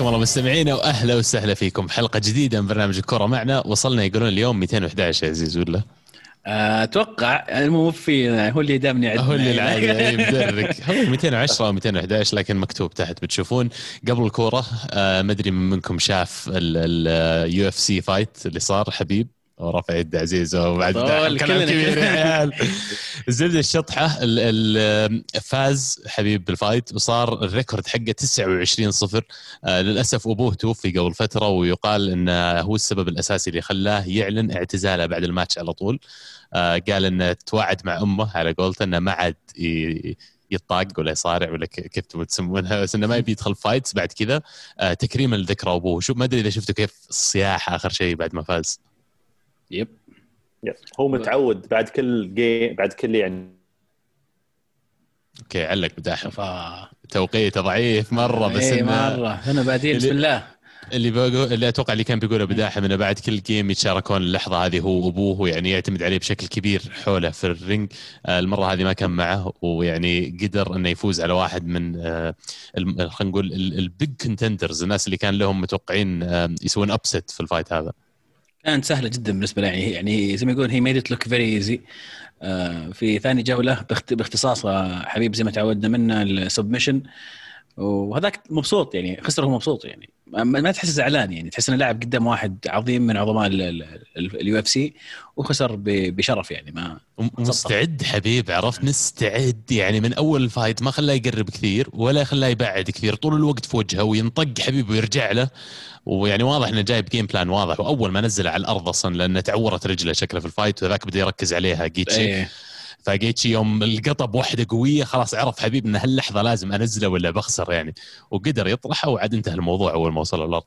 حياكم الله مستمعينا وأهلا وسهلا فيكم. حلقة جديدة من برنامج الكرة معنا. وصلنا يقولون اليوم 211 يا عزيز ولا؟ أتوقع. الموفي هو اللي دامني يعد هو اللي العادي مدرك. هو 210 أو 211 لكن مكتوب تحت. بتشوفون قبل الكورة آه، ما أدري من منكم شاف ال UFC fight اللي صار حبيب؟ ورفع يد عزيز وبعد كلام كبير. يا عيال. الزبده الشطحة ال- ال- فاز حبيب بال fight وصار ال record حقه 29 صفر. آه، للأسف أبوه توفي قبل فترة ويقال انه هو السبب الأساسي اللي خلاه يعلن اعتزاله بعد الماتش على طول. آه، قال إنه تواعد مع أمه على قولته إنه ما عاد يطاق ولا يصارع ولا كيف تسمونها بس إنه ما يبي يدخل fights بعد كذا. آه، تكريما لذكرى أبوه. شوف ما أدري إذا شفتوا كيف الصياح آخر شيء بعد ما فاز. yep yep. هو متعود بعد كل game بعد كل يعني. okay علق بداحم فا توقيته ضعيف مرة بس إيه مرة. أنا بعدين بسم اللي- الله. اللي بقول اللي أتوقع اللي كان بيقوله بداحم إنه بعد كل game يتشاركون اللحظة هذه هو وأبوه ويعني يعتمد عليه بشكل كبير حوله في ال ring. آه، المرة هذه ما كان معه ويعني قدر إنه يفوز على واحد من آه، خلينا نقول ال big contenders الناس اللي كان لهم متوقعين آه، يسوون upset في ال fight هذا. كانت سهلة جدا بالنسبة لي. يعني زي ما يقول he made it look very easy في ثاني جولة باخت- باختصاص آه، حبيب زي ما تعودنا منه ال submission وهذاك مبسوط يعني خسر هو مبسوط يعني. ما, تحس زعلان يعني تحس إنه لاعب قدام واحد عظيم من عظماء ال UFC وخسر بشرف يعني ما مستعد حبيب عرفت؟ مستعد يعني من أول ال fight ما خلاه يقرب كثير ولا خلاه يبعد كثير طول الوقت في وجهه وينطق حبيب ويرجع له. ويعني واضح إنه جايب game plan واضح وأول ما نزله على الأرض أصلا لأنه تعورت رجله شكله في ال fight وذاك بدأ يركز عليها جيتشي. إيه. فجيتشي يوم لقطه بوحده قويه خلاص عرف حبيب ان هاللحظه لازم أنزله ولا بخسر يعني. وقدر يطرحه وعاد انتهى الموضوع أول ما وصل الأرض.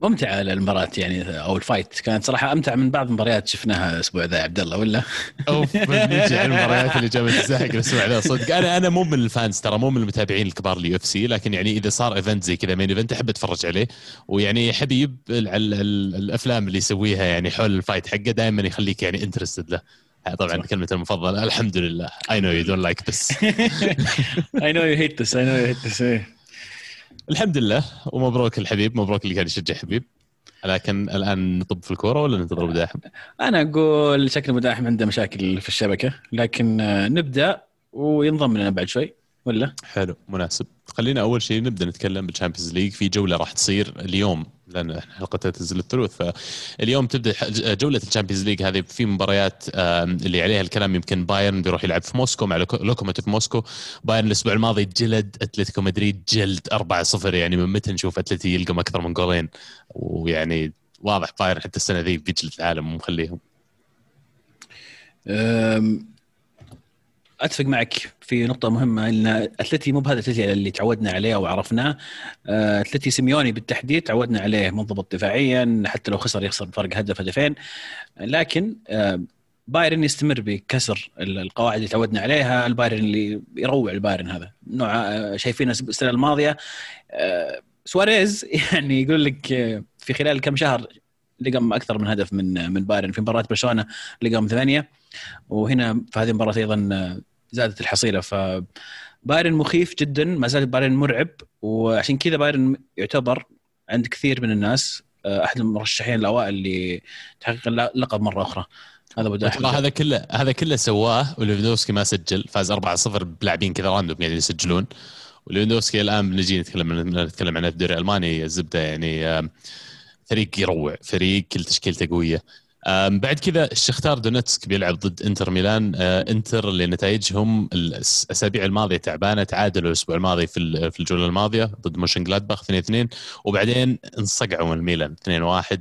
ممتعه المباراة يعني أو ال fight. كانت صراحة أمتع من بعض المباريات شفناها الأسبوع ذا يا عبد الله ولا؟ أوف بنجي على المباريات اللي جابت الزهق الأسبوع ذا صدق. أنا أنا مو من ال fans ترى مو من المتابعين الكبار لل UFC لكن يعني إذا صار event زي كذا main event أحب أتفرج عليه. ويعني حبيب ال- ال- ال- الأفلام اللي يسويها يعني حول ال fight حقه دائما يخليك يعني interested له. طبعا كلمة المفضلة الحمد لله I know you don't like this. I know you hate this I know you hate this الحمد لله ومبروك الحبيب مبروك اللي قاعد يشجع حبيب. لكن الآن نطب في الكورة ولا ننتظر بداحم؟ أنا أقول شكل بداحم عنده مشاكل في الشبكة لكن آه، نبدأ وينضم لنا بعد شوي ولا؟ حلو مناسب. خلينا أول شيء نبدأ نتكلم بال Champions League في جولة راح تصير اليوم. لأن إحنا حلقتنا تنزل الثلث فاليوم تبدأ جولة ال Champions League. هذه في مباريات اللي عليها الكلام يمكن بايرن بيروح يلعب في موسكو مع لوكو- لوكوموتيف موسكو. بايرن الأسبوع الماضي جلد أتلتيكو مدريد جلد 4-0 يعني من متى نشوف أتلتي يلقم أكثر من جولين؟ ويعني واضح بايرن حتى السنة ذي بيجلد العالم مو مخليهم أم، أتفق معك في نقطة مهمة إن أتلتي مو بهذا أتلتي اللي تعودنا عليه أو عرفناه. أه، أتلتي سيميوني بالتحديد تعودنا عليه منضبط دفاعيا حتى لو خسر يخسر بفرق هدف هدفين. لكن أه، بايرن يستمر بكسر ال- القواعد اللي تعودنا عليها البايرن اللي يروع البايرن هذا. نوع أه، شايفينه السنة الماضية. أه، سواريز يعني يقول لك في خلال كم شهر لقم أكثر من هدف من من بايرن. في مباراة برشلونة لقم ثمانية. وهنا في هذه المباراة أيضا زادت الحصيلة. ف بايرن مخيف جدا ما زال بايرن مرعب. وعشان كذا بايرن يعتبر عند كثير من الناس آه، أحد المرشحين الأوائل لتحقيق اللقب مرة أخرى. هذا ترى هذا كله هذا كله سواه وليفندوسكي ما سجل. فاز 4-0 بلاعبين كذا random قاعدين يسجلون. وليفندوسكي الآن بنجي نتكلم نتكلم في الدوري الألماني. الزبده يعني آم، فريق يروع فريق كل تشكيلته قوية. بعد كذا الشختار دونتسك بيلعب ضد انتر ميلان. آه، انتر اللي نتائجهم الأسابيع الماضية تعبانة تعادلوا الأسبوع الماضي في في الجولة الماضية ضد مونشن جلادباخ 2-2 وبعدين انصقعوا من ميلان 2-1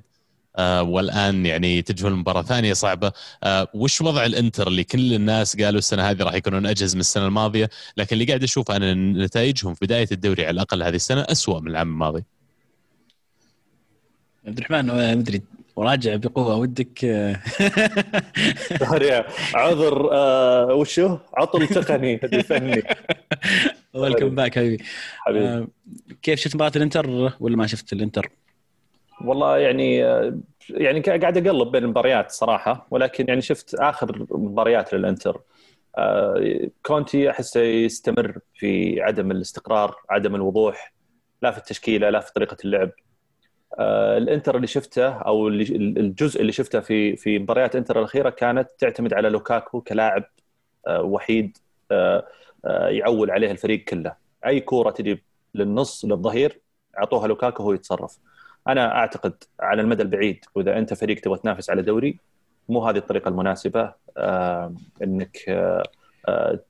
آه والآن يعني تجهل مباراة ثانية صعبة. آه وش وضع الانتر اللي كل الناس قالوا السنة هذه راح يكونون أجهز من السنة الماضية؟ لكن اللي قاعد أشوف أنا نتائجهم في بداية الدوري على الأقل هذه السنة أسوأ من العام الماضي. عبد الرحمن آه، مدري وراجع بقوة ودك آه، عذر آه وشو عطل تقني فني welcome back حبيبي. حبيبي. آه، كيف شفت مباراة الإنتر ولا ما شفت الإنتر؟ والله يعني آه، يعني قاعد أقلب بين المباريات صراحة ولكن يعني شفت آخر مباريات للإنتر. آه، كونتي أحسه يستمر في عدم الاستقرار عدم الوضوح لا في التشكيلة لا في طريقة اللعب. الإنتر اللي شفته أو اللي الجزء اللي شفته في في مباريات انتر الأخيرة كانت تعتمد على لوكاكو كلاعب آه، وحيد آه، يعول عليه الفريق كله. أي كورة تجي للنص للظهير أعطوها لوكاكو هو يتصرف. أنا أعتقد على المدى البعيد وإذا أنت فريق تبغى تنافس على دوري مو هذه الطريقة المناسبة إنك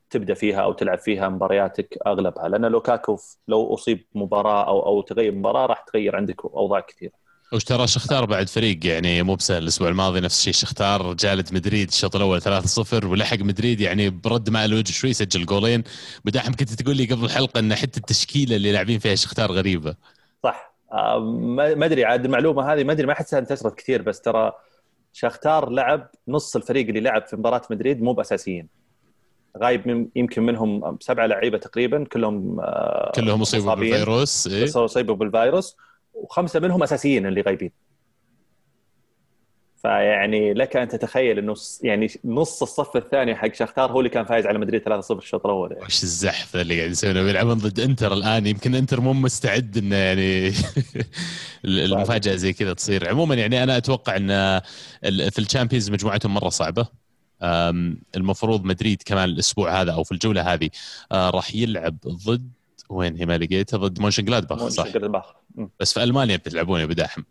تبدأ فيها أو تلعب فيها مبارياتك أغلبها لأن لوكاكو لو أصيب مباراة أو أو تغير مباراة راح تغير عندك أوضاع كثيرة. وش ترى شختار بعد فريق يعني مو بسهل الأسبوع الماضي نفس الشيء شختار جالد مدريد الشوط الأول 3-0 ولحق مدريد يعني برد مع الوجه شوي سجل جولين بداحم كنت تقول لي قبل الحلقة إن حتى التشكيلة اللي لاعبين فيها شختار غريبة. صح آه، ما أدري عاد المعلومة هذه ما أدري ما احسها انتشرت كثير بس ترى شختار لعب نص الفريق اللي لعب في مباراة مدريد مو بأساسيين غايب يمكن منهم سبعه لعيبة تقريبا كلهم آه، كلهم أصيبوا بالفيروس إيه؟ أصيبوا بالفيروس وخمسة منهم أساسيين اللي غايبين. فيعني لك أن تتخيل إنه يعني نص الصف الثاني حق شختار هو اللي كان فايز على مدريد 3-0 الشوط الأول. يعني. وش الزحف اللي قاعد يسوونه بيلعبون ضد إنتر الآن يمكن إنتر مو مستعد إنه يعني المفاجأة زي كذا تصير. عموما يعني أنا أتوقع إن في الشامبيونز مجموعتهم مرة صعبة. المفروض مدريد كمان الأسبوع هذا أو في الجولة هذه آه، راح يلعب ضد وين هي ما لقيتها؟ ضد مونشن جلادباخ صح؟ جلادباخ بس في ألمانيا بتلعبون يا بداحم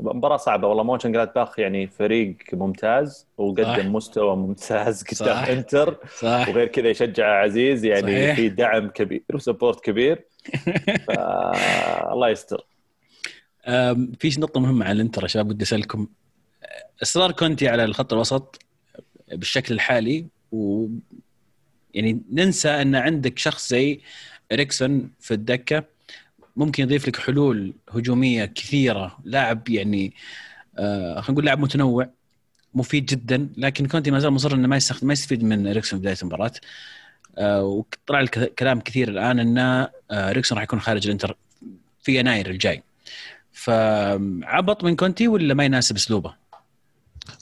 مباراة صعبة والله. مونشن جلادباخ يعني فريق ممتاز وقدم صح. مستوى ممتاز قدام إنتر. صح. وغير كذا يشجع عزيز يعني صحيح. في دعم كبير و support كبير. الله يستر. في نقطة مهمة على الإنتر يا شباب ودي أسألكم. إصرار كونتي على الخط الوسط بالشكل الحالي و يعني ننسى أن عندك شخص زي إريكسون في الدكة. ممكن يضيف لك حلول هجومية كثيرة لاعب يعني آه خلينا نقول لاعب متنوع مفيد جدا لكن كونتي ما زال مصر إنه ما يستخدم ما يستفيد من إريكسون بداية المباراة. آه وطلع الكلام كثير الآن ان آه إريكسون راح يكون خارج الإنتر في يناير الجاي. فعبط من كونتي ولا ما يناسب أسلوبه؟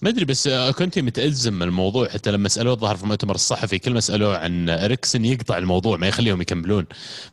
ما أدري بس كونتي متأزم الموضوع حتى لما سألوه الظاهر في المؤتمر الصحفي كل ما سألوه عن اريكسن يقطع الموضوع ما يخليهم يكملون.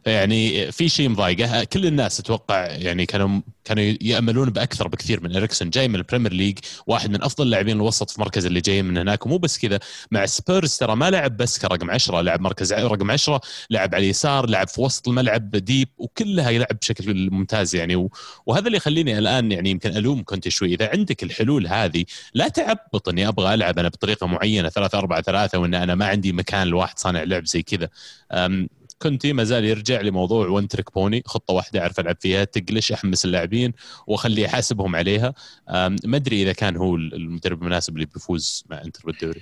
فيعني في شيء مضايقة كل الناس أتوقع يعني كانوا كانوا يأملون بأكثر بكثير من اريكسن جاي من البريمير ليج واحد من أفضل اللاعبين الوسط في مركز اللي جاي من هناك ومو بس كذا مع سبيرز ترى ما لعب بس كرقم 10 لعب مركز رقم 10 لعب على اليسار لعب في وسط الملعب deep وكلها يلعب بشكل ممتاز يعني وهذا اللي يخليني الآن يعني يمكن ألوم كونتي شوي. إذا عندك الحلول هذه لا تعبط اني أبغى ألعب أنا بطريقة معينة 3 4 3 وإن أنا ما عندي مكان لواحد صانع لعب زي كذا. كنتي ما زال يرجع لموضوع وان تريك بوني خطة واحدة أعرف ألعب فيها تقلش أحمس اللاعبين واخليه يحاسبهم عليها. ما أدري إذا كان هو المدرب المناسب اللي بيفوز مع إنتر بالدوري.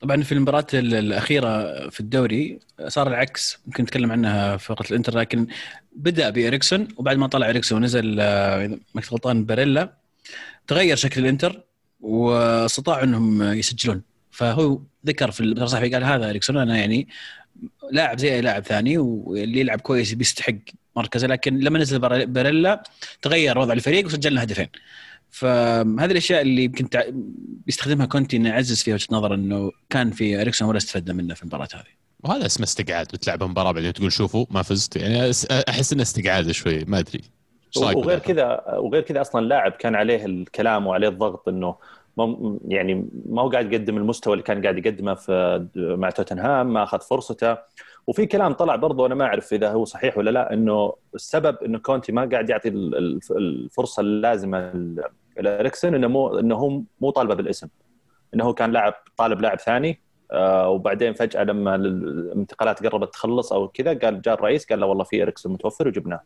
طبعا في المباراة الأخيرة في الدوري صار العكس ممكن نتكلم عنها في فقرة الإنتر لكن بدأ بإريكسون وبعد ما طلع إريكسون ونزل آه، ما غلطان باريلا تغير شكل الإنتر واستطاعوا انهم يسجلون فهو ذكر في المؤتمر الصحفي قال هذا اريكسون أنا يعني لاعب زي أي لاعب ثاني واللي يلعب كويس بيستحق مركزه لكن لما نزل باريلا تغير وضع الفريق وسجلنا هدفين فهذه الأشياء اللي يمكن تع... بيستخدمها كونتي إنه يعزز فيها وجهة نظر إنه كان في إريكسون ولا استفدنا منه في المباراة هذه. وهذا اسمه استقعاد بتلعب مباراة بعدين تقول شوفوا ما فزت يعني أحس إنه استقعاد شوي ما أدري. وغير كذا وغير كذا أصلا لاعب كان عليه الكلام وعليه الضغط إنه يعني ما هو قاعد يقدم المستوى اللي كان قاعد يقدمه في مع توتنهام ما أخذ فرصته. وفي كلام طلع برضه أنا ما أعرف إذا هو صحيح ولا لا إنه السبب انه كونتي ما قاعد يعطي الفرصة اللازمة لاريكسن إنه مو إنه هو مو طالبه بالاسم. إنه هو كان لاعب طالب لاعب ثاني آه وبعدين فجأة لما الانتقالات قربت تخلص أو كذا قال جاء الرئيس قال له والله في اريكسن متوفر وجبناه.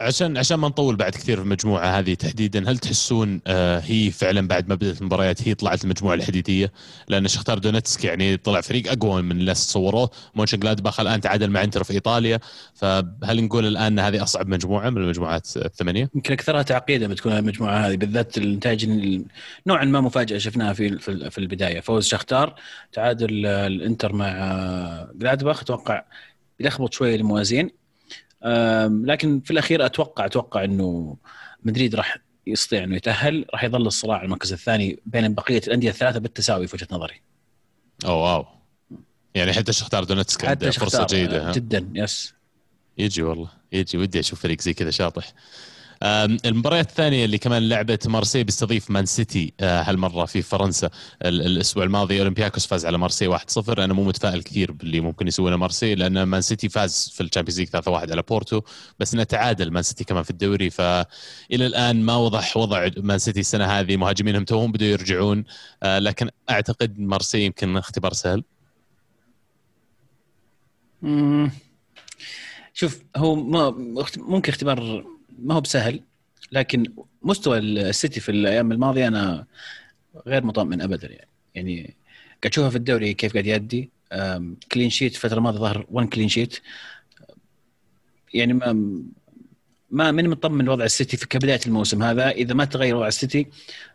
عشان عشان ما نطول بعد كثير في المجموعة هذه تحديدا هل تحسون آه هي فعلا بعد ما بدأت المباريات هي طلعت المجموعة الحديدية؟ لأن شختار دونتسك يعني طلع فريق أقوى من الناس تصوروه. مونشن جلادباخ الآن تعادل مع إنتر في إيطاليا. فهل نقول الآن إن هذه أصعب مجموعة من المجموعات الثمانية؟ يمكن أكثرها تعقيدا بتكون المجموعة هذه بالذات النتائج نوعا ما مفاجأة شفناها في في البداية. فوز شختار تعادل الإنتر مع جلادباخ أتوقع يلخبط شوية الموازين. لكن في الأخير أتوقع أتوقع إنه مدريد راح يستطيع إنه يتأهل. راح يظل الصراع على المركز الثاني بين بقية الأندية الثلاثة بالتساوي في وجهة نظري. اوه wow. يعني حتى شختار دونتسك عنده فرصة جيدة جدا yes. يجي والله يجي. ودي أشوف فريق زي كذا شاطح. المباريات الثانية اللي كمان لعبت مارسيه بيستضيف مان سيتي آه، هالمرة في فرنسا. الأسبوع الماضي أولمبياكوس فاز على مارسي 1-0 أنا مو متفائل كثير باللي ممكن يسوونه مارسي لأن مان سيتي فاز في الشامبيونز ليج 3-1 على بورتو بس انه تعادل مان سيتي كمان في الدوري. فإلى الآن ما وضح وضع مان سيتي السنة هذه. مهاجمينهم توهم بدوا يرجعون آه، لكن أعتقد مارسي يمكن اختبار سهل. شوف هو ما ممكن اختبار ما هو بسهل لكن مستوى السيتي في الأيام الماضية أنا غير مطمئن ابدا يعني. يعني قاعد اشوفها في الدوري كيف قاعد يأدي clean sheet الفترة الماضية ظهر 1 clean sheet يعني ما ما ماني مطمن وضع السيتي في كبداية الموسم هذا. إذا ما تغير وضع السيتي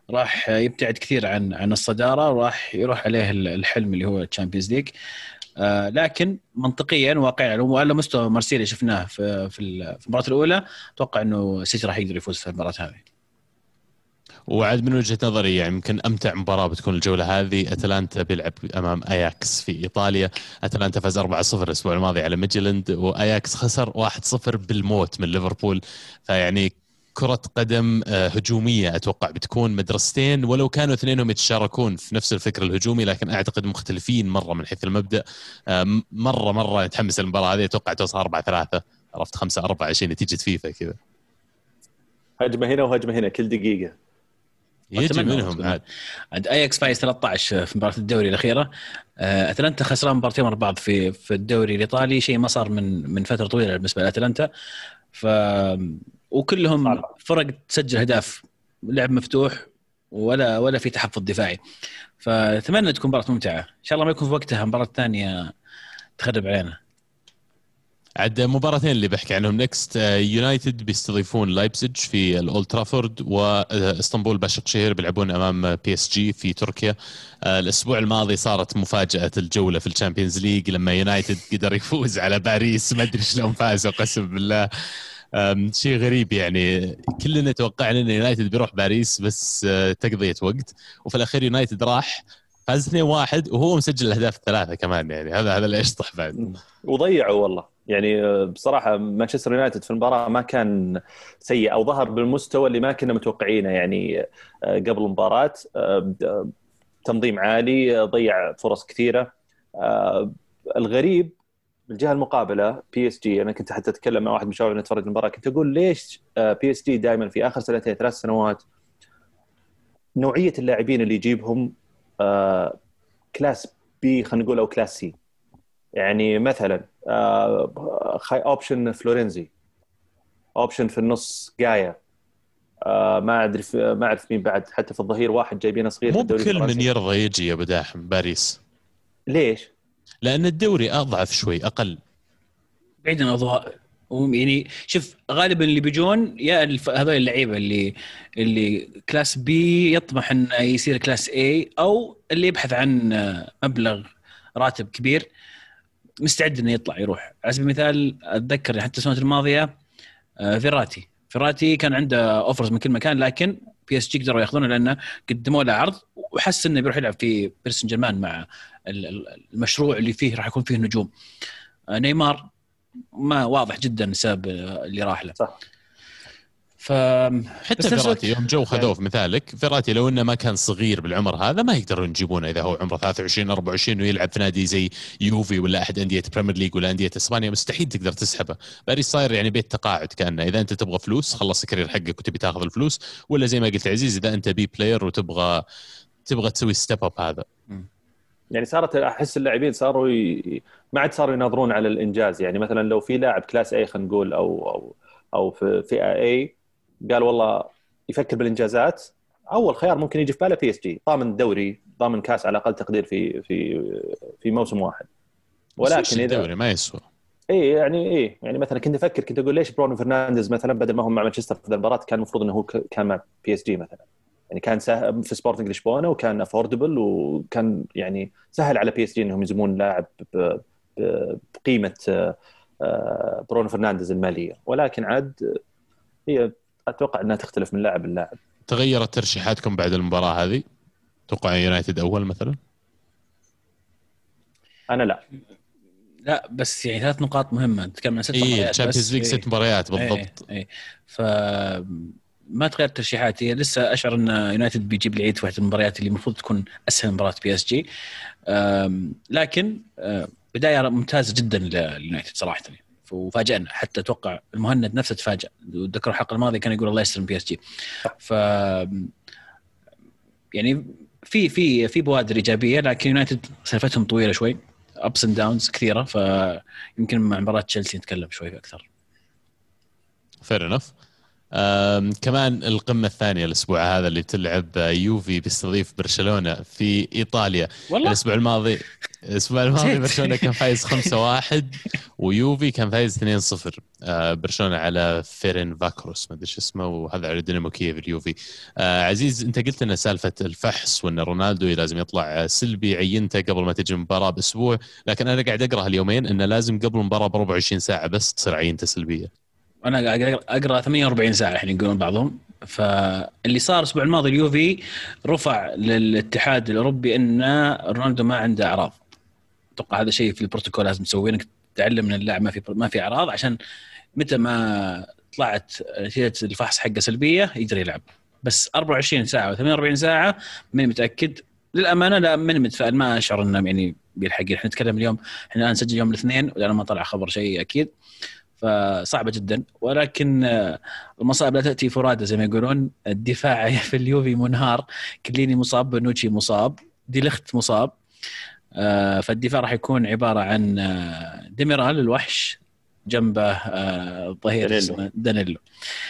راح يبتعد كثير عن عن الصدارة وراح يروح عليه الحلم اللي هو الشامبيونز ليج آه لكن منطقيا واقعيا على مستوى مارسيليا شفناه في في المباراة الأولى أتوقع إنه السيتي راح يقدر يفوز في المباراة هذه. وعاد من وجهة نظري يعني يمكن أمتع مباراة بتكون الجولة هذه أتلانتا بيلعب أمام أياكس في إيطاليا. أتلانتا فاز 4-0 الأسبوع الماضي على ميجلاند وأياكس خسر 1-0 بالموت من ليفربول. فيعني كرة قدم آه، هجومية. أتوقع بتكون مدرستين ولو كانوا اثنينهم يتشاركون في نفس الفكر الهجومي لكن أعتقد مختلفين مرة من حيث المبدأ. آه، مرة مرة يتحمس المباراة هذه. أتوقع توصل 4 3 عرفت 5 4 شيء نتيجة فيفا كذا. هجمة هنا وهجمة هنا كل دقيقة. يجي منهم عاد. عاد اياكس فايز 13 في مباراة الدوري الأخيرة. آه، أتلانتا خسران مباراتين ورا بعض في في الدوري الإيطالي. شيء ما صار من من فترة طويلة بالنسبة لأتلانتا. ف وكلهم فرق تسجل اهداف لعب مفتوح ولا ولا في تحفظ دفاعي. فأتمنى تكون مباراة ممتعة. إن شاء الله ما يكون في وقتها مباراة ثانية تخرب علينا. عاد مباراتين اللي بحكي عنهم next يونايتد بيستضيفون لايبزيج في الأولد ترافورد وإسطنبول باشق شهير بيلعبون أمام بي اس جي في تركيا. آه، الأسبوع الماضي صارت مفاجأة الجولة في الشامبيونز ليج لما يونايتد قدر يفوز على باريس. ما أدري شلون فازوا قسم بالله. شيء غريب يعني. كلنا توقعنا إن يونايتد بيروح باريس بس آه، تقضية وقت. وفي الأخير يونايتد راح فاز 2-1 وهو مسجل الأهداف الثلاثة كمان يعني. هذا هذا اللي يشطح بعد. وضيعوا والله. يعني آه، بصراحة مانشستر يونايتد في المباراة ما كان سيء أو ظهر بالمستوى اللي ما كنا متوقعينه يعني آه، قبل المباراة. تنظيم عالي ضيع فرص كثيرة. الغريب بالجهه المقابلة PSG أنا كنت حتى أتكلم مع واحد من الشباب نتفرج المباراة كنت أقول ليش PSG دائما في آخر سنتين ثلاث سنوات نوعية اللاعبين اللي يجيبهم آه، class B خلينا نقول أو class C يعني مثلا option آه، فلورنزي option في النص جايا آه، ما أدري ما أعرف مين بعد حتى في الظهير واحد جايبينه صغير مو بكل من يرضى يجي يا أبو داحم باريس. ليش؟ لأن الدوري أضعف شوي أقل. بعيدا عن اضواء يعني شوف غالبا اللي بيجون يا هذول اللعيبة اللي اللي class B يطمح انه يصير class A أو اللي يبحث عن مبلغ راتب كبير مستعد إنه يطلع يروح. على سبيل المثال أتذكر حتى السنوات الماضية آه، فيراتي. فيراتي كان عنده offers من كل مكان لكن PSG قدروا يأخذونه لأنه قدموا له عرض وحس إنه بيروح يلعب في باريس سان جيرمان مع المشروع اللي فيه راح يكون فيه نجوم. آه، نيمار ما واضح جدا السبب اللي راح له. صح. ف حتى فيراتي يوم جو خذوه في مثالك فيراتي لو إنه ما كان صغير بالعمر هذا ما يقدرون يجيبونه إذا هو عمره 23 24 ويلعب في نادي زي يوفي ولا أحد أندية Premier League ولا أندية إسبانيا. مستحيل تقدر تسحبه. باريس صاير يعني بيت تقاعد كأنه. إذا أنت تبغى فلوس خلص ال career حقك وتبي تاخذ الفلوس. ولا زي ما قلت عزيز إذا أنت B player وتبغى تبغى تسوي ستيب اب هذا. يعني صارت أحس اللاعبين صاروا ي... ما عاد صاروا يناظرون على الإنجاز. يعني مثلا لو في لاعب class A خلينا نقول أو أو أو في فئة A قال والله يفكر بالإنجازات أول خيار ممكن يجي في باله PSG ضامن دوري ضامن كاس على أقل تقدير في في في موسم واحد. ولكن اذا الدوري؟ ما يسوى. اي يعني اي يعني مثلا كنت أفكر كنت أقول ليش برونو فرنانديز مثلا بدل ما هو مع مانشستر في المباراة كان المفروض إنه هو كان مع PSG مثلا. يعني كان سهل في سبورتنج لشبونه وكان affordable وكان يعني سهل على PSG إنهم يزمون لاعب بقيمة آه، برونو فرنانديز المالية ولكن عاد هي أتوقع إنها تختلف من لاعب للاعب تغيرت ترشيحاتكم بعد المباراة هذه؟ توقع يونايتد أول مثلا؟ أنا لا لا بس يعني ثلاث نقاط مهمة نتكلم عن ست اي مباريات ال Champions League بس. ست مباريات إيه، بالضبط اي ف ما تغير ترشيحاتي. لسه أشعر إن يونايتد بيجيب العيد في واحدة المباريات اللي المفروض تكون أسهل مباراة PSG. لكن بداية ممتازة جدا لليونايتد صراحة. وفاجأنا. حتى أتوقع المهند نفسه تفاجأ. وذكر الحلقة الماضيه كان يقول الله يستر PSG. ف يعني في في في بوادر إيجابية لكن يونايتد سالفتهم طويلة شوي. ups and downs كثيرة. فيمكن مع مباراة تشيلسي نتكلم شوي أكثر. fair enough كمان القمة الثانية الأسبوع هذا اللي تلعب يوفي بيستضيف برشلونة في إيطاليا. والله. الأسبوع الماضي الأسبوع الماضي. برشلونة كان فايز 5-1 ويوفي كان فايز 2-0 آه، برشلونة على فيرينتسفاروش ما أدري شو اسمه وهذا على دينامو كييف اليوفي. آه، عزيز أنت قلت إن سالفة الفحص وإن رونالدو لازم يطلع سلبي عينته قبل ما تجي المباراه بأسبوع لكن أنا قاعد أقرأ اليومين إنه لازم قبل المباراة ب 24 ساعة بس تصير عينته سلبية. أنا قاعد أقرأ أقرأ 48 ساعة الحين يقولون بعضهم. فاللي صار الأسبوع الماضي اليوفي رفع للاتحاد الأوروبي أن رونالدو ما عنده أعراض. أتوقع هذا شيء في البروتوكول لازم تسويه إنك تعلم إن اللاعب ما في ما في أعراض عشان متى ما طلعت نتيجة الفحص حقه سلبية يقدر يلعب. بس 24 ساعة و 48 ساعة ماني متأكد. للأمانة لا ماني متفائل ما أشعر إنه يعني بيلحق. إحنا نتكلم اليوم إحنا الآن نسجل يوم الاثنين ولأنه ما طلع خبر شيء أكيد. فصعبة جدا. ولكن آه، المصائب لا تأتي فرادى زي ما يقولون. الدفاع في اليوفي منهار. كليني مصاب بنوتشي مصاب ديليخت مصاب. آه، فالدفاع راح يكون عبارة عن آه، ديميرال الوحش جنبه الظهير دانيلو. اسمه دانيلو.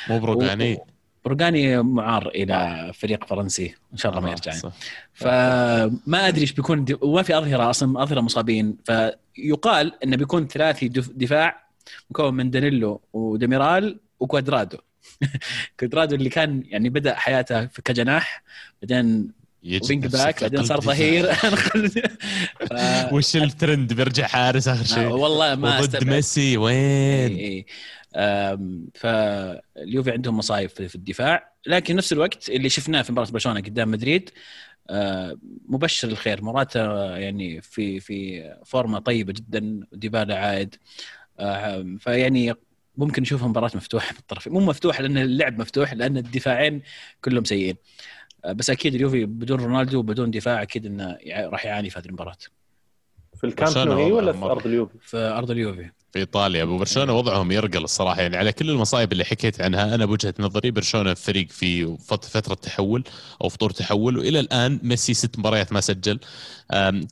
مو روجاني روجاني معار إلى فريق فرنسي. إن شاء الله ما يرجع. صح. فما أدري إيش بيكون. وما في أظهرة أصلا أظهرة مصابين. فيقال إنه بيكون ثلاثي دف... دفاع مكون من دانيلو وديميرال وكوادرادو. كوادرادو اللي كان يعني بدأ حياته في كجناح بعدين wing back بعدين صار. ظهير. ف... وش الترند؟ بيرجع حارس آخر شيء. والله ما أستبعد. ميسي وين؟ إي. أم، فاليوفي عندهم مصايب في الدفاع. لكن نفس الوقت اللي شفناه في مباراة برشلونة قدام مدريد أه، مبشر الخير. موراتا يعني في في form طيبة جدا ديبالا عائد فيعني ممكن نشوف مباراة مفتوحة بالطرفين مو مفتوحة لأن اللعب مفتوح لأن الدفاعين كلهم سيئين. أه، بس أكيد اليوفي بدون رونالدو وبدون دفاع أكيد إنه يع- راح يعاني في هذه المباراة. في الكامب نو هي ولا في. أرض اليوفي؟ في أرض اليوفي. في إيطاليا. أبو برشلونة وضعهم يرقل الصراحة. يعني على كل المصايب اللي حكيت عنها أنا بوجهة نظري برشلونة فريق في فت- فترة تحول أو في طور تحول وإلى الآن ميسي ست مباريات ما سجل.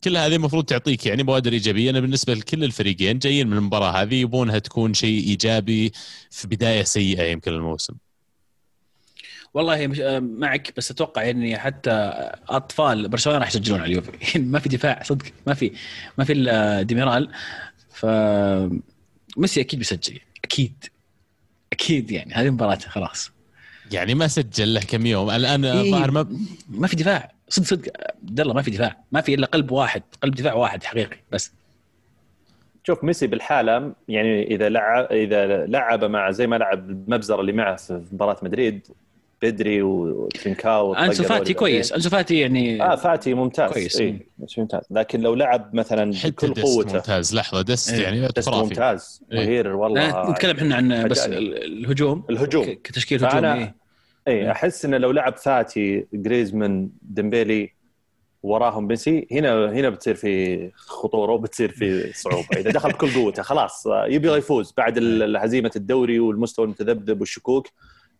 كل هذه المفروض تعطيك يعني بوادر إيجابية. أنا بالنسبة لكل الفريقين جايين من المباراة هذه يبونها تكون شيء إيجابي في بداية سيئة يمكن الموسم والله مش آه، معك بس أتوقع يعني حتى أطفال برشلونة راح يسجلون على اليوفي. ما في دفاع صدق. ما في ما في إلا ديميرال. ف ميسي أكيد بيسجل. أكيد. أكيد يعني. هذه مباراته خلاص. يعني ما سجل له كم يوم. الآن إيه. ظاهر ما ما في دفاع. صدق صدق. عبد الله ما في دفاع. ما في إلا قلب واحد. قلب دفاع واحد حقيقي بس. شوف ميسي بالحالة يعني إذا لعب إذا لعب مع زي ما لعب المبزرة اللي معه في مباراة مدريد بدري وترينكاو أنسو فاتي كويس أنسو فاتي يعني آه فاتي ممتاز. كويس. اي ممتاز. لكن لو لعب مثلا حتى بكل دست قوته. ممتاز لحظة دست إيه. يعني بس خرافي. ممتاز. إيه. مهير والله نتكلم إحنا عن بس الهجوم. الهجوم. كتشكيل هجوم فأنا- إيه. اي أحس إنه لو لعب فاتي جريزمان ديمبيلي وراهم ميسي هنا هنا بتصير في خطورة وبتصير في صعوبة. إذا دخل بكل قوته خلاص يبغى يفوز بعد ال- هزيمه الدوري والمستوى المتذبذب والشكوك.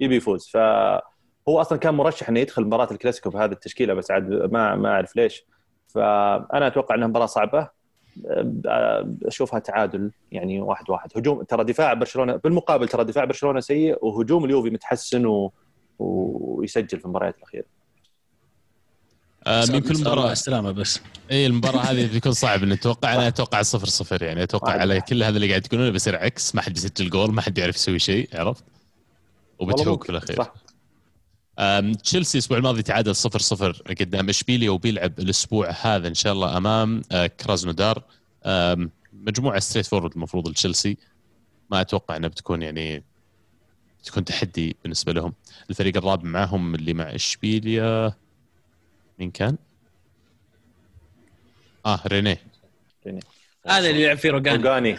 يبي يفوز. فهو أصلا كان مرشح إنه يدخل مباراة الكلاسيكو بهذه التشكيلة بس عاد ما ما أعرف ليش. فأنا أتوقع إنها مباراة صعبة. أشوفها تعادل يعني واحد واحد. هجوم ترى دفاع برشلونه بالمقابل ترى دفاع برشلونة سيء وهجوم اليوفي متحسن و... ويسجل في المباريات الأخيرة. آه، من كل نسأل الله مباراه السلامه بس. إي المباراة هذه بيكون صعب. ان نتوقع أنا أتوقع صفر صفر يعني. أتوقع على. كل هذا اللي قاعد تقولونه بيصير عكس ما حد بيسجل جول ما حد بيعرف يسوي شيء عرفت؟ ممكن. في الأخير صح تشيلسي الأسبوع الماضي تعادل 0 0 قدام إشبيليا وبيلعب الأسبوع هذا إن شاء الله أمام آه، كرازنودار مجموعة straightforward المفروض لتشيلسي ما أتوقع إنها بتكون يعني تكون تحدي بالنسبة لهم الفريق الرابع معهم اللي مع إشبيليا مين كان؟ آه رينيه رينيه. هذا اللي يلعب فيه روجاني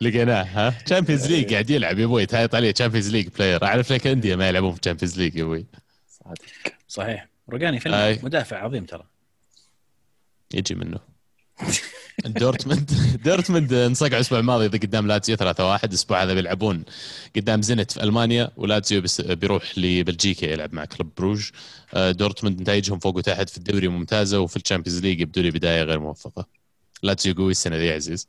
لقيناه ها؟ Champions League قاعد يلعب يا أبوي. تهايط عليه Champions League player أعرف لك أندية ما يلعبون في Champions League يا أبوي. صحيح. روجاني فيلم. مدافع عظيم ترى. يجي منه. دورتموند دورتموند انصقعوا الأسبوع الماضي ضد قدام لاتسيو 3-1 الأسبوع هذا بيلعبون قدام زينت في ألمانيا ولاتسيو بس بيروح لبلجيكا يلعب مع كلوب بروج. آه، دورتموند نتائجهم فوق وتحت في الدوري ممتازة وفي ال Champions League يبدو لي بداية غير موفقة. لاتسيو قوي السنة دي يا عزيز.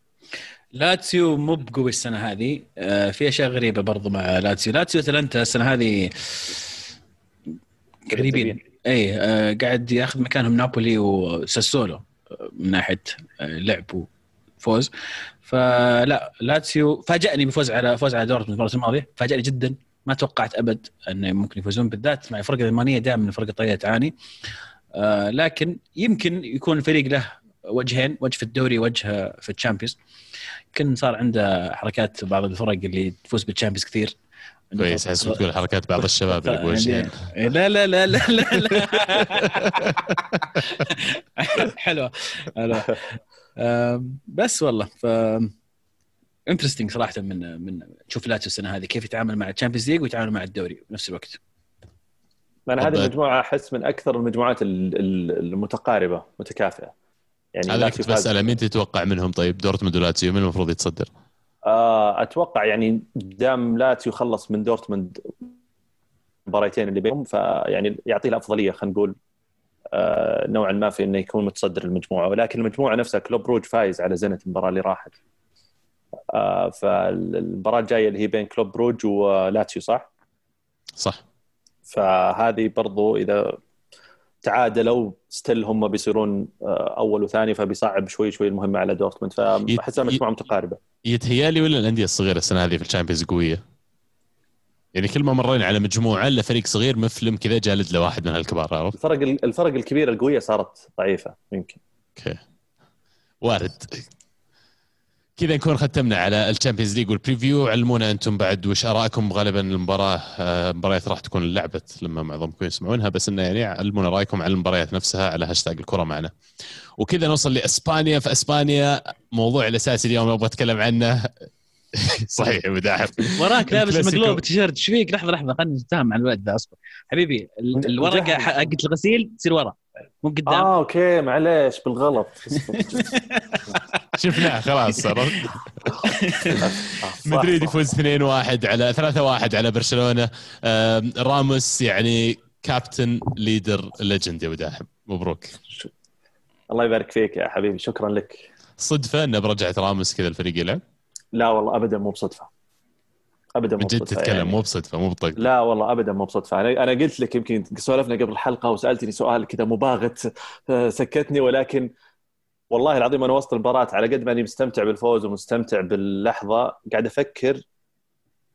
لاتسيو مو بقوي السنة هذه. آه، في أشياء غريبة برضو مع لاتسيو. لاتسيو اتلانتا السنة هذه غريبين اي آه، قاعد ياخذ مكانهم نابولي وساسولو. من ناحية آه، لعب وفوز. فلا لاتسيو فاجأني بفوز على فوز على دورتموند المباراه الماضية. فاجأني جدا. ما توقعت أبد إنه ممكن يفوزون بالذات مع الفرق الالمانيه دائما الفرق الطريه تعاني. آه، لكن يمكن يكون الفريق له وجهين وجه في الدوري وجه في ال Champions. يمكن صار عنده حركات بعض الفرق اللي تفوز بال Champions كثير. كويس احس بتقول حركات بعض الشباب اللي بوجهين يعني- لا لا لا لا لا, لا. حلوة حلوة. بس والله ف interesting صراحة من من نشوف لاتسيو السنة هذه كيف يتعامل مع ال Champions League ويتعامل مع الدوري بنفس الوقت. أنا هذه. المجموعة أحس من أكثر المجموعات ال- ال- المتقاربة متكافئة. يعني هذا كنت بسأله مين تتوقع منهم؟ طيب دورتموند ولاتسيو مين المفروض يتصدر؟ آه، أتوقع يعني دام لاتسيو خلص من دورتموند المباراتين اللي بينهم فيعني يعطيه الأفضلية خلينا نقول آه، نوعا ما في إنه يكون متصدر المجموعة. ولكن المجموعة نفسها كلوب بروج فايز على زنت المباراة اللي راحت. آه، فالمباراة الجاية اللي هي بين كلوب بروج ولاتسيو صح؟ صح. فهذه برضو إذا تعادلوا still هم بيصيرون آه، أول وثاني فبيصعب شوي شوي المهمة على دورتموند. فاحسها مجموعة متقاربة. يتهيألي ولا الأندية الصغيرة السنة هذه في ال Champions قوية؟ يعني كل ما مرينا على مجموعة إلا فريق صغير مفلم كذا جالد لواحد من هالكبار عرفت؟ الفرق الفرق الكبيرة القوية صارت ضعيفة يمكن. أوكي. وارد. كذا نكون ختمنا على ال Champions League وال preview علمونا أنتم بعد وش آرائكم. غالبا المباراة آه، مباريات راح تكون لعبت لما معظمكم يسمعونها بس إنه يعني علمونا رأيكم على المباريات نفسها على هاشتاج الكرة معنا. وكذا نوصل لإسبانيا. في إسبانيا موضوع الأساسي اليوم أبغى أتكلم عنه. صحيح مداحم وراك لابس. مقلوب تيشيرت. إيش فيك؟ لحظة لحظة خلينا نتفاهم مع الولد ذا اصبر حبيبي ال- الورقة. حقت الغسيل تصير ورا. مو قدام. آه okay معليش بالغلط. شفناه خلاص عرفت مدريد. يفوز 2-1 على 3-1 على برشلونة. راموس يعني captain leader legend يا مداحم مبروك. الله يبارك فيك يا حبيبي شكرا لك. صدفة انه برجعت راموس كذا الفريق يلعب لا والله ابدا مو بصدفة. ابدا مو من جد بصدفه تتكلم يعني. مو بصدفه مو بطق. لا والله ابدا مو بصدفه أنا أنا قلت لك يمكن سولفنا قبل الحلقة وسألتني سؤال كذا مباغت سكتني ولكن والله العظيم أنا وسط المباراة على قد ما أني مستمتع بالفوز ومستمتع باللحظة قاعد أفكر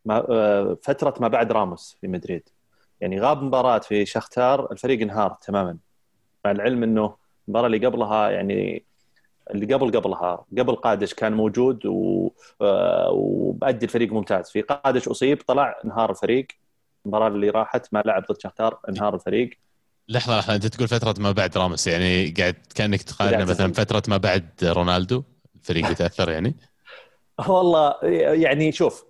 ما آه، فترة ما بعد راموس في مدريد. يعني غاب مباراة في شختار الفريق انهار تماما. مع العلم إنه المباراة اللي قبلها يعني اللي قبل قبلها. قبل قادش كان موجود و... آه، وبأدي الفريق ممتاز. في قادش أصيب طلع انهار الفريق. المباراة اللي راحت ما لعب ضد شختار انهار الفريق. لحظة لحظة أنت تقول فترة ما بعد راموس يعني قاعد كأنك تقارن مثلا. فترة ما بعد رونالدو الفريق يتاثر يعني؟ والله يعني شوف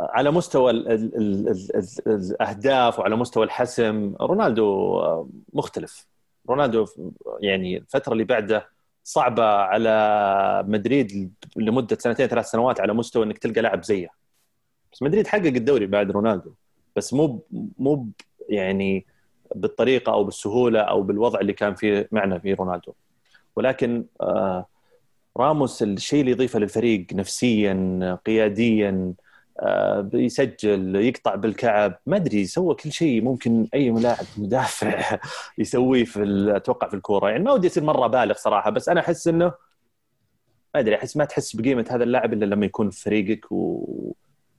على مستوى ال ال ال ال ال الأهداف وعلى مستوى الحسم رونالدو مختلف. رونالدو يعني الفترة اللي بعده صعبة على مدريد لمدة سنتين ثلاث سنوات على مستوى إنك تلقى لاعب زيه. بس مدريد حقق الدوري بعد رونالدو. بس مو مو يعني بالطريقة أو بالسهولة أو بالوضع اللي كان فيه معنا في رونالدو. ولكن آه راموس الشيء اللي يضيفه للفريق نفسيا قياديا بيسجل يقطع بالكعب. ما أدري سوى كل شيء. ممكن أي لاعب مدافع يسويه في أتوقع في الكورة. يعني ما ودي يصير مرة بالغ صراحة بس أنا أحس إنه ما أدري أحس ما تحس بقيمة هذا اللاعب إلا لما يكون في فريقك و...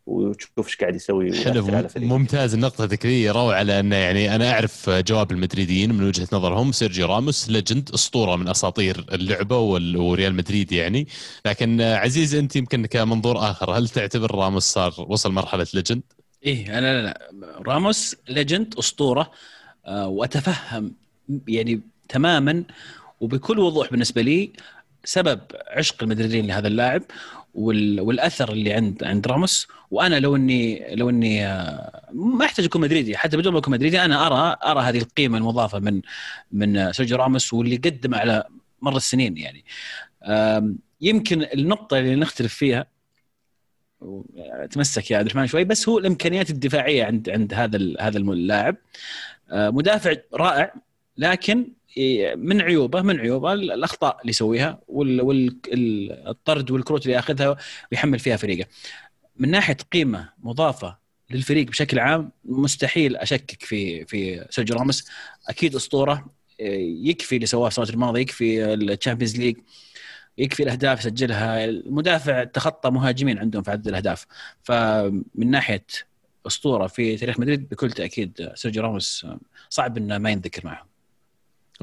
وتشوف إيش قاعد يسوي حلو. ممتاز النقطة ذكرية روعة لأن يعني أنا أعرف جواب المدريديين من وجهة نظرهم سيرجيو راموس legend أسطورة من أساطير اللعبة وال- وريال مدريد يعني لكن عزيز أنت يمكن كمنظور آخر هل تعتبر راموس صار وصل مرحلة legend؟ إيه أنا لا لا راموس legend أسطورة آه، وأتفهم يعني تماما وبكل وضوح بالنسبة لي سبب عشق المدريدين لهذا اللاعب والأثر اللي عند عند راموس. وأنا لو اني لو إني آه، ما أحتاج أكون مدريدي. حتى بدون ما أكون مدريدي أنا أرى أرى هذه القيمة المضافة من من سيرجيو راموس واللي قدم على مر السنين يعني. يمكن النقطة اللي نختلف فيها تمسك يا عبد الرحمن شوي بس هو الإمكانيات الدفاعية عند عند هذا هذا اللاعب آه، مدافع رائع لكن من عيوبه من عيوبه الأخطاء اللي يسويها والطرد والكروت اللي ياخذها ويحمل فيها فريقه. من ناحية قيمة مضافة للفريق بشكل عام مستحيل أشكك في في سيرجيو راموس. أكيد أسطورة يكفي اللي سواه السنوات الماضية يكفي ال Champions League يكفي الأهداف سجلها. المدافع تخطى مهاجمين عندهم في عدد الأهداف. فمن ناحية أسطورة في تاريخ مدريد بكل تأكيد سيرجيو راموس صعب إنه ما ينذكر معه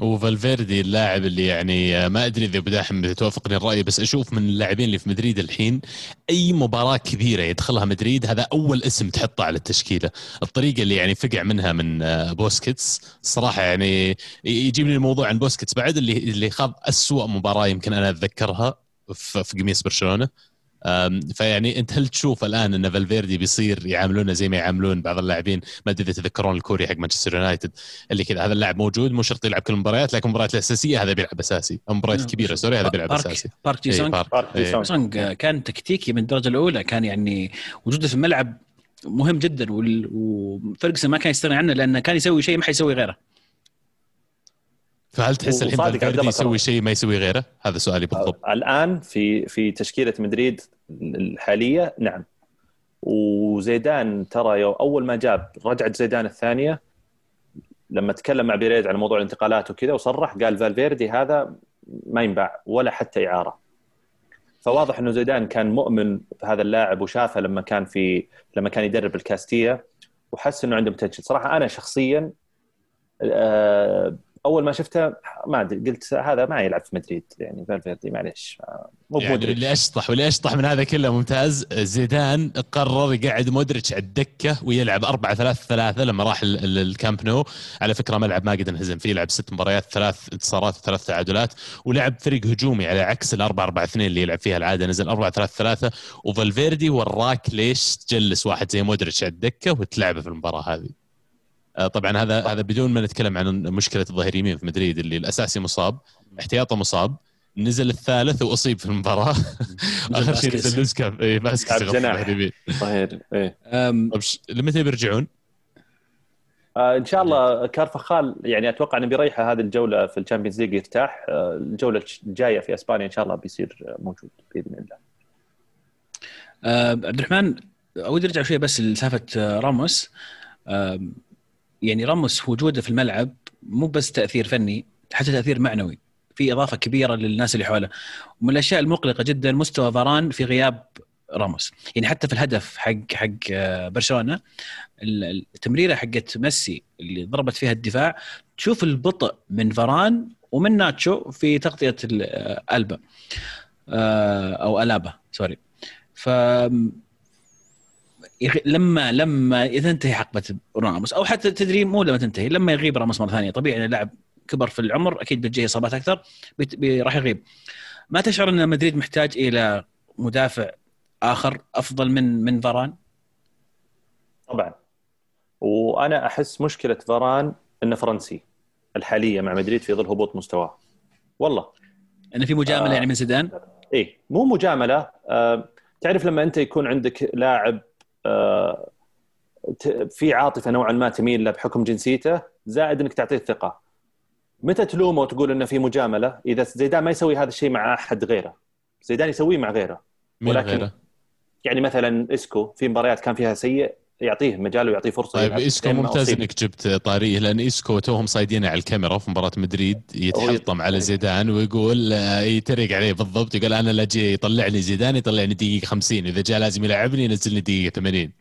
وفالفيردي اللاعب اللي يعني ما أدري إذا مداحم توافقني الرأي بس أشوف من اللاعبين اللي في مدريد الحين أي مباراة كبيرة يدخلها مدريد هذا أول اسم تحطه على التشكيلة، الطريقة اللي يعني فقع منها من بوسكيتس الصراحه يعني يجيبني الموضوع عن بوسكيتس بعد اللي اللي خاض اسوء مباراة يمكن أنا أتذكرها في قميص برشلونة. فيعني أنت هل تشوف الآن أن فالفيردي بيصير يعاملونه زي ما يعاملون بعض اللاعبين؟ ما أدري إذا تتذكرون الكوري حق مانشستر يونايتد اللي كذا هذا اللاعب موجود مو شرط يلعب كل المباريات لكن المباريات الأساسية هذا بيلعب أساسي. المباريات نعم. الكبيره sorry هذا بيلعب بارك أساسي. بارك جي سونج بارك سونج كان تكتيكي من الدرجة الأولى كان يعني وجوده في الملعب مهم جدا وفرجسون ما كان يستغني عنه لأنه كان يسوي شيء ما حيسوي غيره. فهل تحس الحين فالفيردي يسوي شيء ما يسوي غيره؟ هذا سؤالي بالضبط. الآن في في تشكيلة مدريد الحالية نعم. وزيدان ترى أول ما جاب رجعت زيدان الثانية لما تكلم مع بيريز عن موضوع الانتقالات وكذا وصرح قال فالفيردي هذا ما ينباع ولا حتى إعارة. فواضح إنه زيدان كان مؤمن بهذا اللاعب وشافه لما كان في لما كان يدرب الكاستيا وحس إنه عنده potential صراحة أنا شخصيا آه، أول ما شفته ما أدري قلت هذا ما يلعب في مدريد يعني فالفيردي معليش مو يعني اللي أشطح واللي أشطح من هذا كله ممتاز زيدان قرر يقعد مودريتش على الدكة ويلعب 4 3 3 لما راح الكامب نو. على فكرة ملعب ما قدر انهزم فيه لعب ست مباريات ثلاث انتصارات وثلاث تعادلات ولعب فريق هجومي على عكس ال 4 4 2 اللي يلعب فيها العادة نزل 4 3 3 وفالفيردي وراك ليش تجلس واحد زي مودريتش على الدكة وتلعبه في المباراة هذه؟ طبعا هذا هذا بدون ما نتكلم عن مشكلة الظهير يمين في مدريد اللي الأساسي مصاب احتياطه مصاب نزل الثالث وأصيب في المباراة. آخر شيء نزل لوكاس اي ماسك ظهير إيه. لمتى بيرجعون؟ آه إن شاء الله كارفخال يعني أتوقع إنه بيريحه هذه الجولة في ال Champions League يرتاح آه الجولة الجاية في إسبانيا إن شاء الله بيصير موجود بإذن الله. آه عبد الرحمن ودي أرجع شوية بس لسالفة آه، راموس. آه يعني راموس وجوده في الملعب مو بس تأثير فني حتى تأثير معنوي. في إضافة كبيرة للناس اللي حوله. ومن الأشياء المقلقة جدا مستوى فاران في غياب راموس. يعني حتى في الهدف حق حق آه، برشلونة التمريره حقت ميسي اللي ضربت فيها الدفاع تشوف البطء من فاران ومن ناتشو في تغطية آه، ألبا آه، أو ألابا سوري. ف لما لما تنتهي حقبه راموس أو حتى تدري مو لما تنتهي لما يغيب راموس مرة ثانية. طبيعي اللاعب كبر في العمر أكيد بتجيه إصابات أكثر راح يغيب. ما تشعر إن مدريد محتاج إلى مدافع آخر أفضل من من فاران؟ طبعا. وأنا أحس مشكلة فاران إنه فرنسي الحالية مع مدريد في ظل هبوط مستواه. والله. إنه في مجاملة آه. يعني من زيدان؟ إيه مو مجاملة. آه تعرف لما أنت يكون عندك لاعب في عاطفة نوعا ما تميل له بحكم جنسيته زائد إنك تعطيه الثقة. متى تلومه وتقول إنه في مجاملة؟ إذا زيدان ما يسوي هذا الشيء مع أحد غيره. زيدان يسويه مع غيره. ولكن غيره؟ يعني مثلا إسكو في مباريات كان فيها سيء يعطيه مجال ويعطيه فرصة طيب اسكو ممتاز إنك جبت طاريه لأن اسكو توهم صايدينه على الكاميرا في مباراة مدريد يتحلطم على زيدان ويقول آه، يتريق عليه بالضبط يقول أنا لا جي يطلع لي زيدان يطلعني دقيقة 50 إذا جاء لازم يلعبني ينزلني دقيقة 80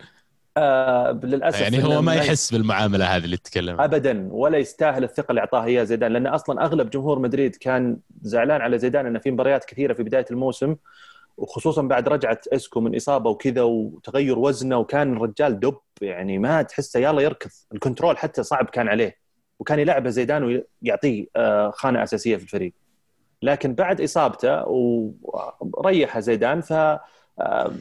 آه للأسف يعني هو ما يحس بالمعاملة هذه اللي تتكلم ابدا ولا يستاهل الثقة اللي أعطاها اياها زيدان لأن أصلا أغلب جمهور مدريد كان زعلان على زيدان إنه في مباريات كثيرة في بداية الموسم وخصوصا بعد رجعه إسكو من إصابة وكذا وتغير وزنه وكان الرجال دب يعني ما تحسه يلا يركض. ال control حتى صعب كان عليه. وكان يلعبه زيدان ويعطيه آه، خانة أساسية في الفريق. لكن بعد إصابته وريح زيدان ف آه،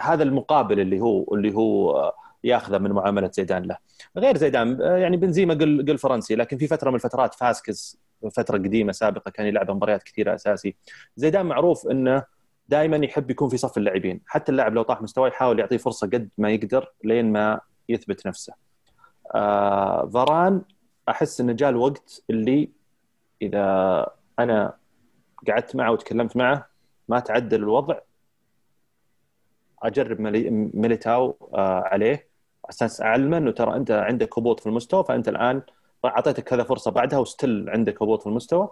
هذا المقابل اللي هو اللي هو ياخذه من معاملة زيدان له. غير زيدان يعني بنزيما قل قل فرنسي لكن في فترة من الفترات فاسكز فترة قديمة سابقة كان يلعب مباريات كثيرة أساسي. زيدان معروف إنه دائما يحب يكون في صف اللاعبين. حتى اللاعب لو طاح مستواه يحاول يعطيه فرصة قد ما يقدر لين ما يثبت نفسه. آه فاران أحس إنه جاء الوقت اللي إذا أنا قعدت معه وتكلمت معه ما تعدل الوضع أجرب ميليتاو آه عليه. أساس اعلمه انه ترى أنت عندك هبوط في المستوى فأنت الآن أعطيتك كذا فرصة بعدها و still عندك هبوط في المستوى.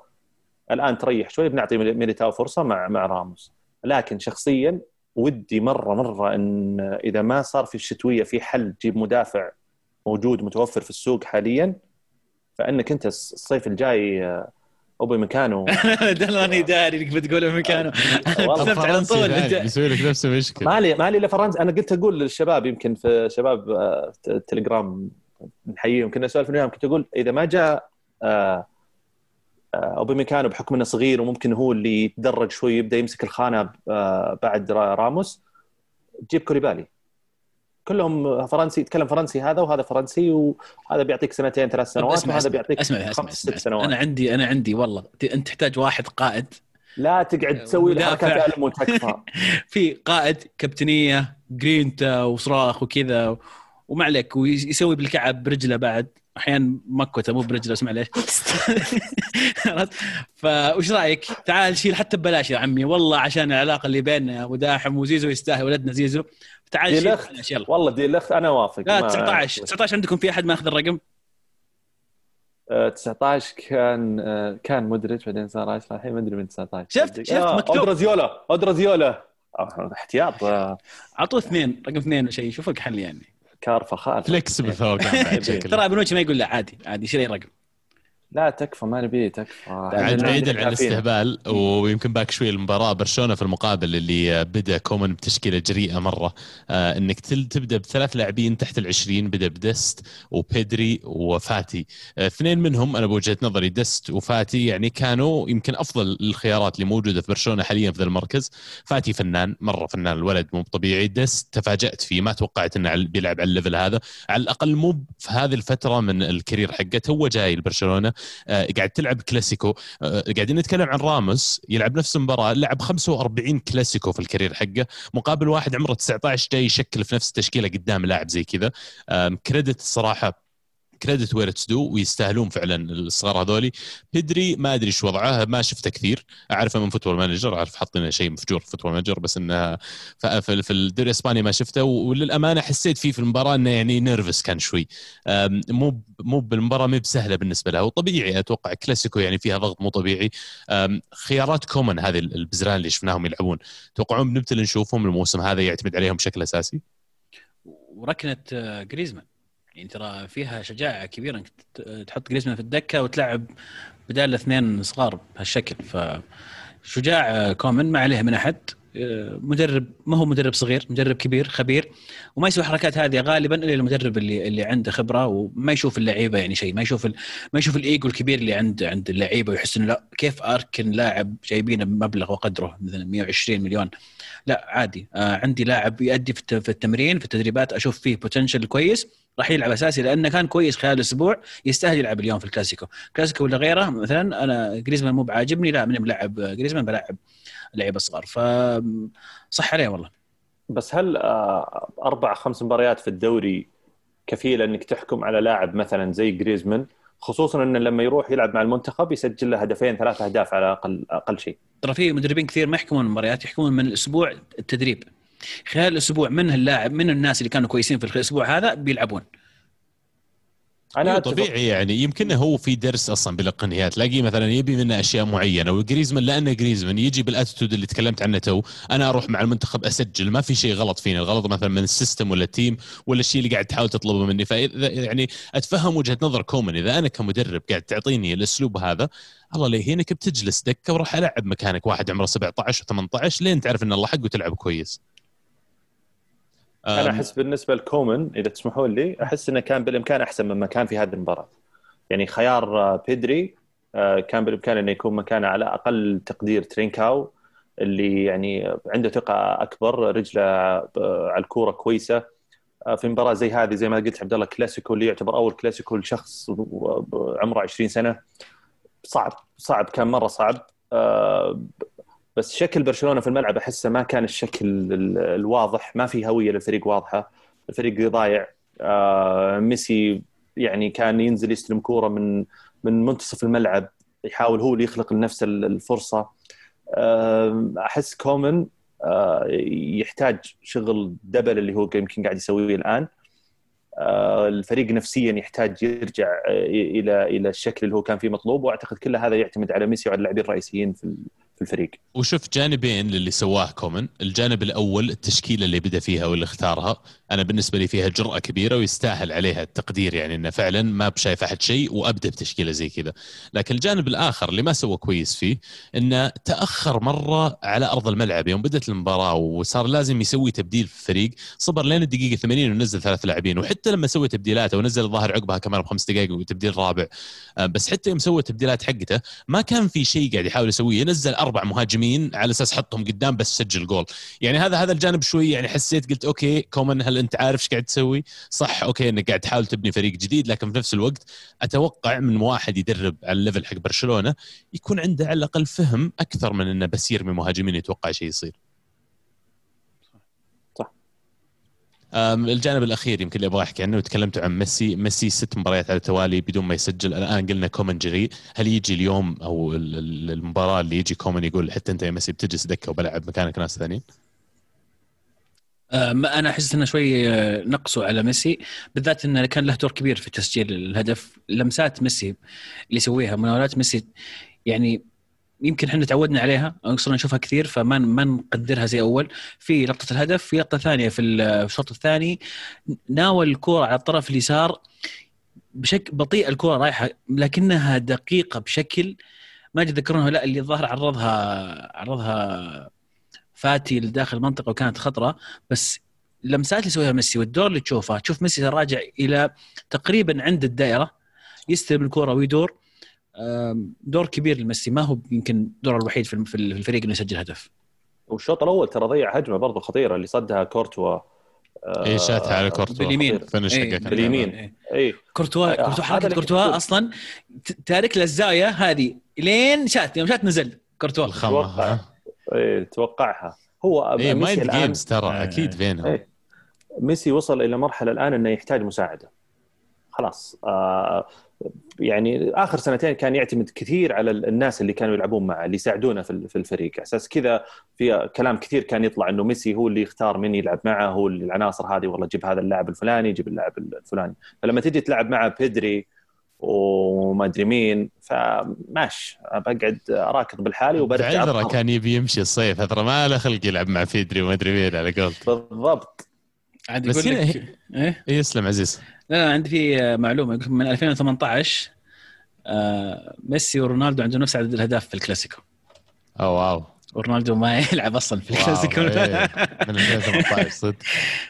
الآن تريح شوي بنعطي ميليتاو فرصة مع مع راموس. لكن شخصيا ودي مرة مرة إن إذا ما صار في الشتويه في حل تجيب مدافع موجود متوفر في السوق حاليا فإنك أنت الصيف الجاي آه، أوباميكانو دلاني داري إنك بتقول ميكانو تثبت على طول. بيسوي لك نفس المشكلة. مالي مالي إلا فرنسا أنا قلت أقول للشباب يمكن في شباب آه، التليجرام نحييهم كنا نسولف وياهم كنت أقول إذا ما جاء آه، أوباميكانو بحكم إنه صغير وممكن هو اللي يتدرج شوي يبدا يمسك الخانة بعد راموس جيب كوليبالي. كلهم فرنسي يتكلم فرنسي هذا وهذا فرنسي وهذا بيعطيك سنتين ثلاث سنوات أسمع وهذا أسمع بيعطيك اسمع خمس ست سنوات. أنا عندي أنا عندي والله أنت تحتاج واحد قائد. لا تقعد تسوي له. حركات علم وتكفى في قائد كابتنية جرينتا وصراخ وكذا وما عليك ويسوي بالكعب برجله بعد. أحيانا مكوته مو برجله اسمع ليش. عرفت؟ فوش رأيك؟ تعال شيل حتى ببلاش يا عمي. والله عشان العلاقة اللي بيننا يا ابو داحم وزيزو يستاهل ولدنا زيزو. تعال شيل لخت. ببلاش يلا. والله دي الاخ أنا وافق لا ما- 19 19 عندكم في أحد ماخذ الرقم؟ آه، 19 كان آه، كان مودريتش بعدين صار 10 الحين ما أدري من 19 شفت- شفت؟ آه، مكتوب. اودرازيولا اودرازيولا احتياط. اعطوه اثنين رقم اثنين شيء. شوف لك حل يعني. كارفه خالف فليكسبل ثوقان بعد شكله ترى بنوتشي ما يقول لا عادي عادي شيل أي رقم. لا تكفى ما نبي تكفى. عاد بعيدا عن. الاستهبال ويمكن باك شوي المباراة. برشلونة في المقابل اللي بدا كومان بتشكيلة جريئة مرة. آه إنك تبدأ بثلاث لاعبين تحت العشرين بدا بدست وبيدري وفاتي. آه، اثنين منهم أنا بوجهة نظري دست وفاتي يعني كانوا يمكن أفضل الخيارات اللي موجودة في برشلونة حاليا في ذا المركز. فاتي فنان مرة فنان الولد مو طبيعي. دست تفاجأت فيه ما توقعت إنه بيلعب على ال level هذا. على الأقل مو في هذه الفترة من ال career حقته هو جاي لبرشلونة. قاعد تلعب كلاسيكو. آه، قاعدين نتكلم عن راموس يلعب نفس المباراة لعب 45 كلاسيكو في ال career حقه. مقابل واحد عمره 19 جاي يشكل في نفس التشكيلة قدام لاعب زي كذا. credit الصراحه credit where it's due ويستاهلون فعلا الصغار هذولي. بيدري ما أدري شو وضعه ما شفته كثير. أعرفه من Football Manager أعرف حاطين شيء مفجور في Football Manager بس إنه في الدوري الإسباني ما شفته. وللأمانة حسيت فيه في المباراة إنه يعني nervous كان شوي. مو مو بالمباراة مو بسهلة بالنسبة له. وطبيعي أتوقع كلاسيكو يعني فيها ضغط مو طبيعي. خيارات كومن هذه البزران اللي شفناهم يلعبون. توقعون بنبتل نشوفهم الموسم هذا يعتمد عليهم بشكل أساسي؟ وركنة آه، جريزمان يعني ترى فيها شجاعة كبيرة إنك تحط جريزمان في الدكة وتلعب بدال اثنين صغار بهالشكل. ف شجاع كومن ما عليه من أحد. آه، مدرب ما هو مدرب صغير مدرب كبير خبير. وما يسوي الحركات هذه غالبا إلا المدرب اللي اللي عنده خبرة وما يشوف اللعيبة يعني شيء. ما يشوف. ما يشوف الإيجو الكبير اللي عند عند اللعيبة ويحس إنه لا كيف أركن لاعب جايبينه بمبلغ وقدره؟ مثلا 120 مليون. لا عادي. آه عندي لاعب يؤدي في التمرين في التدريبات أشوف فيه potential كويس. راح يلعب أساسي لأنه كان كويس خلال أسبوع يستاهل يلعب اليوم في الكلاسيكو. كلاسيكو ولا غيره مثلا أنا جريزمان مو بعاجبني لا من بلعب جريزمان بلعب لعيبه صغار ف صح عليه والله. بس هل آه، أربع خمس مباريات في الدوري كفيلة إنك تحكم على لاعب مثلا زي جريزمان خصوصا إنه لما يروح يلعب مع المنتخب يسجل له هدفين ثلاث أهداف على أقل أقل شيء. ترى في مدربين كثير ما يحكمون المباريات يحكمون من الأسبوع التدريب. خلال الأسبوع من اللاعب من الناس اللي كانوا كويسين في الأسبوع هذا بيلعبون. أنا أتفق. طبيعي يعني. يمكن هو في درس أصلا بالاقنيه تلاقيه مثلا يبي منه أشياء معينة وجريزمان لأنه جريزمان يجي بال attitude اللي تكلمت عنه تو أنا أروح مع المنتخب أسجل. ما في شيء غلط فيني الغلط مثلا من ال system ولا ال team ولا الشيء اللي قاعد تحاول تطلبه مني. فإذا يعني أتفهم وجهة نظر كومن إذا أنا كمدرب قاعد تعطيني الأسلوب هذا الله لا يهينك بتجلس دكة وراح ألعب مكانك. واحد عمره 17 و18 لين تعرف إن الله حق وتلعب كويس. أنا أحس بالنسبة لكومن إذا تسمحون لي أحس إنه كان بالإمكان أحسن مما كان في هذه المباراة. يعني خيار آه، بيدري آه، كان بالإمكان إنه يكون مكانه على أقل تقدير ترينكاو اللي يعني عنده ثقة أكبر رجله على الكورة كويسة. آه، في مباراة زي هذه زي ما قلت عبد الله كلاسيكو اللي يعتبر أول كلاسيكو لشخص عمره 20 سنة. صعب صعب كان مرة صعب. آه، بس شكل برشلونة في الملعب أحسه ما كان الشكل الواضح ما في هوية للفريق واضحة الفريق ضايع ميسي يعني كان ينزل يستلم كورة من من منتصف الملعب يحاول هو اللي يخلق لنفسه الفرصة أحس كومن آه، يحتاج شغل double اللي هو يمكن قاعد يسويه الآن آه، الفريق نفسيا يحتاج يرجع آه، إلى إلى الشكل اللي هو كان فيه مطلوب وأعتقد كل هذا يعتمد على ميسي وعلى اللاعبين الرئيسيين في في الفريق. وشوف جانبين للي سواه كومن. الجانب الأول التشكيلة اللي بدأ فيها واللي اختارها. أنا بالنسبة لي فيها جرأة كبيرة ويستاهل عليها التقدير يعني إنه فعلا ما بشايف أحد شيء وأبدأ بتشكيلة زي كذا. لكن الجانب الآخر اللي ما سوى كويس فيه إنه تأخر مرة على أرض الملعب. يوم بدأت المباراة وصار لازم يسوي تبديل في الفريق صبر لين الدقيقة 80 ونزل ثلاث لاعبين. وحتى لما سوى تبديلاته ونزل الظاهر عقبها كمان بخمس دقائق وتبديل رابع. آه، بس حتى يوم سوى التبديلات حقته ما كان في شيء قاعد يحاول يسويه. ينزل أربع مهاجمين على أساس حطهم قدام بس سجل جول. يعني هذا هذا الجانب شوي يعني حسيت قلت okay كومن هل أنت عارف إيش قاعد تسوي؟ صح okay إنك قاعد تحاول تبني فريق جديد لكن في نفس الوقت أتوقع من واحد يدرب على ال level حق برشلونة يكون عنده على الأقل فهم أكثر من إنه بس يرمي مهاجمين يتوقع شيء يصير. الجانب الأخير يمكن اللي أبغى أحكي عنه وتكلمت عن ميسي. ميسي ست مباريات على التوالي بدون ما يسجل. الآن قلنا كومن جري. هل يجي اليوم أو المباراة اللي يجي كومن يقول حتى أنت يا ميسي بتجلس دكه وبلعب مكانك ناس ثانيين؟ أنا أحس إنه شوي آه، نقصوا على ميسي. بالذات إنه كان له دور كبير في تسجيل الهدف. لمسات ميسي اللي يسويها مناولات ميسي يعني يمكن إحنا تعودنا عليها صرنا نشوفها كثير فما ما نقدرها زي أول. في لقطة الهدف في لقطة ثانية في الشوط الثاني. ناول الكوره على الطرف اليسار بشكل بطيء الكوره رايحة لكنها دقيقة بشكل ما تذكرونها لأ اللي الظاهر عرضها عرضها فاتي لداخل المنطقة وكانت خطرة. بس اللمسات اللي يسويها ميسي والدور اللي تشوفه تشوف ميسي راجع إلى تقريبا عند الدائرة يستلم الكرة ويدور. دور كبير لميسي. ما هو يمكن دوره الوحيد في الفريق إنه يسجل هدف. والشوط الأول ترى ضيع هجمة برضه خطيرة اللي صدها كورتوا. اي شاتها على كورتوا. باليمين. إيه باليمين. اي إيه. كورتوا آه، كورتوا حركة كورتوا أصلا تارك له الزاويه هذه لين شات يوم شات نزل كورتوا. الخمه اي توقعها. هو إيه mind games ترى أكيد بينهم إيه. ميسي وصل إلى مرحلة الآن إنه يحتاج مساعدة. خلاص. آه يعني آخر سنتين كان يعتمد كثير على الناس اللي كانوا يلعبون معه اللي يساعدونه في الفريق. أساس كذا في كلام كثير كان يطلع إنه ميسي هو اللي يختار من يلعب معه هو العناصر هذه والله جيب هذا اللاعب الفلاني جيب اللاعب الفلاني. فلما تجي تلعب معه بيدري وما أدري مين فماش بقعد أراكض بالحالي وبرجع كان يبي يمشي الصيف ترى ما له خلق يلعب مع بيدري وما أدري مين على قولتك. بالضبط. عاد يقول لك إيه؟ إيه يسلم عزيز. لا, لا عندي في معلومة. من 2018 آه ميسي ورونالدو عندهم نفس عدد الأهداف في الكلاسيكو. oh wow. ورونالدو ما يلعب أصلا في الكلاسيكو. إيه من 2018 صدق.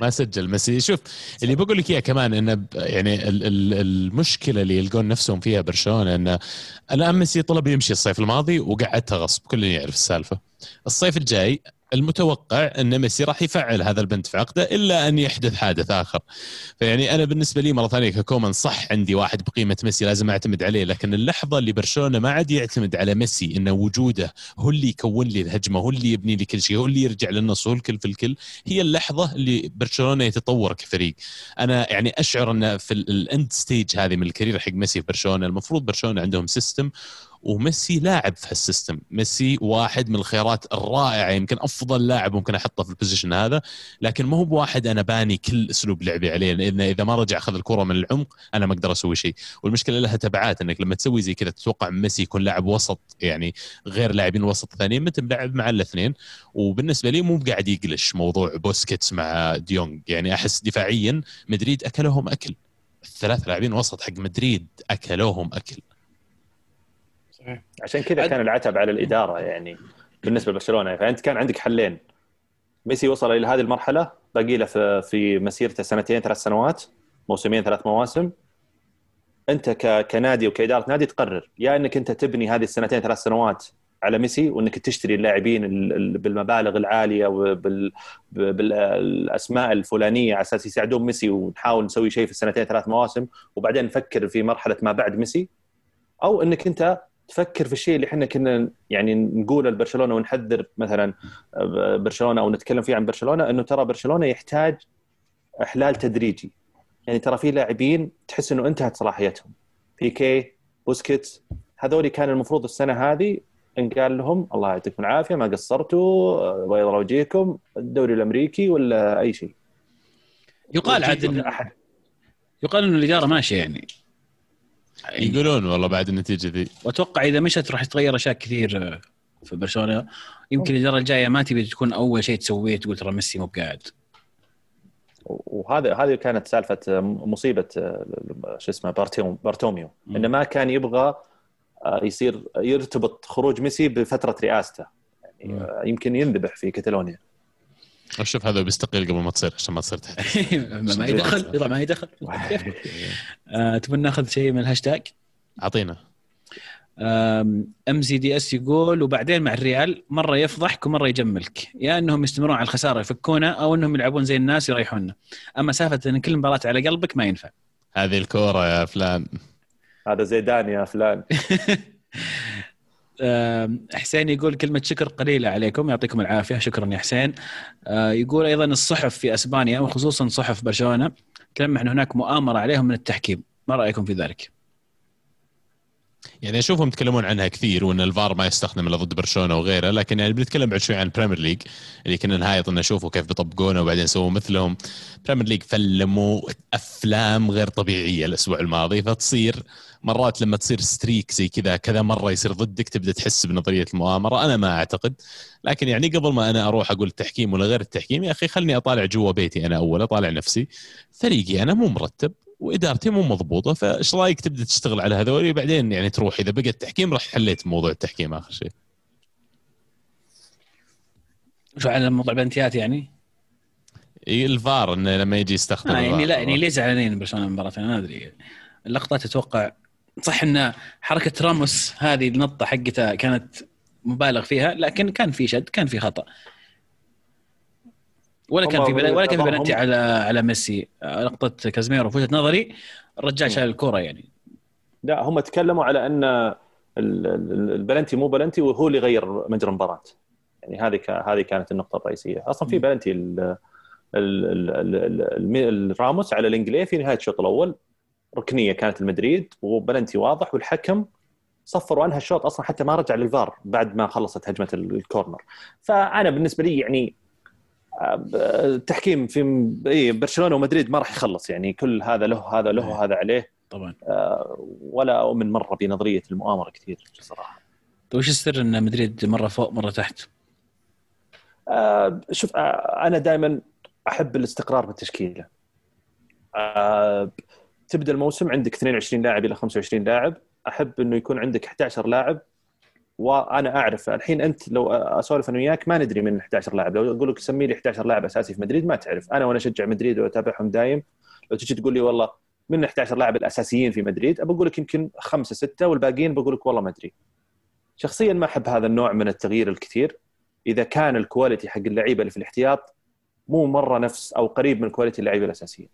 ما سجل ميسي. شوف اللي بقول لك إياه كمان إنه يعني المشكلة اللي يلقون نفسهم فيها برشلونة إنه الآن ميسي طلب يمشي الصيف الماضي وقعدتها غصب. كل يعرف السالفة. الصيف الجاي المتوقع أن ميسي راح يفعل هذا البند في عقده إلا أن يحدث حادث آخر. فيعني أنا بالنسبة لي مرة ثانية ككومان صح عندي واحد بقيمة ميسي لازم أعتمد عليه لكن اللحظة اللي برشلونة ما عاد يعتمد على ميسي انه وجوده هو اللي يكون لي الهجمة هو اللي يبني لي كل شيء هو اللي يرجع للنص هو الكل في الكل هي اللحظة اللي برشلونة يتطور كفريق. أنا يعني أشعر أن في ال end stage هذه من ال career حق ميسي في برشلونة المفروض برشلونة عندهم system وميسي لاعب في هال system. ميسي واحد من الخيارات الرائعة يمكن أفضل لاعب ممكن أحطه في ال position هذا لكن ما هو بواحد أنا باني كل أسلوب لعبي عليه لأن اذا ما رجع أخذ الكرة من العمق أنا ما أقدر أسوي شيء. والمشكلة لها تبعات إنك لما تسوي زي كذا تتوقع ميسي يكون لاعب وسط يعني غير لاعبين الوسط الثانيين متى ما لعب مع الاثنين. وبالنسبة لي مو قاعد يقلش موضوع بوسكيتس مع ديونج. يعني أحس دفاعيا مدريد أكلهم أكل. الثلاث لاعبين وسط حق مدريد اكلوهم أكل. عشان كذا كان العتب على الإدارة يعني بالنسبة لبرشلونة. فأنت كان عندك حلين. ميسي وصل إلى هذه المرحلة باقي له في مسيرته سنتين ثلاث سنوات موسمين ثلاث مواسم. أنت. كنادي وكإدارة نادي تقرر يا إنك أنت تبني هذه السنتين ثلاث سنوات على ميسي وإنك تشتري اللاعبين ال- ال- بالمبالغ العالية وبالاسماء الفلانية على أساس يساعدون ميسي ونحاول نسوي شيء في السنتين ثلاث مواسم وبعدين نفكر في مرحلة ما بعد ميسي. أو إنك أنت تفكر في الشيء اللي إحنا كنا يعني نقوله لبرشلونة ونحذر مثلا برشلونة أو نتكلم فيه عن برشلونة إنه ترى برشلونة يحتاج إحلال تدريجي. يعني ترى في لاعبين تحس إنه انتهت صلاحيتهم. بيكي بوسكيتس هذول كان المفروض السنة هذه ان قال لهم الله يعطيكم العافية ما قصرتوا بيض وجهكم الدوري الأمريكي ولا أي شيء. يقال عاد. يقال انه الإدارة ماشية يعني. يقولون والله بعد النتيجة ذي. وأتوقع إذا مشت راح يتغير أشياء كثير في برشلونة. يمكن الإدارة الجاية ما تبي تكون أول شيء تسويه تقول ترى ميسي مو بقاعد وهذا هذه كانت سالفة مصيبة شو اسمه بارتوميو. إنه ما كان يبغى آه، يصير يرتبط خروج ميسي بفترة رئاسته. يعني. آه، يمكن ينذبح في كاتالونيا. شوف هذا بيستقيل قبل ما تصير عشان ما تصير تحت. ما يدخل يطلع ما يدخل آه، تبون ناخذ شيء من الهاشتاج؟ أعطينا. MCDS يقول وبعدين مع الريال مرة يفضحك ومرة يجملك. يا إنهم يستمرون على الخسارة يفكونا أو إنهم يلعبون زي الناس يريحونا. أما سالفة إن كل مباراة على قلبك ما ينفع. هذه الكورة يا فلان. هذا زيدان يا فلان. حسين يقول كلمة شكر قليلة عليكم يعطيكم العافية. شكرا يا حسين. آه، يقول أيضا الصحف في أسبانيا وخصوصا صحف برشلونة تلمح أن هناك مؤامرة عليهم من التحكيم؟ ما رأيكم في ذلك؟ يعني أشوفهم يتكلمون عنها كثير وإن الفار ما يستخدم إلا ضد برشلونة وغيره لكن يعني بنتكلم بعد شوي عن البريمير ليج اللي كنا نهايط ان نشوفه كيف بيطبقونه وبعدين سووا مثلهم. بريمير ليج فلموا أفلام غير طبيعية الأسبوع الماضي فتصير مرات لما تصير streak زي كذا كذا مرة يصير ضدك تبدأ تحس بنظرية المؤامرة أنا ما أعتقد. لكن يعني قبل ما أنا أروح أقول التحكيم ولا غير التحكيم يا أخي خلني أطالع جوا بيتي أنا اول أطالع نفسي. فريقي أنا مو مرتب. وإدارتي مو مضبوطة فإيش رأيك تبدأ تشتغل على هذول وبعدين يعني تروح إذا بقى التحكيم راح حليت موضوع التحكيم آخر شيء شو على موضوع بلنتيات يعني؟ الفار انه لما يجي يستخدم آه يعني. لا يعني ليه زعلانين برشلونة من المباراة أنا ما أدري اللقطات أتوقع صح إن حركة راموس هذه النطة حقتها كانت مبالغ فيها لكن كان في شد كان في خطأ ولا كان في بلا ولا كان في بلنتي على على ميسي. لقطة كازميرو في وجهة نظري الرجال شال الكرة يعني. لا هم تكلموا على أن ال- ال- البلنتي مو بلنتي وهو اللي غير مجرى المباراة. يعني هذه هذه كانت النقطة الرئيسية. أصلا في بلنتي ال- ال- ال- ال- ال- الراموس على لانجليه في نهاية الشوط الأول. ركنية كانت المدريد وبلنتي واضح والحكم صفر وانهى الشوط أصلا حتى ما رجع للفار بعد ما خلصت هجمة ال- ال corner. فأنا بالنسبة لي يعني التحكيم في إيه، برشلونة ومدريد ما راح يخلص يعني كل هذا له هذا له هذا عليه طبعا ولا أؤمن مرة بنظريه المؤامرة كثير صراحة. طيب وش السر إن مدريد مرة فوق مرة تحت؟ آه شوف آه أنا دائما أحب الاستقرار بالتشكيلة. آه تبدأ الموسم عندك 22 لاعب إلى 25 لاعب، أحب إنه يكون عندك 11 لاعب وأنا أعرف الحين أنت لو أسولف أنا وياك ما ندري من 11 لاعب، لو أقول لك سمي لي 11 لاعب أساسي في مدريد ما تعرف، أنا وأنا أشجع مدريد وأتابعهم دايم. لو تجي تقول لي والله من 11 لاعب الأساسيين في مدريد بقول لك يمكن خمسة ستة والباقيين بقول لك والله ما أدري. شخصيا ما أحب هذا النوع من التغيير الكثير. إذا كان ال quality حق اللعيبة اللي في الاحتياط مو مرة نفس أو قريب من quality اللعيبة الأساسيين.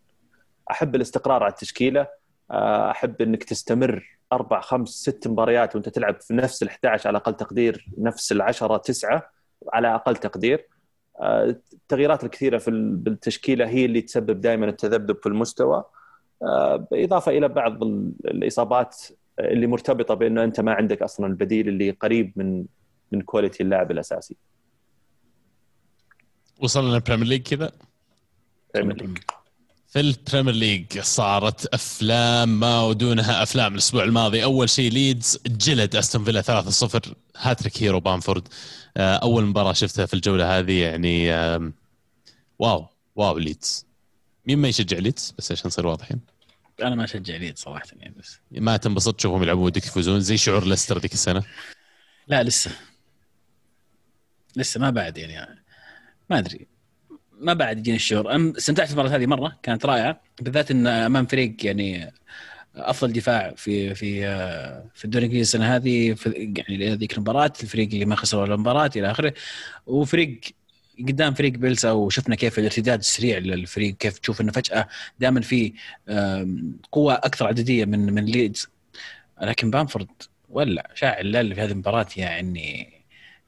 أحب الاستقرار على التشكيلة. أحب إنك تستمر أربع خمس ست مباريات وأنت تلعب في نفس ال 11 على أقل تقدير نفس العشرة تسعة على أقل تقدير. آه، التغييرات الكثيرة في ال- بالتشكيلة هي اللي تسبب دائما التذبذب في المستوى. آه، بالاضافه إلى بعض ال- الإصابات اللي مرتبطة بأنه أنت ما عندك أصلا البديل اللي قريب من من quality اللاعب الأساسي. وصلنا البريمير ليج كذا في البريمير ليج صارت أفلام ما ودونها أفلام الأسبوع الماضي. أول شيء ليدز جلد أستون فيلا 3-0 hat-trick hero بامفورد. آه، أول مباراة شفتها في الجولة هذه يعني wow wow ليدز. مين ما يشجع ليدز؟ بس عشان نصير واضحين. أنا ما أشجع ليدز صراحة يعني بس. ما تنبسط تشوفهم يلعبون ودك يفوزون زي شعور ليستر ذيك السنة. لا لسه. لسه ما بعد يعني. ما أدري. ما بعد يجيني الشعور استمتعت بالمباراه هذه مرة كانت رائعة. بالذات إن امام فريق يعني أفضل دفاع في في في الدوري الإنجليزي السنة هذه يعني هذيك المباراة الفريق اللي ما خسر ولا مباراة إلى آخره. وفريق قدام فريق بيلسا وشفنا كيف الارتداد السريع للفريق كيف تشوف إنه فجأة دائما في قوة أكثر عددية من من ليدز. لكن بامفورد ولا شاعل في هذه المباراة يعني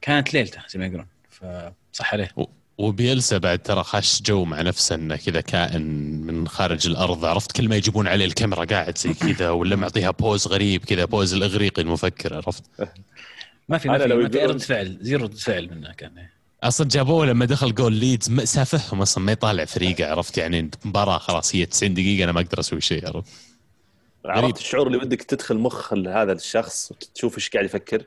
كانت ليلته زي ما يقولون. فصح عليه. وبيلسا بعد ترى خش جو مع نفسه إنه كذا كائن من خارج الأرض. عرفت كل ما يجيبون عليه الكاميرا قاعد زي كذا ولا معطيها pose غريب كذا pose الإغريقي المفكر عرفت؟ ما في ما أنا في, ما رد فعل zero رد فعل منه كان. أصلا جابوه لما دخل جول ليدز ما- سافههم أصلا ما يطالع فريقه عرفت؟ يعني مباراة خلاص هي 90 دقيقة أنا ما أقدر أسوي شيء عرفت. عرفت الشعور اللي ودك تدخل مخ هذا الشخص وتشوف إيش قاعد يفكر؟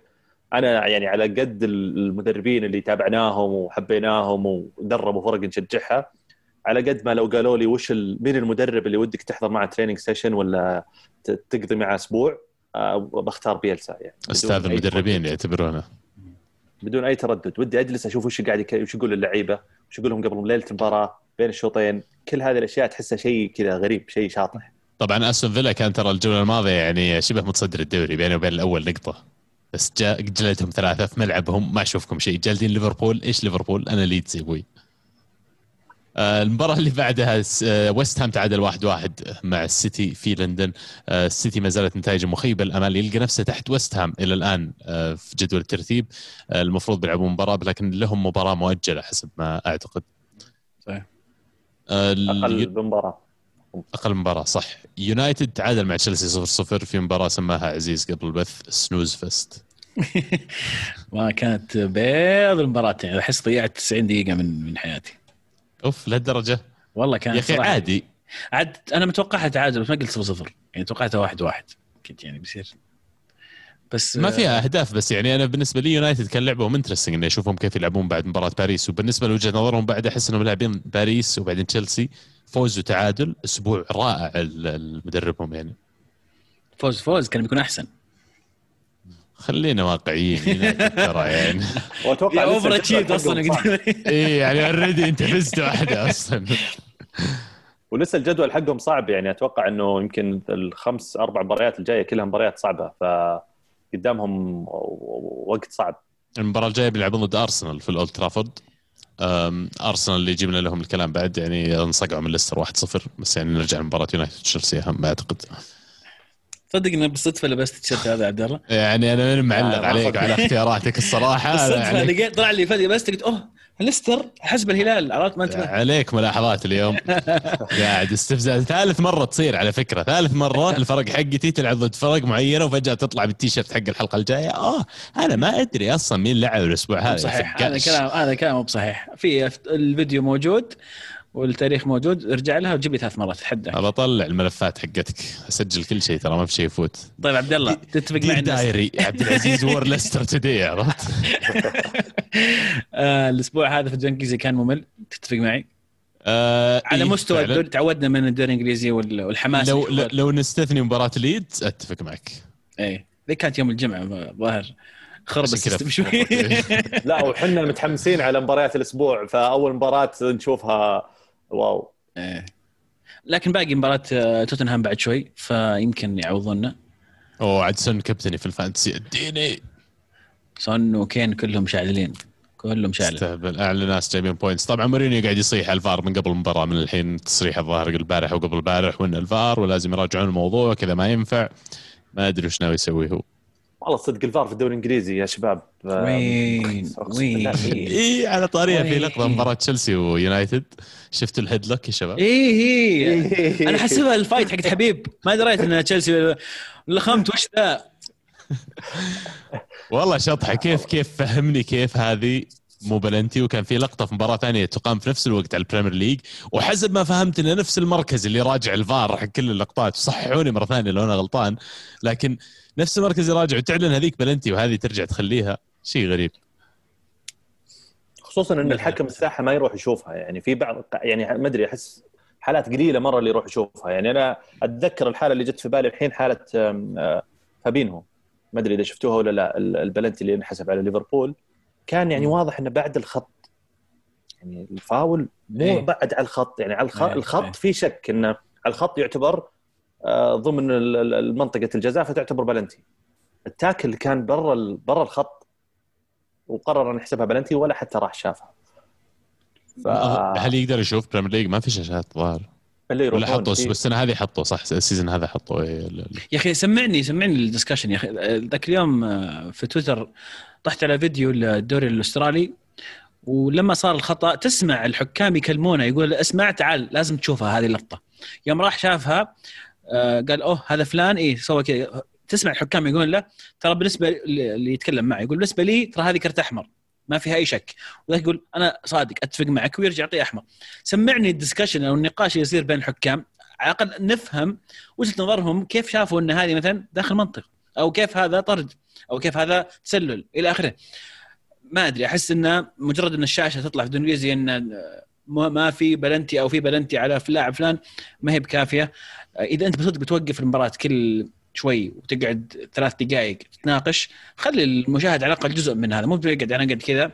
أنا يعني على قد المدربين اللي تابعناهم وحبيناهم ودربوا فرق نشجعها على قد ما لو قالوا لي وش. مين المدرب اللي ودك تحضر معه training session ولا تقضي معه أسبوع آه، بختار بيلسا يعني أستاذ المدربين. يعتبرونه بدون أي تردد ودي أجلس أشوف وش قاعد يك... وش يقول اللعيبة وش يقول لهم قبل ليلة المباراة بين الشوطين كل هذه الأشياء تحسها شيء كذا غريب شيء شاطح طبعا أستون فيلا كان ترى الجولة الماضية يعني شبه متصدر الدوري بينه وبين الأول نقطة بس جا جلدهم ثلاثة في ملعبهم ما أشوفكم شيء. جالدين ليفربول. إيش ليفربول؟ أنا ليدز يا أبوي. آه، المباراة اللي بعدها س- آه، ويست هام تعادل واحد واحد مع السيتي في لندن. آه، السيتي ما زالت نتائجه مخيبة. الأمال يلقى نفسه تحت ويست هام إلى الآن في جدول الترتيب. المفروض بيلعبون مباراة لكن لهم مباراة مؤجلة حسب ما أعتقد. صحيح. آه، أقل بمباراه أقل مباراة صح. يونايتد تعادل مع تشيلسي 0 0 في مباراة سماها عزيز قبل البث سنوز فست ما كانت بيض المباراة يعني أحس ضيعت 90 دقيقة من من حياتي. أوف لهالدرجة. والله كانت يا أخي عادي. عاد أنا متوقعها تعادل بس ما قلت 0 0 يعني توقعتها 1 1 كنت يعني بيصير. بس ما آه، فيها أهداف بس يعني أنا بالنسبة لي يونايتد كان لعبهم interesting اني اشوفهم كيف يلعبون بعد مباراة باريس. وبالنسبة لوجهة نظرهم بعد أحس إنهم لاعبين باريس وبعدين تشيلسي. فوز وتعادل. أسبوع رائع المدربهم يعني. فوز فوز. كان بيكون أحسن. خلينا واقعيين ترى يعني. وأتوقع over الجدول achieve أصلا. إيه يعني already انت فزت واحدة أصلا. ولسه الجدول حقهم صعب يعني أتوقع إنه يمكن الخمس أربع مباريات الجاية كلها مباريات صعبة فقدامهم وقت صعب. المباراة الجاية بيلعبون ضد ارسنال في الأولد ترافورد. ارسنال اللي جبنا لهم الكلام بعد يعني انصقعوا من ليستر 1-0 بس يعني نرجع لمباراة يونايتد تشيلسي أهم أعتقد. تصدق إنه بالصدفة لبست التيشيرت هذا عبد الله. يعني أنا من معلق آه، عليك ما وعلى اختياراتك الصراحة. بالصدفة عليك, لقيت طلع لي فجأة بس قلت أوه ليستر حسب الهلال. عرفت؟ ما انتبه عليك ملاحظات اليوم. قاعد استفزاز. ثالث مرة تصير على فكرة. ثالث مرة الفرق حقتي تلعب ضد فرق معينة وفجأة تطلع بالتيشيرت حق الحلقة الجاية. آه أنا ما أدري أصلا مين لعب الأسبوع هذا. صحيح. هذا. كلام هذا كلام مو بصحيح في الفيديو موجود. والتاريخ موجود ارجع لها وجيب لي ثلاث مرات اتحدى أبى أطلع الملفات حقتك. أسجل كل شيء ترى ما في شيء يفوت. طيب عبد الله تتفق معي diary عبد العزيز wore ليستر today عرفت؟ آه الأسبوع هذا في الدوري الانجليزي كان ممل. تتفق معي؟ آه على إيه مستوى. الدوري تعودنا من الدوري الإنجليزي وال- والحماس لو لو- لو نستثني مباراة ليدز أتفق معك. إيه. ذي كانت يوم الجمعة ظاهر خرب ال system شوي. لا وحنا متحمسين على مباريات الأسبوع فأول مباراة نشوفها wow. إيه. لكن باقي مباراة آه، توتنهام بعد شوي فيمكن يعوضونا اوه عاد سن كابتني في ال fantasy اديني. سون وكين كلهم شاعلين كلهم شاعلين. استهبل اعلى ناس جايبين points طبعا مورينيو قاعد يصيح على الفار من قبل المباراة من الحين تصريح الظاهر البارح وقبل البارح وإن الفار ولازم يراجعون الموضوع كذا ما ينفع. ما أدري وش ناوي يسوي هو. والله صدق الفار في الدوري الإنجليزي يا شباب. وين؟ أقسم وين. اي على طاريها في؟ لقطه مباراة تشيلسي ويونايتد. شفتوا ال headlock يا شباب؟ إيه إيه. أنا حسبها ال fight حقت حبيب. ما دريت إن تشيلسي لخمت. وش ذا؟ والله شطحه كيف كيف فهمني كيف هذه؟ مو بلنتي. وكان في لقطة في مباراة ثانية تقام في نفس الوقت على البريمير ليج. وحسب ما فهمت إنه نفس المركز اللي راجع الفار حق كل اللقطات. صححوني مرة ثانية لو أنا غلطان. لكن نفس المركز يراجع وتعلن هذيك بلنتي وهذه ترجع تخليها. شيء غريب. خصوصا إن الحكم الساحة ما يروح يشوفها. يعني في بعض يعني ما أدري أحس حالات قليلة مرة اللي يروح يشوفها. يعني أنا أتذكر الحالة اللي جت في بالي الحين حالة آه، فابينهو. ما أدري إذا شفتوها ولا لا ال- البلنتي اللي انحسب على ليفربول. كان يعني واضح إنه بعد الخط. يعني الفاول مو إيه. بعد على الخط. يعني على الخط, إيه، الخط إيه. في شك إنه على الخط يعتبر ضمن ال- ال- المنطقة الجزاء فتعتبر بلنتي. ال tackle اللي كان برا ال- برا الخط وقرر أن يحسبها بلنتي ولا حتى راح شافها. ف... هل يقدر يشوف بريمير ليج ما في شاشات ظاهر ولا حطوا في- بس السنة هذه حطوا صح؟ ال season هذا حطوا إيه، يا أخي سمعني سمعني ال discussion يا أخي. ذاك اليوم آه، في تويتر طحت على فيديو الدوري الأسترالي ولما صار الخطأ تسمع الحكام يكلمونه يقول أسمع تعال لازم تشوفها هذه اللقطة. يوم راح شافها آه، قال أوه هذا فلان. إيه سوى كذا. تسمع الحكام يقول له ترى بالنسبة اللي يتكلم معه يقول بالنسبة لي ترى هذه كرت أحمر ما فيها أي شك. وذاك يقول أنا صادق أتفق معك. ويرجع يعطيه أحمر. سمعني الدسكشن أو النقاش اللي يصير بين الحكام. على الأقل نفهم وجهة نظرهم كيف شافوا إن هذه مثلا داخل منطق أو كيف هذا طرد أو كيف هذا تسلل إلى آخره. ما أدري أحس انه مجرد إن الشاشة تطلع في الانجليزي إن ما في بلنتي أو في بلنتي على لاعب فلان ما هي بكافية. إذا أنت بصدق بتوقف المباراة كل شوي وتقعد ثلاث دقائق تتناقش خلي المشاهد على الأقل جزء من هذا مو بيقعد أنا قاعد كذا.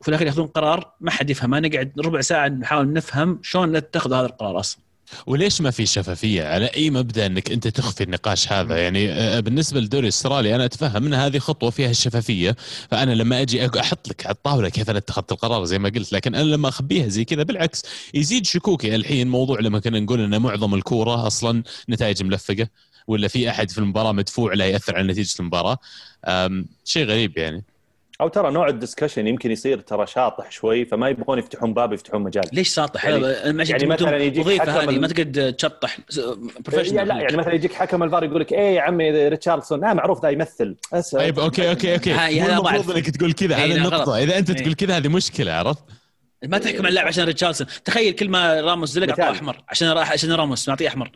وفي الأخير يأخذون قرار ما حد يفهمه. نقعد ربع ساعة نحاول نفهم شلون نتخذ هذا القرار أصلا. وليش ما في شفافية؟ على أي مبدأ إنك أنت تخفي النقاش هذا؟ يعني آه، بالنسبة للدوري الاسترالي أنا أتفهم إن هذه خطوة فيها الشفافية فأنا لما أجي أحط لك على الطاولة كيف أنا اتخذت القرار زي ما قلت لكن أنا لما أخبيها زي كذا بالعكس يزيد شكوكي الحين موضوع لما كنا نقول إن معظم الكورة أصلا نتائج ملفقة ولا في أحد في المباراة مدفوع له يأثر على نتيجة المباراة. شيء غريب يعني. أو ترى نوع ال discussion يمكن يصير ترى شاطح شوي فما يبغون يفتحون باب يفتحون مجال ليش شاطح؟ يعني- يعني يعني مثلاً يجيك وظيفة حكم هذه ما تقعد تشطح يعني لا يعني مثلا يجيك حكم الفار يقول لك إيه يا عمي ريتشاردسون لا معروف ذا يمثل طيب okay okay okay المفروض. إنك تقول كذا إيه، هذه لا، النقطة. إذا أنت إيه. تقول كذا هذه مشكلة عرفت ما تحكم على اللاعب عشان ريتشاردسون تخيل كل ما راموس زلق. أعطاه أحمر عشان راح عشان راموس نعطيه أحمر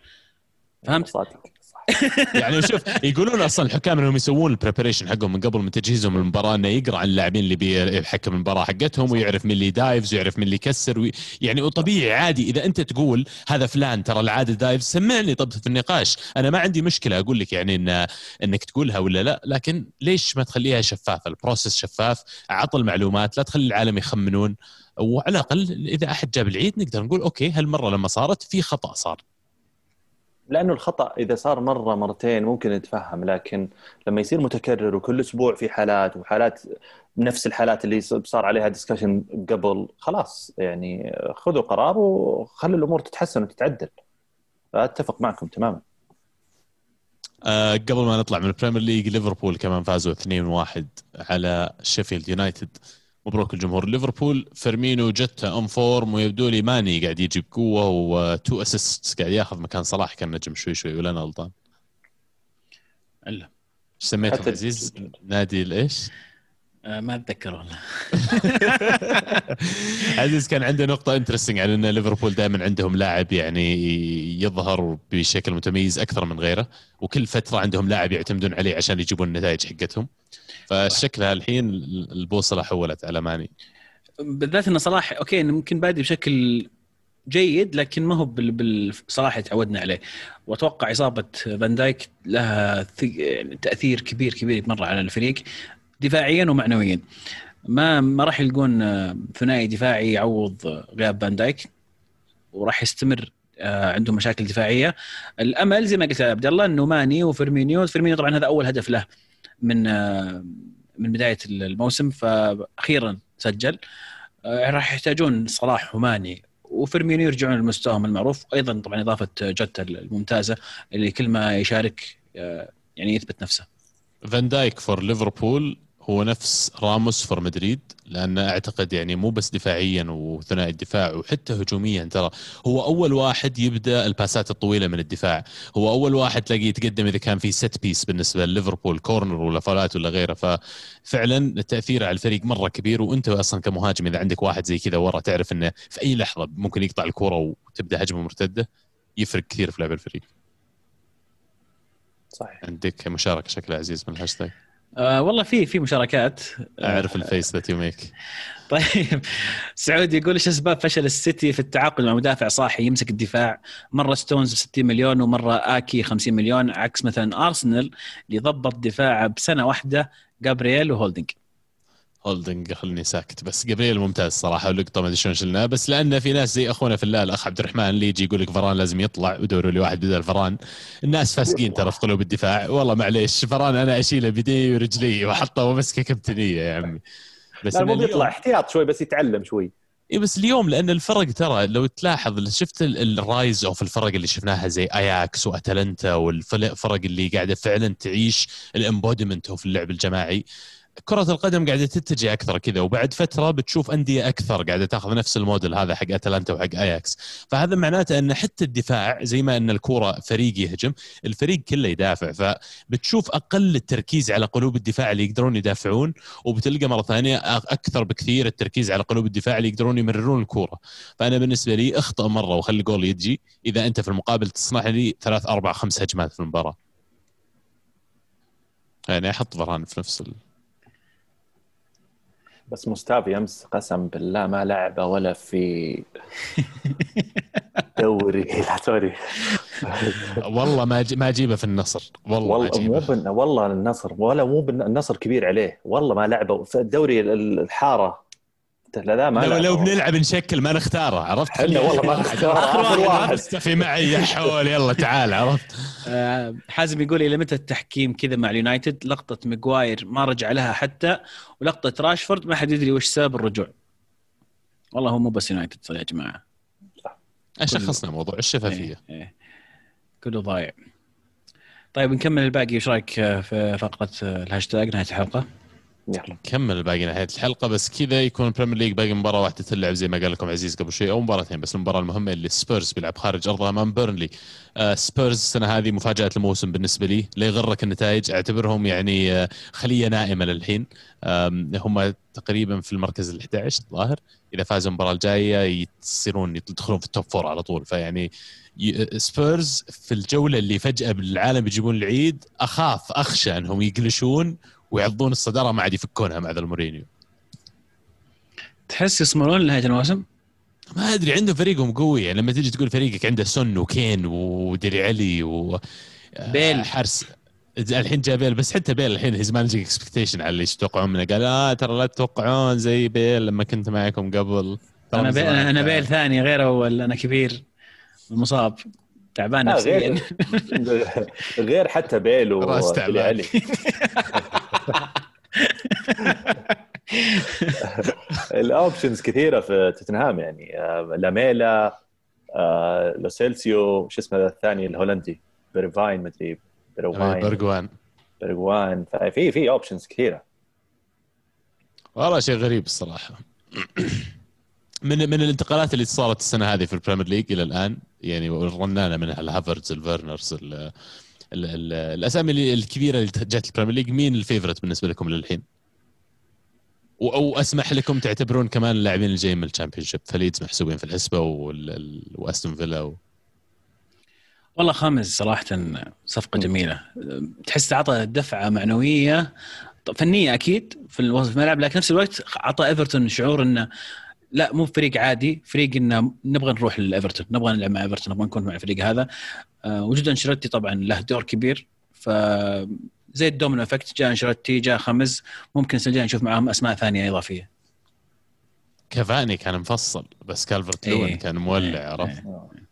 فهمت؟ صادق. يعني شوف يقولون أصلا الحكام إنهم يسوون ال preparation حقهم من قبل من تجهيزهم للمباراة إنه يقرأ عن اللاعبين اللي بيحكم المباراة حقتهم ويعرف مين اللي dives ويعرف مين اللي يكسر وي... يعني وطبيعي عادي. إذا أنت تقول هذا فلان ترى العاده dives سمعني طب في النقاش. أنا ما عندي مشكلة أقول لك يعني ان إنك تقولها ولا لا لكن ليش ما تخليها شفافة؟ ال process شفاف عط المعلومات لا تخلي العالم يخمنون. وعلى الأقل إذا أحد جاب العيد نقدر نقول okay هالمرة لما صارت في خطأ صار. لأنه الخطأ إذا صار مرة مرتين ممكن نتفهم لكن لما يصير متكرر وكل أسبوع في حالات وحالات نفس الحالات اللي صار عليها discussion قبل خلاص يعني خذوا قرار وخلوا الأمور تتحسن وتتعدل. أتفق معكم تماما. آه قبل ما نطلع من البريمير ليج ليفربول كمان فازوا 2-1 على شيفيلد يونايتد مبروك الجمهور. ليفربول فيرمينو جتا on form ويبدو لي ماني قاعد يجي بقوه و two assist قاعد ياخذ مكان صلاح. كان نجم شوي شوي ولا أنا غلطان؟ إلا. إيش سميته عزيز؟ نادي الايش؟ آه ما أتذكر والله. عزيز كان عنده نقطة interesting على إن ليفربول دائما عندهم لاعب يعني يظهر بشكل متميز أكثر من غيره وكل فترة عندهم لاعب يعتمدون عليه عشان يجيبون النتائج حقتهم. فشكلها الحين البوصلة حولت على ماني. بالذات إن صلاح okay ممكن بادي بشكل جيد لكن ما هو بال- بالصلاح اللي تعودنا عليه. وأتوقع إصابة فان دايك لها يعني تأثير كبير كبير مرة على الفريق دفاعيا ومعنويا. ما ما راح يلقون ثنائي دفاعي يعوض غياب فان دايك وراح يستمر آه، عندهم مشاكل دفاعية. الأمل زي ما قلت عبد الله إنه ماني وفيرمينيو فيرمينيو طبعا هذا أول هدف له. من آه، من بداية الموسم فاخيرا سجل. آه، راح يحتاجون صلاح وماني وفيرمينيو يرجعون لمستواهم المعروف أيضا طبعا إضافة جوتا الممتازة اللي كل ما يشارك آه، يعني يثبت نفسه. فان دايك for ليفربول هو نفس راموس for مدريد لأن أعتقد يعني مو بس دفاعيا وثنائي الدفاع وحتى هجوميا ترى هو أول واحد يبدأ الباسات الطويلة من الدفاع. هو أول واحد تلاقيه يتقدم إذا كان في set piece بالنسبة لليفربول corner ولا فاولات ولا غيره. ففعلا التأثير على الفريق مرة كبير وأنت أصلا كمهاجم إذا عندك واحد زي كذا ورا تعرف إنه في أي لحظة ممكن يقطع الكرة وتبدأ هجمة مرتدة يفرق كثير في لعب الفريق. صحيح. عندك مشاركة شكلها عزيز من الهاشتاج. آه والله في في مشاركات. أعرف ال face that you make طيب سعود يقول إيش أسباب فشل السيتي في التعاقد مع مدافع صاحي يمسك الدفاع؟ مرة ستونز ب 60 مليون ومرة آكي 50 مليون عكس مثلا أرسنال اللي ضبط دفاعه بسنة واحدة جابرييل وهولدنج هولدنج خلني ساكت. بس جابرييل ممتاز صراحة ولقطة ما أدري شلون شلناه بس لأن في ناس زي أخونا في الله الاخ عبد الرحمن اللي يجي يقول لك فران لازم يطلع ودوروا لي واحد بدل فران الناس فاسقين ترى في قلوب الدفاع. والله معليش فران أنا أشيله بيدي ورجلي وأحطه ومسكه كابتنية يا عمي. بس لا مو بيطلع احتياط شوي بس يتعلم شوي. اي بس اليوم لأن الفرق ترى لو تلاحظ شفت ال rise of الفرق اللي شفناها زي اياكس واتلانتا والفرق اللي قاعدة فعلا تعيش ال embodiment of اللعب الجماعي. كرة القدم قاعدة تتجه أكثر كذا وبعد فترة بتشوف أندية أكثر قاعدة تاخذ نفس الموديل هذا حق أتلانتا وحق أياكس. فهذا معناته أن حتى الدفاع زي ما أن الكرة فريق يهجم الفريق كله يدافع. فبتشوف أقل التركيز على قلوب الدفاع اللي يقدرون يدافعون وبتلقى مرة ثانية أكثر بكثير التركيز على قلوب الدفاع اللي يقدرون يمررون الكرة فأنا بالنسبة لي أخطأ مرة وخلي جول يجي إذا أنت في المقابل تصنع لي ثلاث أربع خمس هجمات في المباراة يعني أحط فران في نفس ال... بس مستافي امس قسم بالله ما لعبه ولا في دوري. لا sorry. والله ما ما أجيبه في النصر. والله والله مو بن... والله النصر ولا مو بن... النصر كبير عليه. والله ما لعبه. في الدوري الحارة. لا لا ما لو, لو بنلعب نشكل ما نختاره عرفت؟ إحنا والله ما نختاره. اخر واحد. استفي معي يا حول يلا تعال عرفت؟ آه، حازم يقول إلى متى التحكيم كذا مع اليونايتد؟ لقطة ماجواير ما رجع لها حتى ولقطة راشفورد ما حد يدري وش سبب الرجوع. والله هو مو بس يونايتد يا جماعة. شخصنا موضوع الشفافيه إيه إيه. كله ضايع. طيب نكمل الباقي إيش رأيك في فقرة الهاشتاج نهاية الحلقة؟ يلا. نكمل باقي نهاية الحلقة بس كذا يكون البريمير ليج باقي مباراة واحدة تلعب زي ما قال لكم عزيز قبل شوي أو مباراتين بس المباراة المهمة اللي سبيرز بيلعب خارج ارضه امام بيرنلي آه سبيرز السنة هذه مفاجأة الموسم بالنسبة لي لا يغرك النتائج أعتبرهم يعني آه خلية نائمة للحين. هم تقريبا في المركز ال 11 الظاهر إذا فازوا المباراة الجاية يصيرون يدخلون في ال top four على طول. فيعني سبيرز في الجولة اللي فجأة بالعالم يجيبون العيد أخاف أخشى إنهم يقلشون ويعضون الصدارة ما عاد يفكونها مع ذا المورينيو. تحس يصمدون لنهاية الموسم؟ ما أدري عندهم فريقهم قوي. يعني لما تيجي تقول فريقك عنده سن وكين وديري علي و بيل. حارس الحين جاء بيل. بس حتى بيل الحين he's managing expectation على اللي يتوقعون منه. قال آه ترى لا تتوقعون زي بيل لما كنت معكم قبل. أنا بيل أنا بيل ثاني غيره ولا أنا كبير؟ مصاب تعبان نفسيا. غير, غير حتى بيل وديري علي ال options كثيرة في توتنهام يعني آه، لاميلا آه، لوسيلسيو شو اسمه الثاني الهولندي بيرفاين مدري بيرفاين برجوان برجوان في في options كثيرة. والله شيء غريب الصراحة. من من الانتقالات اللي صارت السنة هذه في ال Premier League إلى الآن يعني رنانه منها الهافرز الفيرنرز الأسامي الكبيرة اللي جت ال Premier League مين ال favorite بالنسبة لكم للحين؟ أو أسمح لكم تعتبرون كمان اللاعبين الجايين من ال Championship فليدز محسوبين في الحسبه وأستون فيلا و... والله خاميس صراحة صفقة جميلة تحس أعطى دفعة معنوية فنية أكيد في الملعب لكن نفس الوقت أعطى إيفرتون شعور إنه لا مو فريق عادي. فريق إنه نبغى نروح لإيفرتون نبغى نلعب مع إيفرتون نبغى نكون مع الفريق هذا. آه، وجود أنشيلوتي طبعا له دور كبير. ف زي ال domino effect جاء أنشيلوتي جاء خاميس ممكن السنة الجايه نشوف معاهم أسماء ثانية إضافية. كافاني كان مفصل بس كالفرت لوين إيه كان مولع إيه. عرفت؟ إيه.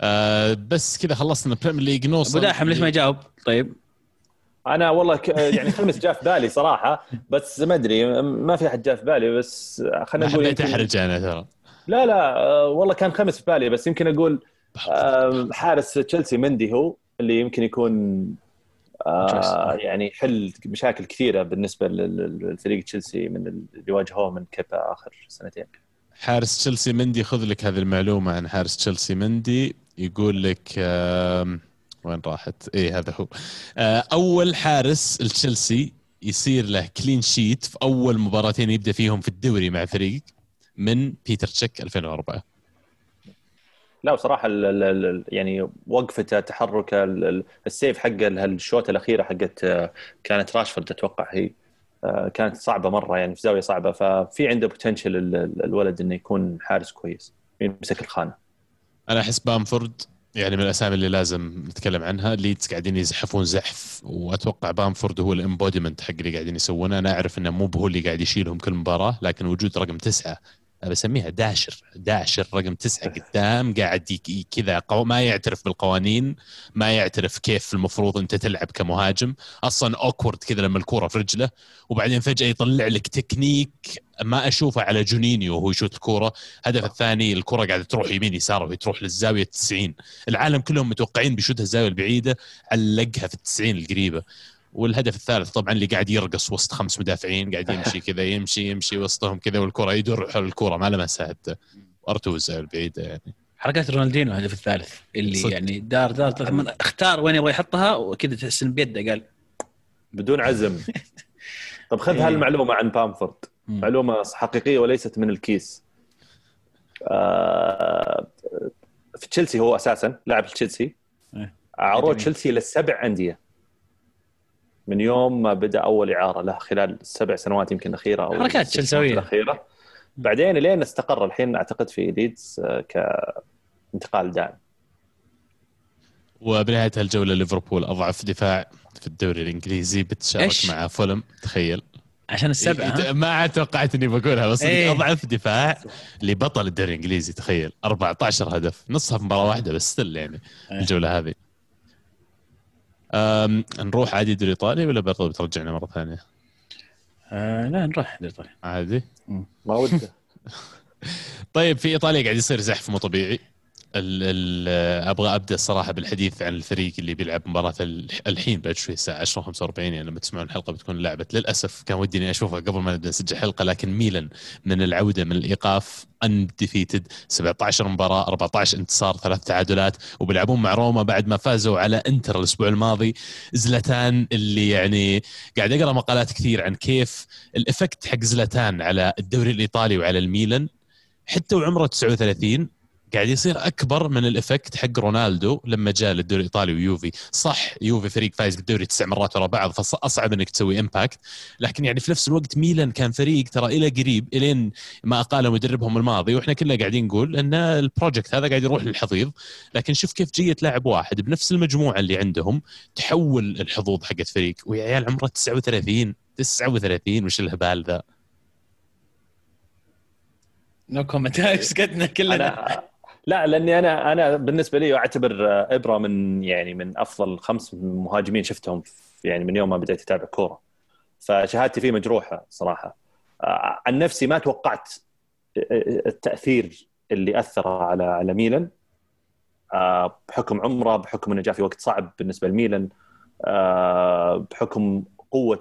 آه بس كذا خلصنا ال Premier League نوصل أبو داحم ليش ما يجاوب؟ طيب. أنا والله ك... يعني خاميس جاء في بالي صراحة بس ما أدري ما في أحد جاء في بالي بس خلينا نقول حبيت احرج أنا ترى. لا لا آه، والله كان خاميس في بالي بس يمكن أقول حارس تشيلسي مندي هو اللي يمكن يكون آه يعني يحل مشاكل كثيرة بالنسبة للفريق تشيلسي من اللي واجهوه من كيبا آخر سنتين. حارس تشيلسي مندي خذ لك هذه المعلومة عن حارس تشيلسي مندي يقول لك آه وين راحت؟ إيه هذا هو. آه أول حارس لتشيلسي يصير له clean sheet في أول مباراتين يبدأ فيهم في الدوري مع فريق من بيتر تشيك 2004 لا بصراحه ال ال يعني وقفته تحركه ال save حقه الشوطة الأخيرة حقت كانت راشفورد أتوقع هي آه، كانت صعبة مرة يعني في زاوية صعبة. ففي عنده potential الولد إنه يكون حارس كويس يمسك الخانة. أنا احس بامفورد. يعني من الأسامي اللي لازم نتكلم عنها ليدز قاعدين يزحفون زحف وأتوقع بامفورد هو ال embodiment حق اللي قاعدين يسوونه. أنا أعرف إنه مو هو اللي قاعد يشيلهم كل مباراة لكن وجود رقم تسعة بسميها داشر. داشر رقم تسعة قدام قاعد كذا ما يعترف بالقوانين ما يعترف كيف المفروض أنت تلعب كمهاجم. أصلا awkward كذا لما الكورة في رجله وبعدين فجأة يطلع لك تكنيك ما أشوفه على جونينيو وهو يشوت الكورة. الهدف الثاني الكوره قاعدة تروح يمين يسار وهي تروح للزاوية 90 العالم كلهم متوقعين بيشوتها الزاوية البعيدة علقها في التسعين القريبة. والهدف الثالث طبعا اللي قاعد يرقص وسط خمس مدافعين قاعد يمشي كذا يمشي يمشي وسطهم كذا والكرة يدور حول الكرة ما لمسها حتى أرتوز البعيده يعني. حركات رونالدينو الهدف الثالث اللي صد. يعني دار دار اختار وين يبغى يحطها وكذا تحس ان بيده قال. بدون عزم. طب خذ هالمعلومة عن بامفورد. معلومة حقيقية وليست من الكيس. آه في تشيلسي هو أساسا لاعب تشيلسي. إيه. عروض تشيلسي للسبع أندية. من يوم ما بدأ أول إعارة له خلال السبع سنوات يمكن الاخيره أو حركات تشيلساويه الأخيرة. بعدين لين استقر الحين أعتقد في ليدز آه، كانتقال دائم. وبنهاية الجوله ليفربول أضعف دفاع في الدوري الإنجليزي بتشارك إيش؟ مع فولهام تخيل. عشان السبعة ما توقعت إني بقولها بس إيه. أضعف دفاع لبطل الدوري الإنجليزي تخيل. 14 هدف نصها في مباراة واحدة بس still يعني إيه. الجولة هذه. نروح عادي دوري ايطالي ولا برضه بترجعنا مرة ثانية؟ آه لا نروح دوري ايطالي عادي؟ ما وده طيب في إيطاليا قاعد يصير زحف مو طبيعي ال ال أبغى أبدأ الصراحه بالحديث عن الفريق اللي بيلعب مباراة الحين بعد شوي الساعة 10 45 يعني لما تسمعون الحلقة بتكون لعبت للأسف كان ودي إني أشوفها قبل ما نبدأ نسجل حلقة لكن ميلان من العودة من الإيقاف انديفيتد 17 مباراة 14 انتصار ثلاث تعادلات وبيلعبون مع روما بعد ما فازوا على إنتر الأسبوع الماضي. زلتان اللي يعني قاعد أقرأ مقالات كثير عن كيف ال effect حق زلتان على الدوري الإيطالي وعلى الميلان. حتى وعمره 39 قاعد يصير أكبر من ال effect حق رونالدو لما جاء للدوري الإيطالي ويوفي. صح يوفي فريق فايز بالدوري تسع مرات ورا بعض فاصعب إنك تسوي impact لكن يعني في نفس الوقت ميلان كان فريق ترى إلى قريب إلين ما اقال مدربهم الماضي وإحنا كلنا قاعدين نقول إن ال project هذا قاعد يروح للحضيض. لكن شوف كيف جيه لاعب واحد بنفس المجموعة اللي عندهم تحول الحظوظ حقت فريق. ويا عيال عمره 39 39 وش الهبال ذا؟ no comment سكتنا كلنا. لا لأني أنا أنا بالنسبة لي أعتبر إبرا من يعني من أفضل خمس مهاجمين شفتهم يعني من يوم ما بديت أتابع كورة. فشهادتي فيه مجروحة صراحة. آه، عن نفسي ما توقعت التأثير اللي أثر على على ميلان. آه، بحكم عمره بحكم إنه جاء في وقت صعب بالنسبة لميلان. آه، بحكم قوة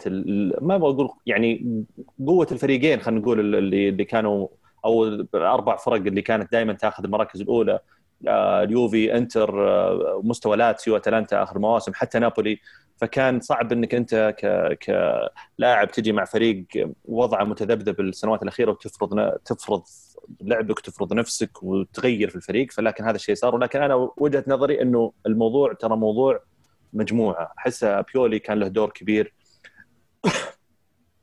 ما بقول يعني قوة الفريقين خلينا نقول اللي اللي كانوا أو الأربع فرق اللي كانت دائما تأخذ المراكز الأولى آه، اليوفي إنتر آه، مستوى لاتسيو أتلانتا آخر مواسم حتى نابولي. فكان صعب إنك أنت ك كلاعب تجي مع فريق وضعه متذبذب السنوات الأخيرة وتفرض تفرض لعبك وتفرض نفسك وتغير في الفريق. فلكن هذا الشيء صار. ولكن أنا وجهة نظري إنه الموضوع ترى موضوع مجموعة. احس بيولي كان له دور كبير.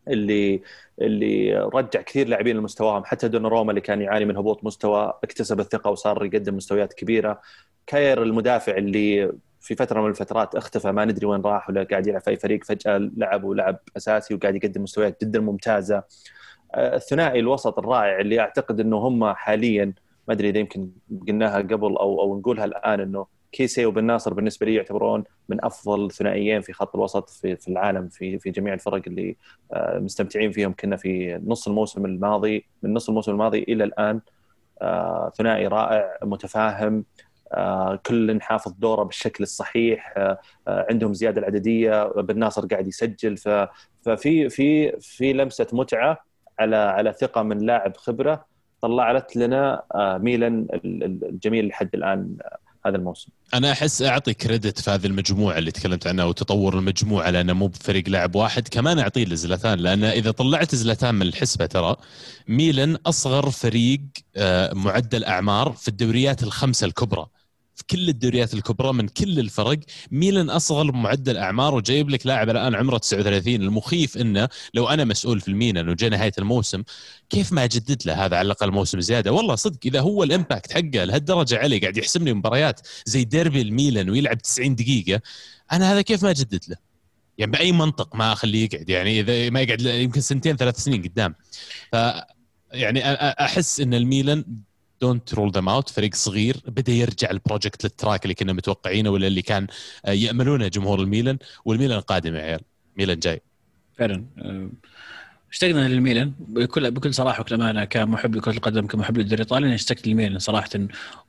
اللي اللي رجع كثير لاعبين لمستواهم. حتى دون روما اللي كان يعاني من هبوط مستوى اكتسب الثقة وصار يقدم مستويات كبيرة. كاير المدافع اللي في فترة من الفترات اختفى ما ندري وين راح ولا قاعد يلعب في أي فريق فجأة لعب ولعب أساسي وقاعد يقدم مستويات جدا ممتازة. آه، الثنائي الوسط الرائع اللي أعتقد إنه هم حاليا ما أدري إذا يمكن قلناها قبل أو أو نقولها الآن إنه كيسي وبن ناصر بالنسبة لي يعتبرون من أفضل ثنائيين في خط الوسط في في العالم في في جميع الفرق اللي آه، مستمتعين فيهم كنا في نص الموسم الماضي من نص الموسم الماضي إلى الآن. آه، ثنائي رائع متفاهم آه، كل حافظ دوره بالشكل الصحيح عندهم زيادة العددية بن ناصر قاعد يسجل ففي في في لمسة متعة على على ثقة من لاعب خبرة طلعت لنا ميلان الجميل لحد الآن. هذا الموسم. أنا أحس أعطي كريدت في هذه المجموعة اللي تكلمت عنها وتطور المجموعة لأنه مو بفريق لاعب واحد. كمان أعطيه لزلتان لأن إذا طلعت زلتان من الحسبة ترى ميلان أصغر فريق آه، معدل أعمار في الدوريات الخمسة الكبرى. في كل الدوريات الكبرى من كل الفرق. ميلان أصغر معدل أعمار وجايب لك لاعب الآن عمره 39 المخيف إنه لو أنا مسؤول في الميلان وجاء نهاية الموسم كيف ما أجدد له هذا على الأقل موسم زيادة؟ والله صدق إذا هو الإمباكت حقه لهالدرجة علي قاعد يحسم لي مباريات زي ديربي الميلان ويلعب 90 دقيقة أنا هذا كيف ما أجدد له؟ يعني بأي منطق ما أخليه يقعد؟ يعني إذا ما يقعد يمكن سنتين ثلاث سنين قدام. ف يعني أحس إن الميلان don't rule them out فريق صغير بدا يرجع ال project لل track اللي كنا متوقعينه ولا اللي كان آه، يأملونه جمهور الميلان والميلان قادم يا عيال. ميلان جاي. فعلا. آه، اشتقنا للميلان. بكل بكل صراحة وكل أمانة كمحب لكرة القدم كمحب للدوري الإيطالي اشتقت للميلان صراحة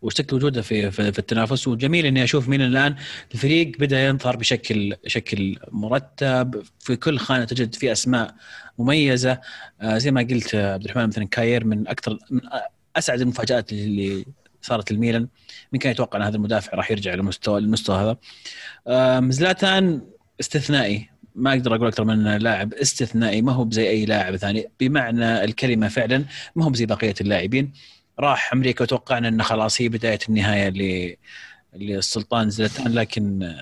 واشتقت لوجوده في, في في التنافس. وجميل إني أشوف ميلان الآن الفريق بدأ ينظر بشكل شكل مرتب في كل خانة تجد في أسماء مميزة. آه، زي ما قلت عبد الرحمن مثلا كاير من أكثر من أسعد المفاجآت اللي صارت الميلان من كان يتوقع أن هذا المدافع راح يرجع للمستوى المستوى هذا زلاتان استثنائي. ما أقدر أقول أكثر من لاعب استثنائي. ما هو بزي أي لاعب ثاني. بمعنى الكلمة فعلا ما هو بزي بقية اللاعبين. راح أمريكا وتوقعنا أنه خلاص هي بداية النهاية للسلطان زلاتان لكن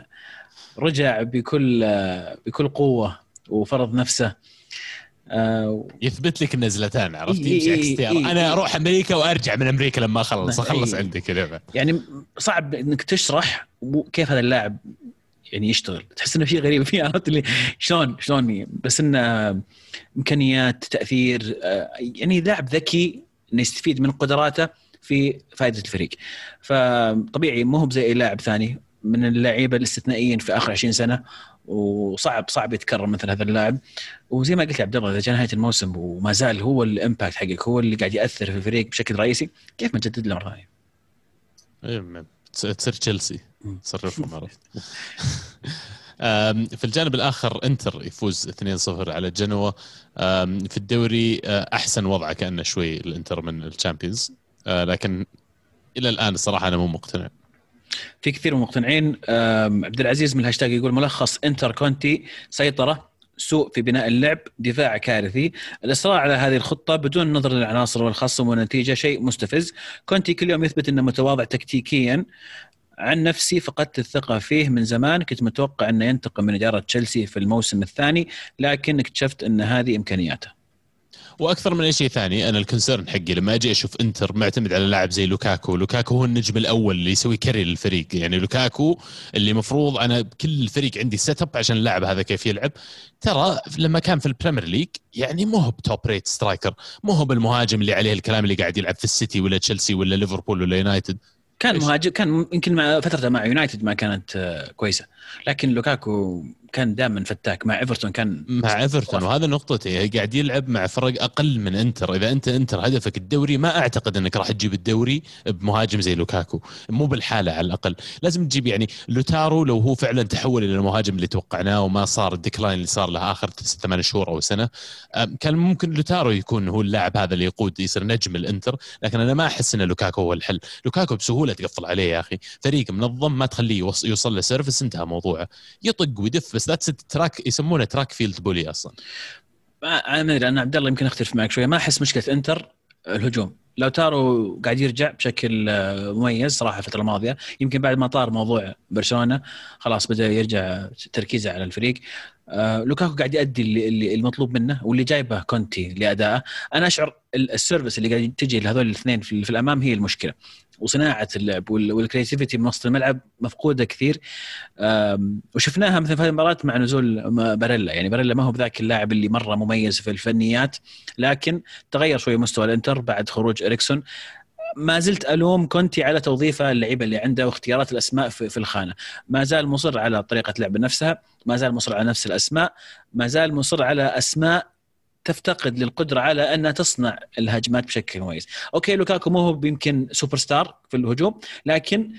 رجع بكل بكل قوة وفرض نفسه. آه يثبت لك انه زلتان عرفت يمشي عكس أنا أروح أمريكا وأرجع من أمريكا لما أخلص أخلص عندي كذا. يعني صعب إنك تشرح كيف هذا اللاعب يعني يشتغل. تحس إنه شيء غريب فيه عرفت اللي شلون شلون بس إنه إمكانيات تأثير آه، يعني لاعب ذكي إنه يستفيد من قدراته في فائدة الفريق. فطبيعي مو هو زي أي لاعب ثاني من اللعيبة الاستثنائيين في آخر 20 سنة. وصعب صعب يتكرر مثل هذا اللاعب. وزي ما قلت يا عبد الله إذا جاء نهاية الموسم وما زال هو ال impact حقك هو اللي قاعد يأثر في الفريق بشكل رئيسي كيف ما تجدد له مرة ثانية؟ إيه، تصير تشيلسي. تصرفهم عرفت في الجانب الآخر إنتر يفوز 2-0 على جنوا. في الدوري آه، أحسن وضعه كأنه شوي الانتر من ال Champions. آه، لكن إلى الآن الصراحة أنا مو مقتنع. في كثير مقتنعين عبد العزيز من الهاشتاج يقول ملخص انتر كونتي سيطرة سوء في بناء اللعب دفاع كارثي. الإصرار على هذه الخطة بدون نظر للعناصر والخصم والنتيجة شيء مستفز. كونتي كل يوم يثبت إنه متواضع تكتيكيا عن نفسي فقدت الثقة فيه من زمان. كنت متوقع أنه ينتقل من إدارة تشيلسي في الموسم الثاني لكن اكتشفت أن هذه إمكانياته. وأكثر من أي شيء ثاني أنا ال concern حقي لما أجي أشوف إنتر معتمد على لاعب زي لوكاكو لوكاكو هو النجم الأول اللي يسوي carry للفريق. يعني لوكاكو اللي مفروض أنا كل الفريق عندي set up عشان اللاعب هذا كيف يلعب. ترى لما كان في البريمير ليج يعني مو هو ب top rate striker مو هو بالمهاجم اللي عليه الكلام اللي قاعد يلعب في السيتي ولا تشيلسي ولا ليفربول ولا يونايتد. كان مهاجم كان يمكن مع فترته مع يونايتد ما كانت آه، كويسة. لكن لوكاكو كان دائما فتاك مع إيفرتون كان مع إيفرتون وهذا نقطتي قاعد يلعب مع فرق أقل من إنتر. إذا أنت إنتر هدفك الدوري ما أعتقد إنك راح تجيب الدوري بمهاجم زي لوكاكو. مو بالحالة على الأقل. لازم تجيب يعني لوتارو لو هو فعلا تحول إلى المهاجم اللي توقعناه وما صار ال decline اللي صار له آخر ثمان شهور أو سنة كان ممكن لوتارو يكون هو اللاعب هذا اللي يقود يصير نجم الإنتر. لكن أنا ما أحس إن لوكاكو هو الحل. لوكاكو بسهولة تقفل عليه يا أخي. فريق منظم ما تخليه يوصل له service انتهى موضوعه. يطق ويدف بس that's track يسمونه track field bully أصلا. أنا ما أدري أنا عبد الله يمكن أختلف معك شوية. ما أحس مشكلة إنتر الهجوم. لوتارو قاعد يرجع بشكل آه، مميز صراحة الفترة الماضية يمكن بعد ما طار موضوع برشلونة خلاص بدأ يرجع تركيزه على الفريق. آه لوكاكو قاعد يؤدي اللي المطلوب منه واللي جايبه كونتي لأدائه أنا أشعر ال service اللي قاعد تجي لهذول الاثنين في, الأمام هي المشكلة. وصناعة اللعب وال creativity من وسط الملعب مفقودة كثير. وشفناها مثلا في هذه المباراة مع نزول باريلا. يعني باريلا ما هو بذاك اللاعب اللي مرة مميز في الفنيات لكن تغير شوي مستوى الإنتر بعد خروج إريكسون. ما زلت ألوم كونتي على توظيفه اللعيبة اللي عنده واختيارات الأسماء في الخانة، ما زال مصر على طريقة لعب نفسها، ما زال مصر على نفس الأسماء، ما زال مصر على أسماء تفتقد للقدرة على أنها تصنع الهجمات بشكل مميز، okay لوكاكو مو هو يمكن سوبر ستار في الهجوم، لكن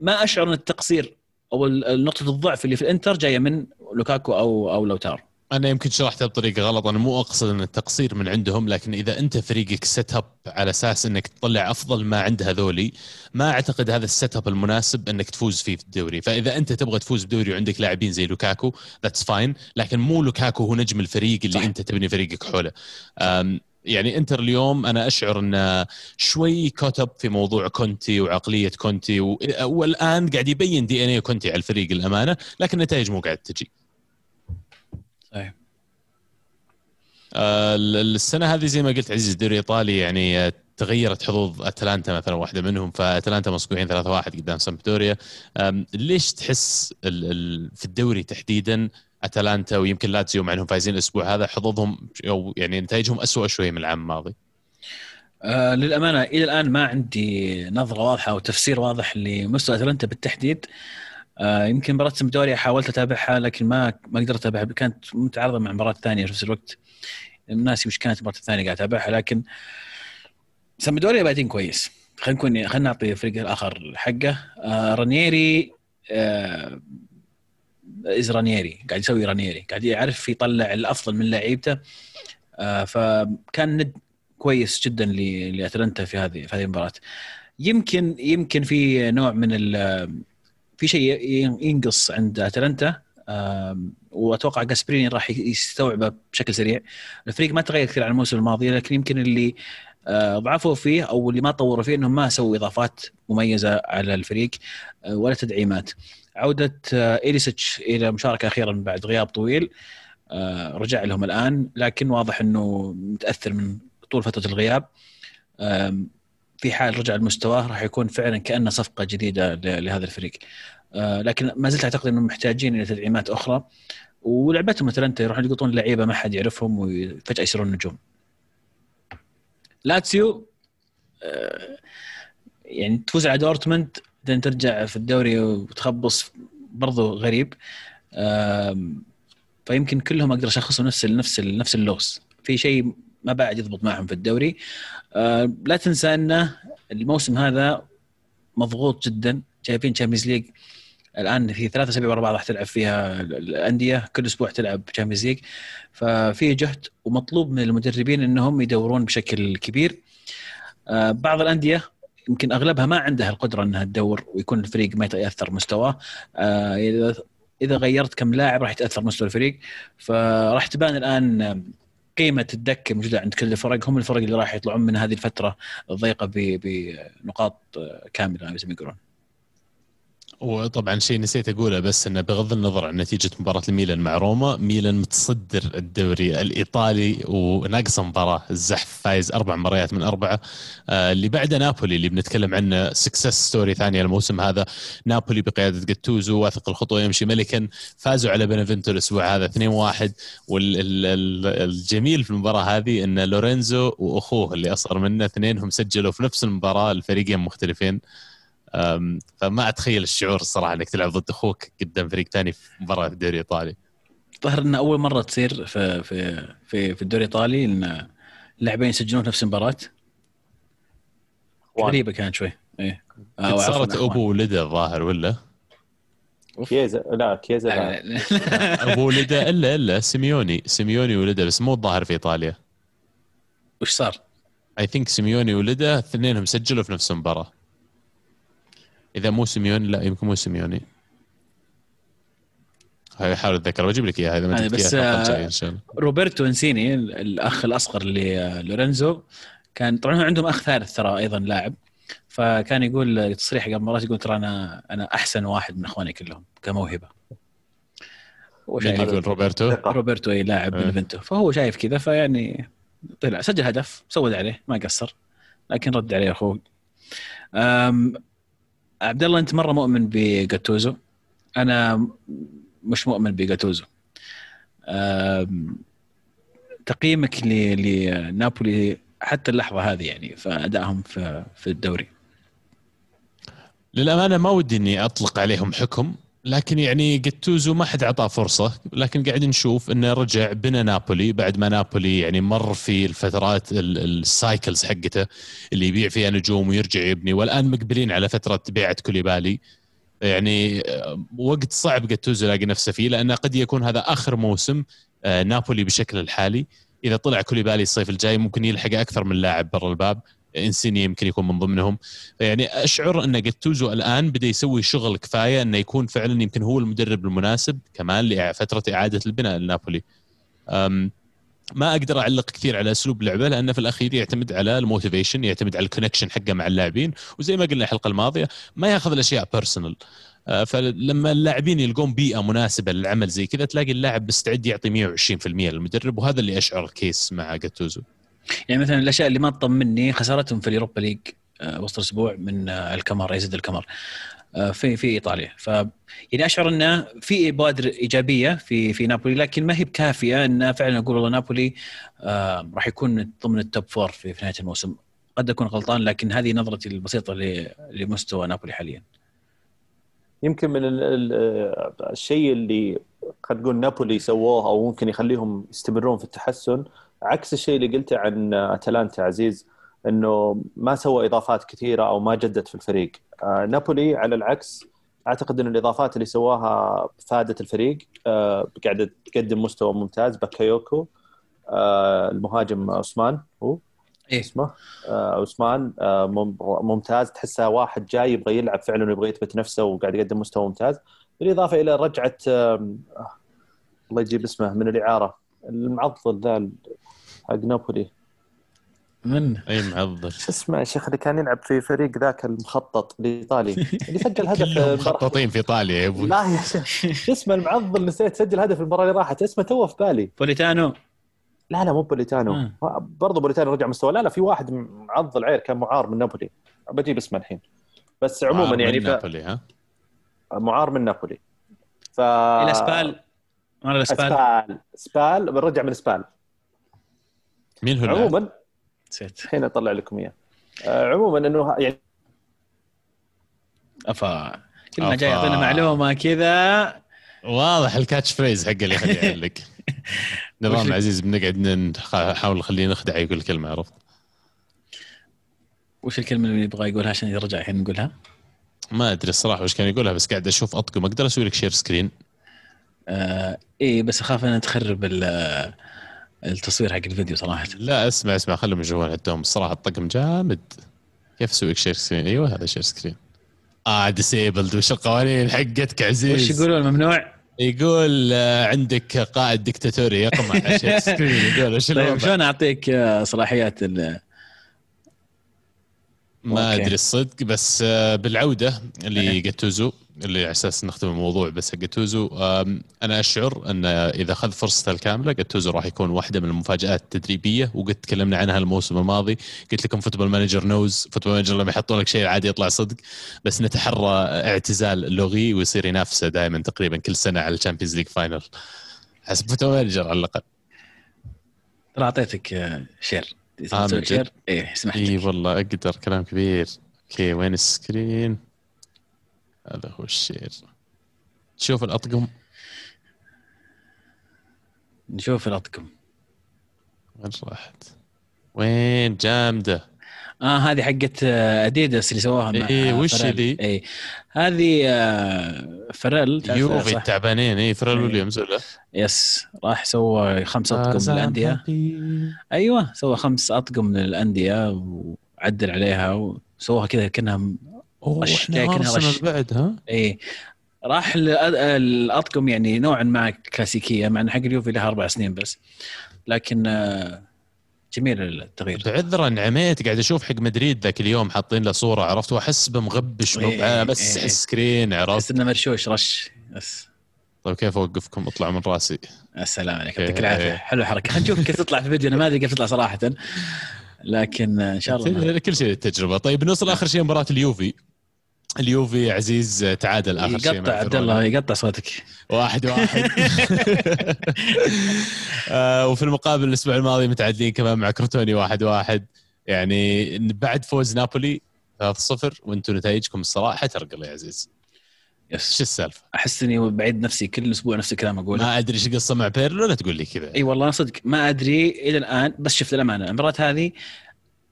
ما أشعر أن التقصير أو نقطه الضعف اللي في الإنتر جاية من لوكاكو أو أو لوتارو. أنا يمكن شرحتها بطريقة غلط أنا مو أقصد إن التقصير من عندهم لكن إذا أنت فريقك set up على أساس إنك تطلع أفضل ما عند هذولي ما أعتقد هذا ال set up المناسب إنك تفوز فيه في الدوري فإذا أنت تبغى تفوز بالدوري وعندك لاعبين زي لوكاكو that's fine لكن مو لوكاكو هو نجم الفريق اللي صح. أنت تبني فريقك حوله يعني إنتر اليوم أنا أشعر انه شوي كتب في موضوع كونتي وعقلية كونتي والآن قاعد يبين DNA كونتي على الفريق الأمانة لكن النتائج مو قاعد تجي. صحيح. آه، السنة هذه زي ما قلت عزيز الدوري الايطالي يعني آه، تغيرت حظوظ أتلانتا مثلا واحدة منهم فأتلانتا مصقوعين 3-1 قدام سامبدوريا. ليش تحس في الدوري تحديدا أتلانتا ويمكن لاتسيو مع إنهم فايزين الأسبوع هذا حظوظهم أو يعني نتائجهم اسوء شوي من العام الماضي؟ آه للأمانة إلى الآن ما عندي نظرة واضحة أو تفسير واضح لمستوى أتلانتا بالتحديد. آه يمكن مباراة سمدوريا حاولت أتابعها لكن ما ما قدرت أتابعها. كانت متعارضة مع مباراة ثانية في نفس الوقت. ناسي وش كانت المباراة الثانية قاعد أتابعها لكن سمدوريا بادين كويس. خلينا نكون خلينا نعطي الفريق الآخر حقه. آه رانييري آه as رانييري قاعد يسوي رانييري قاعد يعرف يطلع الأفضل من لعيبته. آه فكان ند كويس جدا لأتلانتا في هذه في هذه المباراة. يمكن يمكن في نوع من في شيء ينقص عند أتلانتا وأتوقع جاسبريني راح يستوعبه بشكل سريع. الفريق ما تغير كثير عن الموسم الماضي لكن يمكن اللي آه، ضعفوا فيه أو اللي ما طوروا فيه إنهم ما سووا إضافات مميزة على الفريق آه، ولا تدعيمات. عودة إليسيتش آه، إلى مشاركة أخيرا بعد غياب طويل رجع لهم الآن لكن واضح إنه متأثر من طول فترة الغياب. في حال رجع لمستواه راح يكون فعلا كأنه صفقة جديدة لهذا الفريق. لكن ما زلت أعتقد إنهم محتاجين إلى تدعيمات أخرى. ولعبتهم مثلا يروحون يلقطون لعيبة ما حد يعرفهم وفجأة يصيرون نجوم. لاتسيو آه، يعني تفوز على دورتموند بعدين ترجع في الدوري وتخبص برضو غريب. فيمكن كلهم أقدر اشخصهم نفس نفس نفس اللغز. في شيء ما بعد يضبط معهم في الدوري. آه، لا تنسى انه الموسم هذا مضغوط جدا. شايفين تشامبيونز ليج الآن في ثلاثة أسابيع ورا بعض راح تلعب فيها الأندية. كل أسبوع تلعب تشامبيونز ليج ففي جهد ومطلوب من المدربين إنهم يدورون بشكل كبير. آه، بعض الأندية يمكن أغلبها ما عندها القدرة إنها تدور ويكون الفريق ما يتأثر مستواه. آه، إذا غيرت كم لاعب راح يتأثر مستوى الفريق. فراح تبان الآن قيمة الدكه الموجوده عند كل الفرق هم الفرق اللي راح يطلعون من هذه الفترة الضيقة بنقاط كاملة زي ما يقولون. وطبعا شيء نسيت أقوله بس إنه بغض النظر عن نتيجة مباراة الميلان مع روما، ميلان متصدر الدوري الإيطالي وناقصه مباراة. الزحف فايز أربع مباريات من أربعة. آه اللي بعده نابولي اللي بنتكلم عنه success story ثانية الموسم هذا. نابولي بقيادة جاتوزو واثق الخطوة يمشي ملكا. فازوا على بنفنتو الأسبوع هذا 2-1 والجميل في المباراة هذه إن لورينزو وأخوه اللي أصغر منه اثنينهم سجلوا في نفس المباراة الفريقين مختلفين. فما أتخيل الشعور الصراحة إنك تلعب ضد أخوك قدام فريق ثاني في مباراة في الدوري الإيطالي. ظهر انه أول مرة تصير في في في, في الدوري الإيطالي إن اللاعبين يسجلون في نفس المباراة؟ غريبة كانت شوي. إيه. صارت أبو ولده الظاهر ولا؟ كيزا لا كيزا لا أبو ولده إلا إلا سيميوني. سيميوني ولده بس مو الظاهر في إيطاليا. وش صار؟ I think سيميوني ولده اثنينهم سجلوا في نفس المباراة. إذا مو سيميوني لا يمكن مو سيميوني. هاي حاول أتذكر بجيب لك إياها إذا ما بس إن شاء الله. روبرتو إنسيني الأخ الأصغر لورينزو كان طبعا هم عندهم أخ ثالث ترى أيضا لاعب. فكان يقول تصريح قبل مرات يقول ترى أنا أنا أحسن واحد من إخواني كلهم كموهبة. هو شايف يقول روبرتو؟ روبرتو أي لاعب بنفنتو فهو شايف كذا فيعني طلع سجل هدف سود عليه ما قصر لكن رد عليه أخوه. عبد الله أنت مرة مؤمن بجاتوزو؟ أنا مش مؤمن بجاتوزو. تقييمك لنابولي حتى اللحظة هذه يعني فادائهم في الدوري. للأمانة ما ودي إني أطلق عليهم حكم. لكن يعني جاتوزو ما حد اعطاه فرصة لكن قاعد نشوف إنه رجع بنى نابولي بعد ما نابولي يعني مر في الفترات السايكلز حقته اللي يبيع فيها نجوم ويرجع يبني والآن مقبلين على فترة بيعة كوليبالي. يعني آه، وقت صعب جاتوزو يلاقي نفسه فيه لأنه قد يكون هذا آخر موسم آه، نابولي بشكل الحالي. إذا طلع كوليبالي الصيف الجاي ممكن يلحق أكثر من لاعب برا الباب. انسيني يمكن يكون من ضمنهم. يعني أشعر أن جاتوزو الآن بدأ يسوي شغل كفاية أنه يكون فعلا يمكن هو المدرب المناسب كمان لفترة إعادة البناء لنابولي. ما أقدر أعلق كثير على أسلوب اللعبه لأنه في الأخير يعتمد على ال motivation يعتمد على ال connection حقه مع اللاعبين. وزي ما قلنا الحلقة الماضية ما يأخذ الأشياء personal فلما اللاعبين يلقون بيئة مناسبة للعمل زي كذا تلاقي اللاعب مستعد يعطي 120% للمدرب وهذا اللي أشعر الـ case مع جاتوزو. يعني مثلا الأشياء اللي ما تطمني خسارتهم في اليوروبا league آه، وسط الأسبوع من آه، الكمر يزيد الكمر آه، في في إيطاليا. ف يعني أشعر إنه في بوادر إيجابية في في نابولي لكن ما هي بكافية إن فعلا أقول والله نابولي راح يكون ضمن ال top four في, نهاية الموسم. قد أكون غلطان لكن هذه نظرتي البسيطة لمستوى نابولي حاليا. يمكن من ال ال الشيء اللي قد نقول نابولي سووه أو ممكن يخليهم يستمرون في التحسن عكس الشيء اللي قلته عن أتلانتا عزيز إنه ما سوى إضافات كثيرة أو ما جدد في الفريق. آه نابولي على العكس أعتقد إن الإضافات اللي سواها فادت الفريق. آه قاعدة تقدم مستوى ممتاز. باكايوكو آه المهاجم عثمان هو إيه؟ اسمه؟ عثمان ممتاز. تحسه واحد جاي يبغى يلعب فعلا ويبغى يثبت نفسه وقاعد يقدم مستوى ممتاز. بالإضافة إلى رجعة الله يجيب اسمه من الإعارة. المعضل ذا حق نابولي. من أي معضل. شو اسمه يا شيخ اللي كان يلعب في فريق ذاك المخطط الإيطالي؟ اللي سجل هدف مخططين في إيطاليا يا أبوي. لا يا شيخ. شو اسمه المعضل نسيت سجل هدف المباراة اللي راحت؟ اسمه توه في بالي. بوليتانو. لا لا مو بوليتانو. آه. برضه بوليتانو رجع مستوى لا لا في واحد معضل عير كان معار من نابولي. بجيب اسمه الحين. بس عموما معار يعني من ف... نابولي ها؟ معار من نابولي. ف إلى مره سبال. سبال. سبال بنرجع من سبال. مين هو؟ عموما نسيت. الحين أطلع لكم إياه. آه، عموما إنه يعني أفا كل ما. جاي يعطينا معلومة كذا. واضح ال catch phrase حق اللي يخليه يعلق. نظام عزيز بنقعد نحاول نخليه نخدع يقول كلمة عرفت؟ وش الكلمة اللي يبغى يقولها عشان يرجع الحين نقولها؟ ما أدري الصراحة وش كان يقولها بس قاعد أشوف أطقم. أقدر أسوي لك share screen آه إيه بس أخاف ان تخرب ال- التصوير حق الفيديو صراحة لا اسمع اسمع خلهم يجون عندهم الصراحه الطقم جامد كيف أسوي لك share screen أيوه هذا share screen آه disabled وش القوانين حقتك عزيز وش يقولون ممنوع؟ يقول آه، عندك قائد دكتاتوري يقمع على share screen يقول وش طيب؟ شلون أعطيك آه، صلاحيات ال- ما. أدري الصدق بس آه، بالعودة إيه. لجاتوزو اللي على أساس نختم الموضوع بس حق جاتوزو. آم، أنا أشعر أن إذا أخذ فرصته الكاملة جاتوزو راح يكون واحدة من المفاجآت التدريبية. وقد تكلمنا عنها الموسم الماضي. قلت لكم Football Manager knows Football Manager لما يحطون لك شيء عادي يطلع صدق. بس نتحرى اعتزال لغي ويصير ينافسه دائما تقريبا كل سنة على ال Champions League final حسب Football Manager على الأقل. ترى أعطيتك share. آه، تسوي؟ share؟ إيه سمحت إي والله أقدر. كلام كبير. okay وين ال screen؟ هذا هو ال share تشوف الأطقم. نشوف الأطقم. وين راحت؟ وين جامدة؟ آه هذه حقت آه، أديداس اللي سووها مع إيه، وش. ذي؟ اي هذه آه، فريل. يوفي؟ التعبانين. اي فريل إيه. ويليامز ولا؟ يس. راح سوى خمس أطقم للأندية. أيوه سوى خمس أطقم للأندية وعدل عليها وسووها كذا كأنها أوه كأنها آرسنال رش. بعد ها؟ اي راح الأطقم يعني نوعا ما كلاسيكية مع إن حق اليوفي لها أربع سنين بس. لكن آه، جميل التغيير. بعذرا عميت قاعد أشوف حق مدريد ذاك اليوم حاطين له صورة عرفت؟ وأحس بمغبش إيه، مو- بس إيه. السكرين بس عرفت إنه مرشوش رش بس. طيب كيف أوقفكم؟ اطلعوا من راسي. السلام عليكم إيه، يعطيك العافية. إيه. حلو الحركة. خلينا نشوف كيف تطلع في الفيديو. أنا ما أدري كيف تطلع صراحة. لكن آه، إن شاء الله كل شيء التجربه طيب نوصل آخر شيء مباراة اليوفي. اليوفي عزيز تعادل آخر شيء يقطع عبد. الله يقطع صوتك. واحد واحد. آه وفي المقابل الأسبوع الماضي متعادلين كمان مع كروتوني واحد واحد. يعني بعد فوز نابولي 3-0 وأنتم نتائجكم الصراحة ترقل يا عزيز. yes. السالفة؟ أحس إني بعيد نفسي كل أسبوع نفس الكلام أقوله. ما أدري إيش القصة مع بيرلو لا تقول لي كذا. إي والله صدق ما أدري إلى الآن بس شفت الامانه المباراة هذه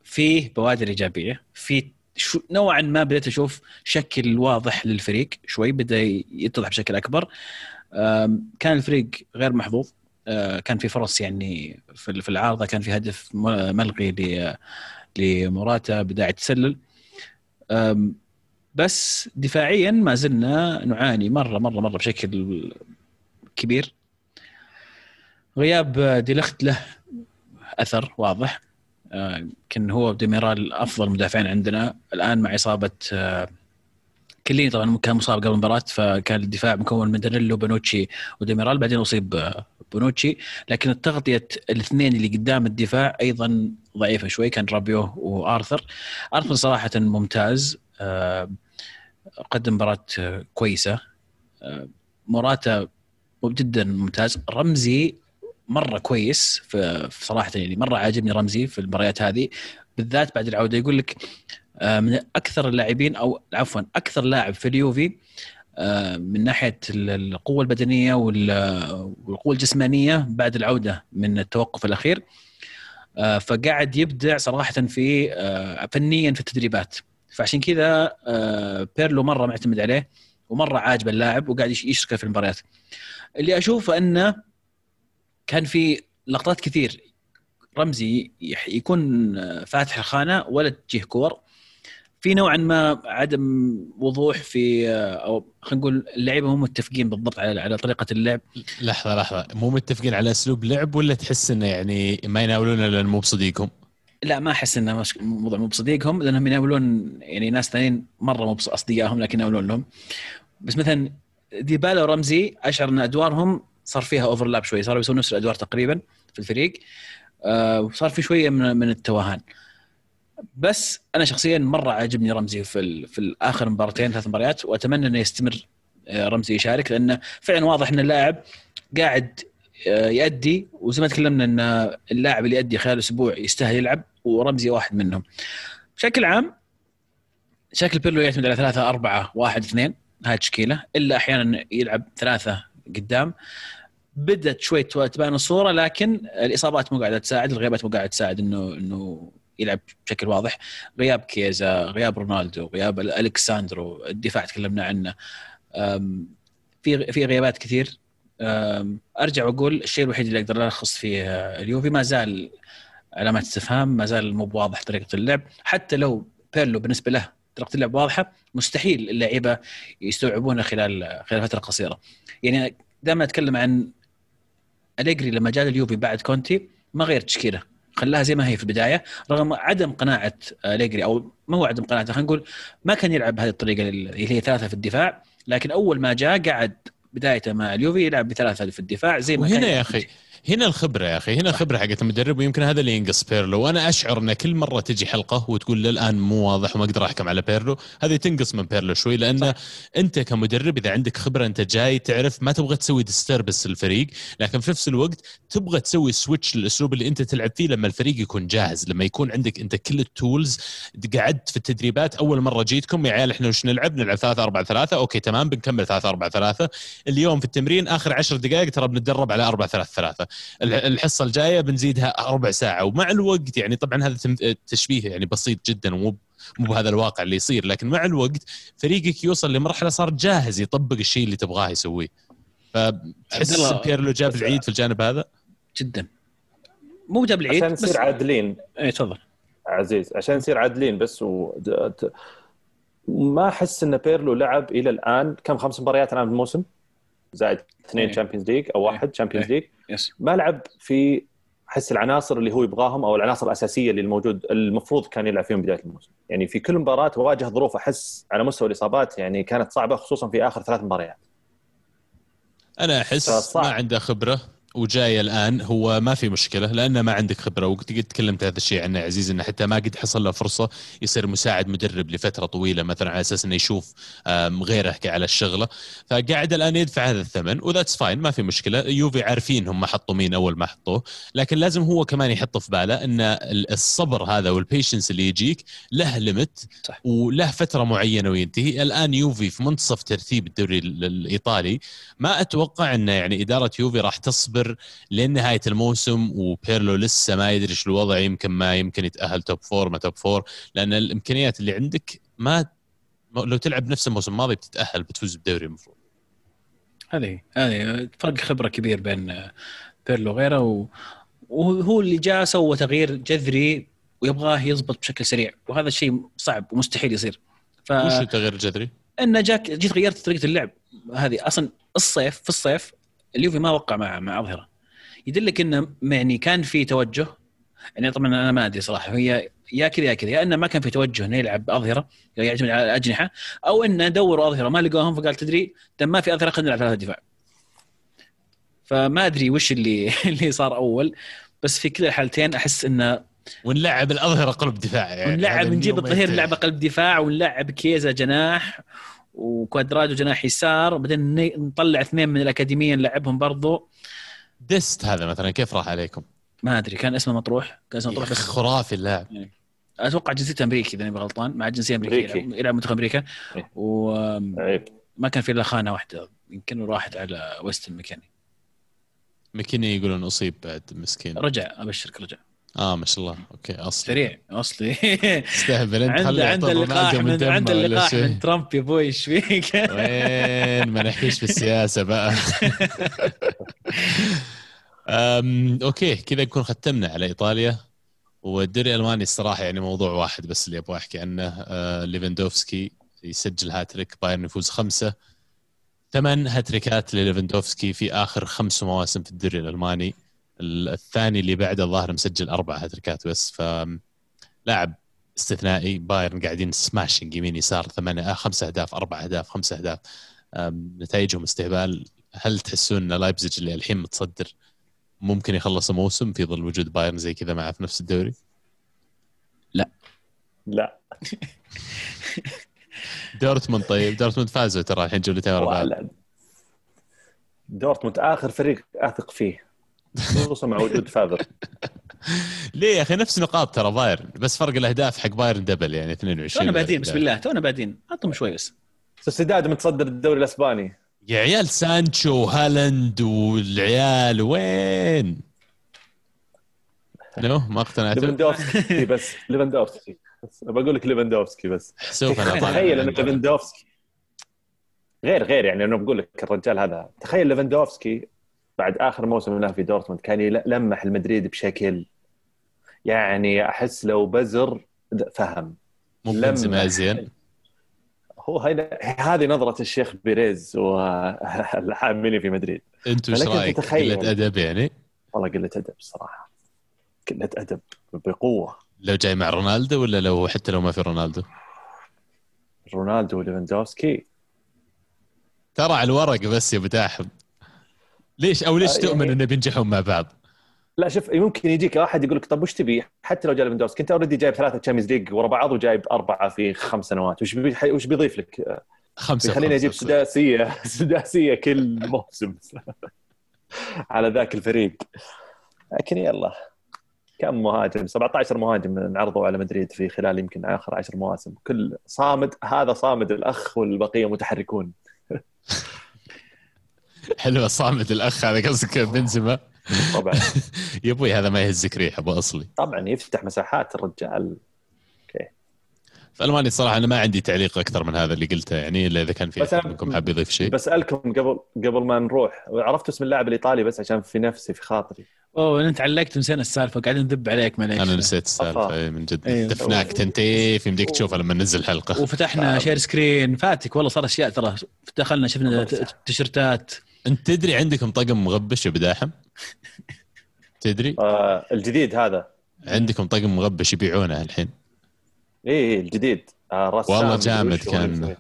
فيه بوادر إيجابية في شو نوعا ما بديت أشوف شكل واضح للفريق. شوي بدأ يتضح بشكل أكبر. كان الفريق غير محظوظ. أه، كان في فرص يعني في العارضة كان في هدف ملغي لمراتا بداعي تسلل. أم، بس دفاعيا ما زلنا نعاني مره مره مرة بشكل كبير. غياب ديلخت له أثر واضح. يمكن هو ديميرال أفضل مدافعين عندنا. الآن مع إصابة كليني طبعا كان مصاب قبل المباراة فكان الدفاع مكون من دانيلو بونوتشي وديميرال بعدين أصيب بونوتشي. لكن التغطية الاثنين اللي قدام الدفاع أيضا ضعيفة شوي كان رابيو وآرثر. آرثر صراحة ممتاز قدم مباراة كويسة. موراتا جدا ممتاز. رمزي مرة كويس صراحة يعني مرة عاجبني رمزي في المباريات هذه. بالذات بعد العودة يقول لك من أكثر اللاعبين أو عفوا أكثر لاعب في اليوفي من ناحية القوة البدنية والقوة الجسمانية بعد العودة من التوقف الأخير. فقاعد يبدع صراحة في فنيا في التدريبات. فعشان كذا بيرلو مرة معتمد عليه ومرة عاجب اللاعب وقاعد يشرك في المباريات. اللي اشوفه أنه كان في لقطات كثير. رمزي يكون فاتح الخانة ولا تجيه كور. في نوعا ما عدم وضوح في أو خلينا نقول اللعيبة مو متفقين بالضبط على على طريقة اللعب. لحظة لحظة. مو متفقين على أسلوب لعب ولا تحس إنه يعني ما يناولونه لأن مو بصديقهم؟ لا ما أحس إنه موضوع مو بصديقهم لأنهم يناولون يعني ناس ثانيين مرة مو أصدقائهم لكن يناولون لهم بس مثلا ديبالا ورمزي أشعر إن أدوارهم صار فيها اوفرلاب شوي صاروا يسوون نفس الأدوار تقريبا في الفريق. وصار في شوية من من التوهان. بس أنا شخصيا مرة عاجبني رمزي في في اخر مباراتين ثلاث مباريات وأتمنى إنه يستمر رمزي يشارك لأنه فعلا واضح إن اللاعب قاعد يأدي وزي ما تكلمنا إن اللاعب اللي يأدي خلال أسبوع يستاهل يلعب ورمزي واحد منهم. بشكل عام شكل بيرلو يعتمد على ثلاثة أربعة واحد اثنين هاي التشكيلة إلا أحيانا يلعب ثلاثة قدام. بدأت شوي تبان الصورة لكن الإصابات مو قاعدة تساعد الغيابات مو قاعدة تساعد إنه إنه يلعب بشكل واضح. غياب كيزا غياب رونالدو غياب ألكساندرو الدفاع تكلمنا عنه. في في غيابات كثير. أرجع وأقول الشيء الوحيد اللي أقدر ألخص فيه اليوفي ما زال علامات استفهام ما زال مو بواضح طريقة اللعب. حتى لو بيرلو بالنسبة له طريقة اللعب واضحة مستحيل اللعيبة يستوعبونها خلال خلال فترة قصيرة. يعني دائما أتكلم عن أليجري لما جاء اليوفي بعد كونتي ما غير تشكيلة خلاها زي ما هي في البداية رغم عدم قناعة أليجري أو ما هو عدم قناعته خلينا نقول ما كان يلعب بهذه الطريقة اللي هي ثلاثة في الدفاع لكن أول ما جاء قعد بدايته مع اليوفي يلعب بثلاثة في الدفاع زي ما وهنا يا أخي هنا الخبرة يا أخي هنا الخبرة حقت المدرب ويمكن هذا اللي ينقص بيرلو. وأنا أشعر إن كل مرة تجي حلقة وتقول للآن مو واضح وما أقدر أحكم على بيرلو هذه تنقص من بيرلو شوي لأن أنت كمدرب إذا عندك خبرة أنت جاي تعرف ما تبغى تسوي disturbance للفريق لكن في نفس الوقت تبغى تسوي switch للاسلوب اللي أنت تلعب فيه لما الفريق يكون جاهز لما يكون عندك أنت كل ال tools قعدت في التدريبات أول مرة جيتكم يا عيال إحنا وش نلعب؟ نلعب 3 4 3 okay تمام بنكمل 3 4 3 اليوم في التمرين آخر 10 دقائق ترى بنتدرب على 4 3 3 الحصة الجاية بنزيدها ربع ساعة. ومع الوقت يعني طبعا هذا تشبيه يعني بسيط جدا ومو مو بهذا الواقع اللي يصير. لكن مع الوقت فريقك يوصل لمرحلة صار جاهز يطبق الشيء اللي تبغاه يسويه. فتحس بيرلو جاب العيد في الجانب هذا؟ جدا. مو جاب العيد عشان نصير عادلين. اي تفضل. عزيز عشان نصير عادلين بس و... ما أحس إن بيرلو لعب إلى الآن. كم؟ خمس مباريات الآن بالموسم زائد اثنين Champions League أو واحد Champions League يس ما لعب في احس العناصر اللي هو يبغاهم أو العناصر الأساسية اللي الموجود المفروض كان يلعب فيهم بداية الموسم. يعني في كل مباراة واجه ظروف أحس على مستوى الإصابات يعني كانت صعبة خصوصا في آخر ثلاث مباريات. أنا أحس ما عنده خبرة. وجاي الآن هو ما في مشكلة لأنه ما عندك خبرة وقد تكلمت هذا الشيء عنه عزيز إنه حتى ما قد حصل له فرصة يصير مساعد مدرب لفترة طويلة مثلا على أساس إنه يشوف غيره على الشغلة. فقاعد الآن يدفع هذا الثمن و that's fine ما في مشكلة. يوفي عارفين هم حطوا مين أول ما حطوه لكن لازم هو كمان يحط في باله إن الصبر هذا وال patience اللي يجيك له limit وله فترة معينة وينتهي. الآن يوفي في منتصف ترتيب الدوري الإيطالي. ما أتوقع ان يعني إدارة يوفي راح تصبر لنهاية الموسم وبيرلو لسه ما يدري إيش الوضع يمكن ما يمكن يتأهل top four ما top four لأن الإمكانيات اللي عندك ما لو تلعب نفس الموسم الماضي بتتأهل بتفوز بالدوري المفروض. هذه هذه فرق خبرة كبير بين بيرلو وغيره و... وهو اللي جاء سوى تغيير جذري ويبغاه يضبط بشكل سريع وهذا الشيء صعب ومستحيل يصير. ف... وش التغيير الجذري؟ إنه جاك جيت غيرت طريقة اللعب. هذه أصلا الصيف في الصيف اليوفي ما وقع مع مع أظهره. يدلك إنه يعني كان في توجه. يعني طبعا أنا ما أدري صراحة. هي يا كذا يا كذا. يا إنه ما كان في توجه إنه يلعب أظهرة يعتمد على الاجنحه أو إنه دوروا أظهرة ما لقوهم فقال تدري دام ما في أظهرة خلينا نلعب ثلاثة دفاع فما أدري وش اللي اللي صار أول. بس في كلا الحالتين أحس إنه ونلعب الأظهرة قلب دفاع يعني. ونلعب نجيب الظهير نلعب قلب دفاع ونلعب كيزا جناح وكوادرادو جناح يسار وبعدين ن- نطلع اثنين من الاكاديميه نلعبهم برضو. ديست هذا مثلا كيف راح عليكم؟ ما أدري كان اسمه مطروح كان اسمه مطروح خرافي اللاعب. أتوقع جنسيته أمريكي إذا ماني غلطان مع جنسية أمريكية. يلعب- يلعب منتخب أمريكا. إيه. وما عيب كان في إلا خانة واحدة يمكن راحت على ويستن مكاني ماكيني يقولون أصيب بعد مسكين. رجع أبشرك رجع. آه ما شاء الله. أوكي أصلي. سريع أصلي. استهبل أنت عنده عنده اللقاح من عنده اللقاح. من ترامب يا أبوي إيش فيك؟ وين؟ ما نحكيش في السياسة بقى. أم، أوكي كذا نكون ختمنا على إيطاليا. والدوري الألماني الصراحة يعني موضوع واحد بس اللي أبغى أحكي عنه. آه ليفاندوفسكي يسجل هاتريك بايرن يفوز خمسة. ثمان هاتريكات لليفاندوفسكي في آخر خمس مواسم في الدوري الألماني. ال- الثاني اللي بعده الظاهر مسجل أربع هاتريكات بس ف لاعب استثنائي بايرن قاعدين smashing يمين يسار ثمانية آه خمسة أهداف أربع أهداف خمسة أهداف. نتائجهم استهبال. هل تحسون إن لايبزيج اللي الحين متصدر ممكن يخلص موسم في ظل وجود بايرن زي كذا معه في نفس الدوري؟ لا. دورتموند طيب. دورتموند فازوا ترى الحين جولتين ورا بعض. لا. دورتموند آخر فريق أثق فيه. خصوصا مع وجود فاذر. ليه يا أخي؟ نفس نقاط ترى بايرن بس فرق الأهداف حق بايرن دبل يعني 22 تونا بادين بسم الله تونا بادين أعطهم شوي بس. سوسيداد متصدر الدوري الأسباني. يا عيال سانشو وهالاند والعيال وين؟ نو ما اقتنعتوا ليفاندوفسكي. بس ليفاندوفسكي. بس بقول لك ليفاندوفسكي بس. سوف أنا تخيل إن من- ليفاندوفسكي غير غير يعني أنا بقول لك الرجال هذا. تخيل ليفاندوفسكي بعد آخر موسم له في دورتموند كان يلمح المدريد بشكل يعني أحس لو بزر فهم. بنزيما زين. هو هذه نظرة الشيخ بيريز والعاملين في مدريد. أنتم إيش رأيك؟ قلة أدب يعني؟ والله قلة أدب الصراحة قلة أدب بقوة. لو جاي مع رونالدو ولا لو حتى لو ما في رونالدو؟ رونالدو وليفاندوفسكي ترى على الورق بس يا أبو ليش أو ليش آه، تؤمن يعني- إنه بينجحون مع بعض؟ لا شوف ممكن يجيك واحد يقول لك طب وش تبي؟ حتى لو جاء ليفاندوفسكي أنت already جايب ثلاثة Champions League ورا بعض وجايب أربعة في خمس سنوات وش بي... وش بيضيف لك؟ خمسة خليني أجيب خمسة. سداسية سداسية كل موسم على ذاك الفريق لكن يلا كم مهاجم 17 مهاجم انعرضوا على مدريد في خلال يمكن آخر 10 مواسم كل صامد هذا صامد الأخ والبقية متحركون حلوة صامد الأخ هذا قصدك بنزيما؟ طبعا. يا أبوي هذا ما يهزك ريح ابو أصلي. طبعا يفتح مساحات الرجال. في المانيا الصراحه أنا ما عندي تعليق أكثر من هذا اللي قلته يعني إلا إذا كان في احد منكم حاب يضيف شيء. بسألكم قبل قبل ما نروح عرفت اسم اللاعب الإيطالي بس عشان في نفسي في خاطري. أوه انت علقت ونسينا السالفة قاعدين ندب عليك معليش أنا نسيت السالفة أفا. إيه، من جد. أيوه. دفناك تنتيف يمديك تشوفها لما ننزل حلقة. وفتحنا share screen فاتك والله صار أشياء ترى. دخلنا شفنا تيشيرتات. انت تدري عندكم طقم مغبش يا أبو داحم؟ تدري؟ آه الجديد هذا. عندكم طقم مغبش يبيعونه الحين. إيه إيه، الجديد. آه رسام والله جامد كان.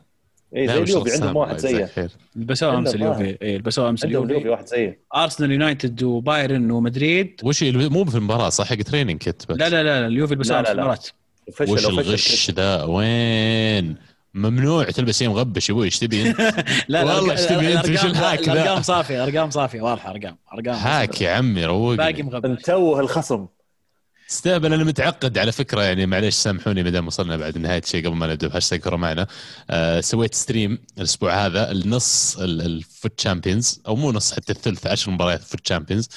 لا، زي اليوفي عندهم واحد زيه. خير. لبسوه أمس اليوفي اي لبسوه أمس اليوفي. اليوفي واحد زيه. أرسنال يونايتد وبايرن ومدريد. وش مو في المباراة صح؟ حق تريننج كيت بس. لا لا لا اليوفي لبسوه لا، أمس. المباراة. وش الغش ذا وين؟ ممنوع تلبس شيء مغبش يا أبوي إيش تبي أنت؟ لا لا والله إيش تبي أنت؟ الأرقام- الهاك ذا؟ الأرقام صافية ارقام صافية واضحة ارقام أرقام هاك يا عمي روقني باقي مغبش توه الخصم استهبل أنا متعقد على فكرة يعني معليش سامحوني ما دام وصلنا بعد نهاية الشيء قبل ما نبدأ بهاشتاج كرة معنا آه سويت stream الأسبوع هذا النص ال- ال FUT Champions أو مو نص حتى الثلث عشر مباريات FUT Champions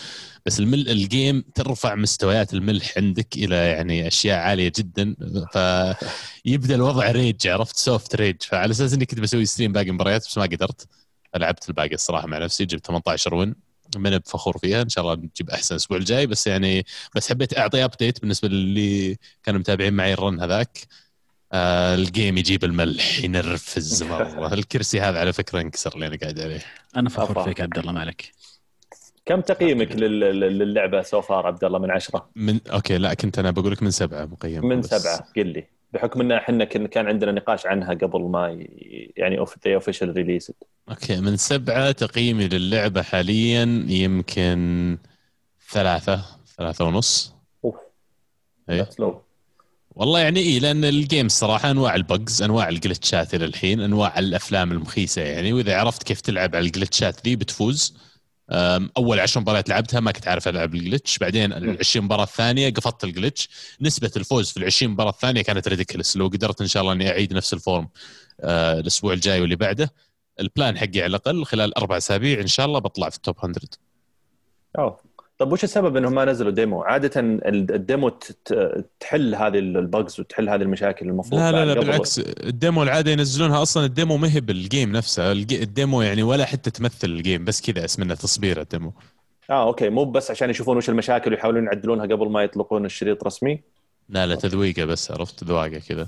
بس المل ال game ترفع مستويات الملح عندك إلى يعني أشياء عالية جدا. فيبدأ الوضع rage عرفت؟ soft rage فعلى أساس إني كنت بسوي stream باقي مباريات بس ما قدرت. لعبت الباقي الصراحة مع نفسي جبت 18 win مب فخور فيها إن شاء الله نجيب أحسن الأسبوع الجاي. بس يعني بس حبيت أعطي update بالنسبة للي كانوا متابعين معي ال run هذاك. آه ال game يجيب الملح ينرفز مرة. الكرسي هذا على فكرة انكسر اللي أنا قاعد عليه. أنا فخور. فيك عبد الله ما عليك كم تقييمك لل- لل- للعبة so far عبد الله من عشرة؟ من أوكي لا كنت أنا بقول لك من سبعة مقيم. من بس- سبعة قل لي. بحكم إن إحنا كان عندنا نقاش عنها قبل ما يعني of the official release أوكي من سبعة تقييمي للعبة حاليا يمكن ثلاثة ثلاثة ونص. أوف. low. والله يعني اي لأن ال game صراحة أنواع ال bugs أنواع الجلتشات إلى الحين أنواع الأفلام المخيسة يعني وإذا عرفت كيف تلعب على الجلتشات ذي بتفوز. أول 10 مباريات لعبتها ما كنت عارف ألعب ال glitch. بعدين ال 20 مباراة الثانية قفطت ال glitch. نسبة الفوز في ال 20 مباراة الثانية كانت ridiculous لو قدرت إن شاء الله إني أعيد نفس ال form آه، الأسبوع الجاي واللي بعده. ال plan حقي على الأقل خلال أربع أسابيع إن شاء الله بطلع في ال top 100 أوه. طب وش السبب إنهم ما نزلوا demo؟ عادة ال- ال demo تحل هذه ال bugs وتحل هذه المشاكل المفروض لا لا لا بالعكس ال demo العادة ينزلونها أصلا ال demo ما هي بال game نفسه ال demo يعني ولا حتى تمثل ال game بس كذا اسمه تصبير الديمو آه أوكي مو بس عشان يشوفون وش المشاكل ويحاولون يعدلونها قبل ما يطلقون الشريط رسمي؟ لا لا تذويقة بس عرفت؟ ذواقة كذا.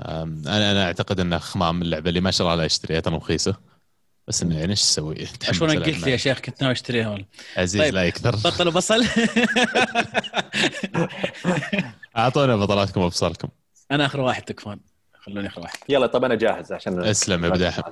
أنا أنا أعتقد انها خمام اللعبة اللي ما شاء الله لا اشتريها رخيصة. بس إنه يعني إيش تسوي؟ شلون ألعب قلت لي يا شيخ كنت ناوي أشتريها والله عزيز طيب. لا يكثر بطل وبصل؟ أعطونا بطلاتكم وابصاركم أنا آخر واحد تكفون. خلوني آخر واحد. يلا طب أنا جاهز عشان أسلم يا بداحم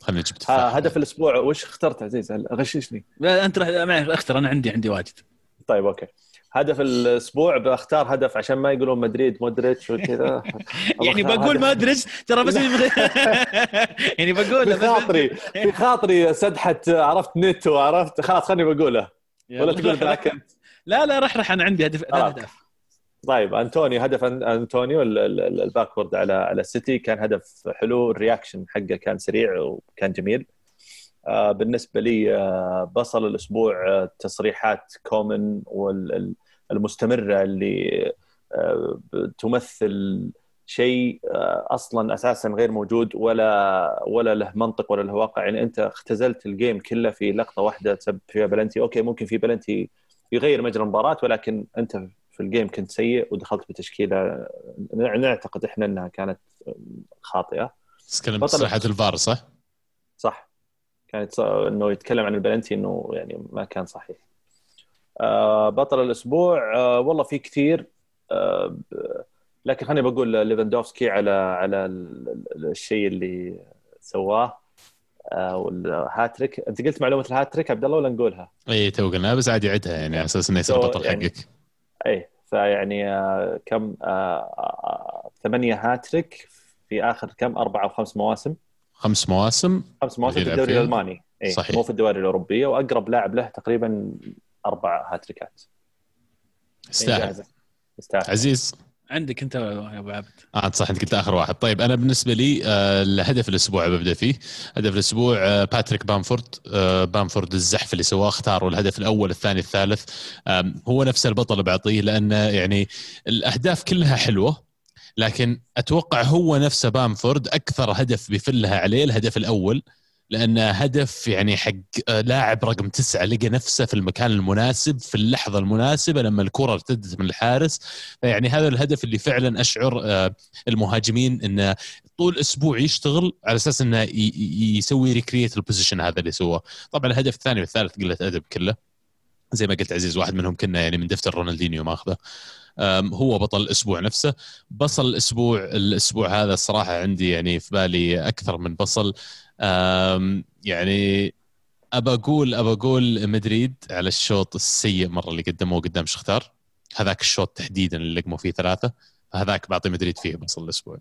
خليني أجيب تفاح هدف الأسبوع وش اخترت عزيز؟ هل- غششني. لا، أنت رح معي اختر أنا عندي عندي واجد. طيب أوكي. هدف الأسبوع بختار هدف عشان ما يقولون مدريد مودريتش وكذا. يعني بقول أدري ترى بس يعني بقول في خاطري في خاطري سدحه عرفت نتو عرفت خلاص خليني بقولها ولا تقول ذاك أنت. لا لا رح رح أنا عندي هدف آه. أهداف. طيب أنتوني هدف انتونيو ال- ال- ال- ال backward على على السيتي. كان هدف حلو ال reaction حقه كان سريع وكان جميل. بالنسبة لي آه، بصل الأسبوع آه، تصريحات كومن والمستمرة اللي آه، تمثل شيء آه، أصلا أساسا غير موجود ولا ولا له منطق ولا له واقع. يعني أنت اختزلت ال game كله في لقطة واحدة تسبب فيها بلنتي. okay ممكن في بلنتي يغير مجرى المباراة ولكن أنت في ال game كنت سيء ودخلت بتشكيلة نعتقد إحنا إنها كانت خاطئة. تتكلم تصريحات الفار صح؟ صح. كانت ص- إنه يتكلم عن البلنتي إنه يعني ما كان صحيح. آه، بطل الأسبوع آه، والله في كثير آه، لكن خليني بقول ليفاندوفسكي على على ال- ال- الشيء اللي سواه والهاتريك أنت قلت معلومة الهاتريك عبد الله ولا نقولها؟ اي تو قلنا بس عادي عدها يعني على أساس إنه يصير بطل يعني- حقك. اي فيعني كم ثمانية هاتريك في آخر كم؟ أربع أو خمس مواسم. خمس مواسم خمس مواسم في الدوري. الألماني. اي صحيح. مو في الدوري الأوروبية وأقرب لاعب له تقريبا أربع هاتريكات. يستاهل. إنجاز. يستاهل. عزيز. عندك أنت يا أبو عبد. آه صح أنت قلت آخر واحد. طيب أنا بالنسبة لي آه الهدف الأسبوع ببدأ فيه. هدف الأسبوع آه باتريك بامفورد. آه بامفورد الزحف اللي سواه اختاروا الهدف الأول الثاني الثالث. هو نفس البطل بعطيه لأنه يعني الأهداف كلها حلوة. لكن أتوقع هو نفسه بامفورد أكثر هدف بيفلها عليه الهدف الأول لأنه هدف يعني حق لاعب رقم تسعة لقى نفسه في المكان المناسب في اللحظة المناسبة لما الكرة ارتدت من الحارس. فيعني هذا الهدف اللي فعلا أشعر آه، المهاجمين انه طول أسبوع يشتغل على أساس إنه يسوي recreate ال position هذا اللي سواه. طبعا الهدف الثاني والثالث قلة أدب كله. زي ما قلت عزيز واحد منهم كنا يعني من دفتر رونالدينيو ماخذه. هو بطل الأسبوع نفسه. بصل الأسبوع الأسبوع هذا الصراحه عندي يعني في بالي أكثر من بصل. يعني أبى أقول أبى أقول مدريد على الشوط السيء مرة اللي قدموه قدام شختار. هذاك الشوط تحديدا اللي لقموا فيه ثلاثة. هذاك بعطي مدريد فيه بصل الأسبوع.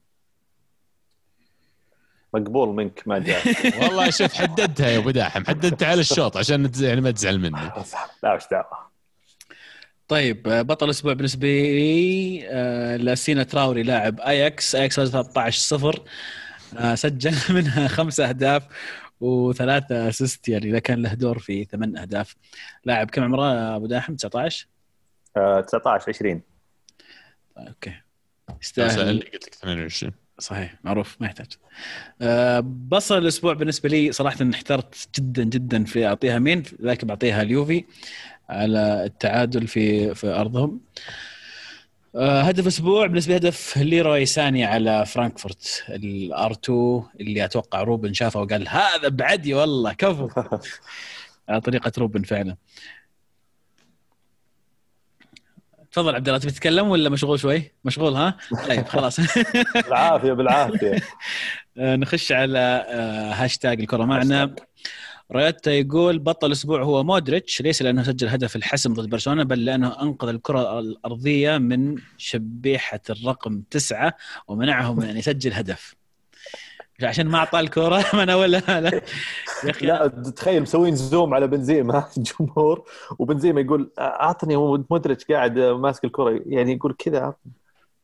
مقبول منك ما جاء. والله شوف حددتها يا أبو داحم. حددت على الشوط عشان يعني ما تزعل مني. لا وش دعوة. طيب آه، بطل الأسبوع بالنسبة لي آه، لاسينا تراوري لاعب اياكس اياكس 13 0 سجل منها خمس أهداف وثلاثة assist يعني إذا كان له دور في ثمان أهداف. لاعب كم عمره؟ أبو داحم 19 آه، 19 20 okay. يستاهل. قلت لك 22 صحيح معروف ما يحتاج. أه بصل الأسبوع بالنسبة لي صراحة احترت جدا جدا في أعطيها مين؟ لكن بعطيها اليوفي. على التعادل في في أرضهم. أه هدف أسبوع بالنسبة لي هدف ليروي ساني على فرانكفورت. ال R 2 اللي أتوقع روبن شافه وقال هذا بعدي والله كفو. على طريقة روبن فعلا. تفضل عبد الله تبي تتكلم ولا مشغول شوي؟ مشغول ها؟ طيب خلاص. بالعافية بالعافية. آه، نخش على آه، هاشتاج الكرة معنا. رايتا يقول بطل الأسبوع هو مودريتش ليس لأنه سجل هدف الحسم ضد برشلونة بل لأنه أنقذ الكرة الأرضية من شبيحة الرقم تسعة ومنعه من أن يسجل هدف. عشان ما أعطى الكرة ما ولا لا. يا أخي. لا تخيل مسوين زوم على بنزيما الجمهور وبنزيما يقول أعطني مودريتش قاعد ماسك الكرة يعني يقول كذا.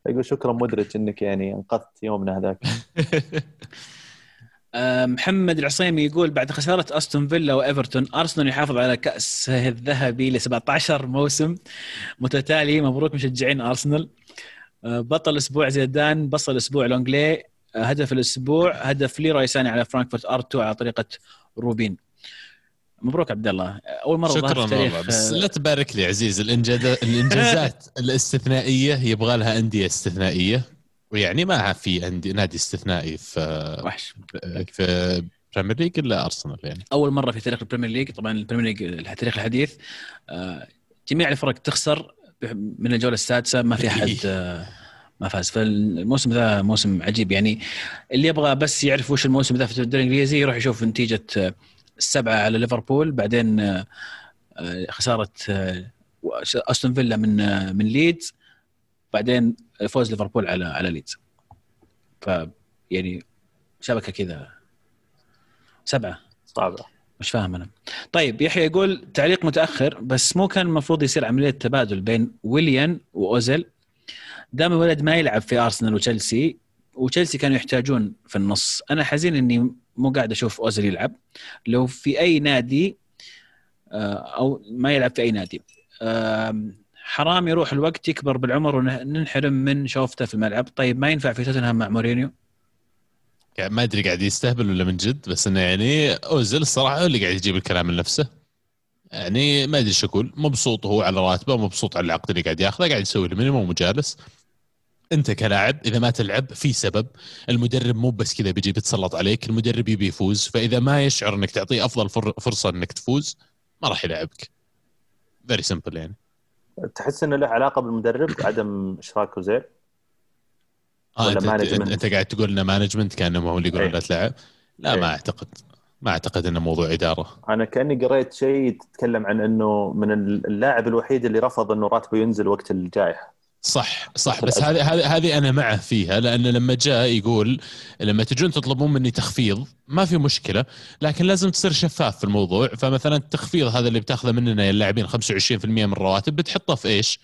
يقول شكرا مودريتش إنك يعني أنقذت يومنا هذاك. محمد العصيمي يقول بعد خسارة أستون فيلا وإيفرتون أرسنال يحافظ على كاسه الذهبي ل 17 موسم. متتالي مبروك مشجعين أرسنال. آه، بطل الأسبوع زيدان بصل الأسبوع لونجلي. آه، هدف الأسبوع هدف ليروي ساني على فرانكفورت R 2 على طريقة روبين. مبروك عبد الله. أول مرة شكرا والله بس لا تبارك لي عزيز الإنجازات الاستثنائية يبغى لها أندية استثنائية. ويعني ما في عندي نادي استثنائي في وحش. في بريمير ليج إلا ارسنال يعني. أول مرة في تاريخ البريمير ليج طبعا البريمير ليج التاريخ الحديث آه، جميع الفرق تخسر من الجولة السادسة ما في أحد آه، ما فاز. فالموسم ذا موسم عجيب يعني. اللي يبغى بس يعرف وش الموسم ذا في الدوري الإنجليزي يروح يشوف نتيجة آه، السبعة على ليفربول بعدين خسارة أستون فيلا من من ليدز. بعدين فوز ليفربول على على ليدز. ف يعني شبكة كذا. سبعة. صعبه مش فاهم أنا. طيب يحيى يقول تعليق متأخر بس مو كان المفروض يصير عملية تبادل بين ويليان وأوزيل. دام الولد ما يلعب في أرسنال وتشيلسي وتشيلسي كانوا يحتاجون في النص. أنا حزين إني مو قاعد أشوف أوزيل يلعب. لو في أي نادي آه، أو ما يلعب في أي نادي. حرام يروح الوقت يكبر بالعمر وننحرم من شوفته في الملعب. طيب ما ينفع في توتنهام مع مورينيو؟ يعني ما أدري قاعد يستهبل ولا من جد بس إنه يعني اوزل الصراحة هو اللي قاعد يجيب الكلام لنفسه. يعني ما أدري شو أقول مبسوط هو على راتبه مبسوط على العقد اللي قاعد ياخذه قاعد يسوي ال minimum وجالس أنت كلاعب إذا ما تلعب في سبب. المدرب مو بس كذا بيجي بيتسلط عليك المدرب يبي يفوز. فإذا ما يشعر إنك تعطيه أفضل فرصة إنك تفوز ما راح يلعبك. very simple يعني. تحس إنه له علاقة بالمدرب عدم إشراك اوزيل؟ آه أنت, أنت, أنت قاعد تقول إنه مانجمنت كأنه هو اللي يقول لا تلعب؟ لا أيه. ما أعتقد ما أعتقد إنه موضوع إدارة. أنا كأني قريت شيء تتكلم عن إنه من اللاعب الوحيد اللي رفض إنه راتبه ينزل وقت الجائحة. صح صح. بس هذه هذه هذه أنا معه فيها لأن لما جاء يقول لما تجون تطلبون مني تخفيض ما في مشكلة لكن لازم تصير شفاف في الموضوع. فمثلا التخفيض هذا اللي بتأخذه مننا يا اللاعبين 25% من الرواتب بتحطه في إيش؟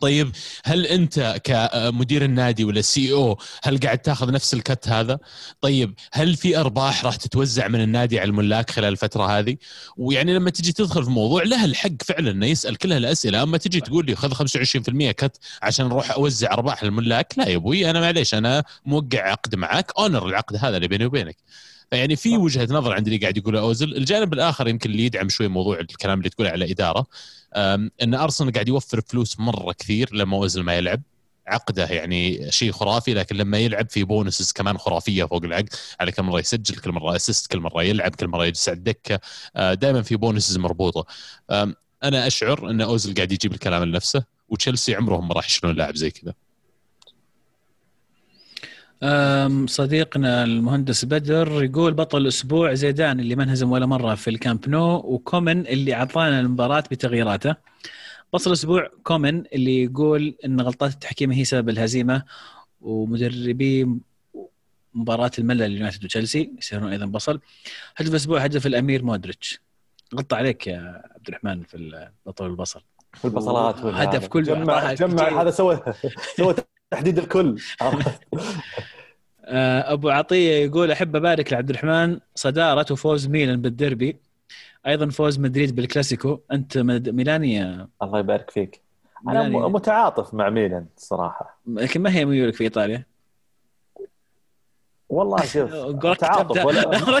طيب هل انت كمدير النادي ولا سي أو هل قاعد تاخذ نفس الكت هذا؟ طيب هل في أرباح راح تتوزع من النادي على الملاك خلال الفترة هذه؟ ويعني لما تجي تدخل في الموضوع له الحق فعلا إنه يسأل كل هالأسئلة أما تجي تقول لي خذ 25% كت عشان أروح أوزع أرباح الملاك لا يا أبوي أنا معليش أنا موقع عقد معك أونر العقد هذا اللي بيني وبينك. يعني في وجهة نظر عند اللي قاعد يقوله أوزل، الجانب الآخر يمكن اللي يدعم شوي موضوع الكلام اللي تقوله على إدارة إن أرسنال قاعد يوفر فلوس مرة كثير لما اوزل ما يلعب. عقده يعني شيء خرافي لكن لما يلعب في bonuses كمان خرافية فوق العقد. على كل مرة يسجل كل مرة assist كل مرة يلعب كل مرة يجلس على الدكة. آه، دائما في bonuses مربوطة. أنا أشعر إن اوزل قاعد يجيب الكلام لنفسه وتشيلسي عمرهم ما راح يشيلون لاعب زي كذا. صديقنا المهندس بدر يقول بطل الأسبوع زيدان اللي ما انهزم ولا مرة في الكامب نو وكومن اللي أعطانا المباراة بتغييراته. بطل الأسبوع كومن اللي يقول إن غلطات التحكيم هي سبب الهزيمة ومدربي مباراة الملل اليونايتد وتشيلسي يصيرون أيضا بصل. هدف الأسبوع هدف الأمير مودريتش. غلط عليك يا عبد الرحمن في بطل البصل. في البصلات هدف كل جمع, جمع هذا سوى سوى تحديد الكل. آه، أبو عطية يقول أحب أبارك لعبد الرحمن صدارة وفوز ميلان بالديربي أيضا فوز مدريد بالكلاسيكو. أنت ميلاني الله يبارك فيك. أنا متعاطف مع ميلان الصراحه لكن ما هي ميولك في إيطاليا؟ والله شوف تعاطف ولا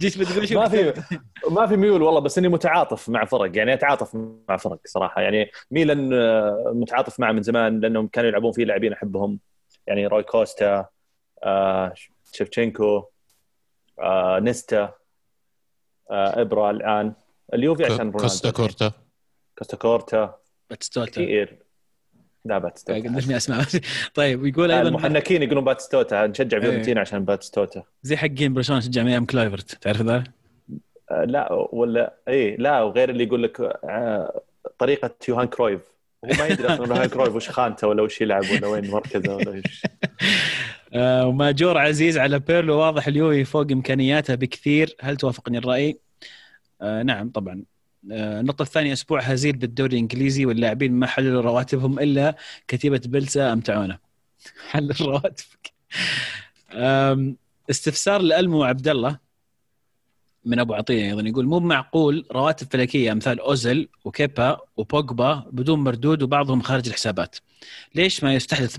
جيت بتقول ما في ما في ميول والله بس إني متعاطف مع فرق يعني أتعاطف مع فرق صراحة. يعني ميلان آه، متعاطف معه من زمان لأنهم كانوا يلعبون فيه لاعبين أحبهم. يعني روي كوستا آه شيفتشينكو آه نيستا آه إبرا الآن. اليوفي عشان كوستا كورتا كوستا كورتا باتستوتا. كثير لا باتستوتا. قد من اسماء طيب يقول أيضا المحنكين يقولون باتستوتا نشجع إيه. فيورنتينا عشان باتستوتا. زي حقين برشلونة شجع من أيام كلايفرت تعرف ذا؟ آه، لا ولا اي لا وغير اللي يقول لك آه، طريقة يوهان كرويف. هو ما يدري أصلا يوهان كرويف وش خانته ولا وش يلعب ولا وين مركزه ولا وش. آه، وماجور عزيز على بيرلو واضح اليوفي فوق إمكانياته بكثير. هل توافقني الرأي؟ نعم طبعا. النقطة الثانية أسبوع هزيل بالدوري الإنجليزي واللاعبين ما حللوا رواتبهم إلا كتيبة بلسة أمتعونا. حل رواتبك. استفسار لألمو عبد الله من أبو عطية أيضا يقول مو معقول رواتب فلكية أمثال اوزل وكيبا وبوجبا بدون مردود وبعضهم خارج الحسابات. ليش ما يستحدث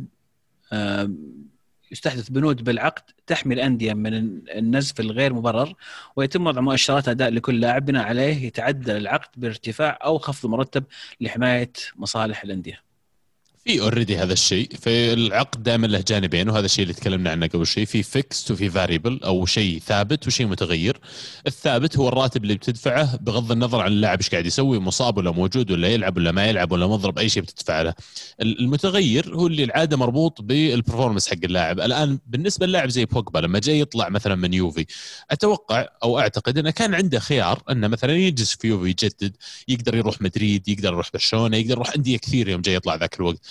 يستحدث بنود بالعقد تحمي الأندية من النزف الغير مبرر ويتم وضع مؤشرات أداء لكل لاعب بناء عليه يتعدل العقد بارتفاع أو خفض مرتب لحماية مصالح الأندية. في already هذا الشيء في العقد دائما له جانبين وهذا الشيء اللي تكلمنا عنه قبل شيء في fixed وفي variable أو شيء ثابت وشيء متغير. الثابت هو الراتب اللي بتدفعه بغض النظر عن اللاعب إيش قاعد يسوي مصاب ولا موجود ولا يلعب ولا ما يلعب ولا مضرب أي شيء بتدفع له المتغير هو اللي العادة مربوط بال performance حق اللاعب. الآن بالنسبة للاعب زي بوجبا لما جاي يطلع مثلا من يوفي أتوقع أو أعتقد إنه كان عنده خيار إنه مثلا يجلس في يوفي يجدد يقدر يروح مدريد يقدر يروح برشلونة يقدر يروح أندية كثير يوم جاي يطلع ذاك الوقت.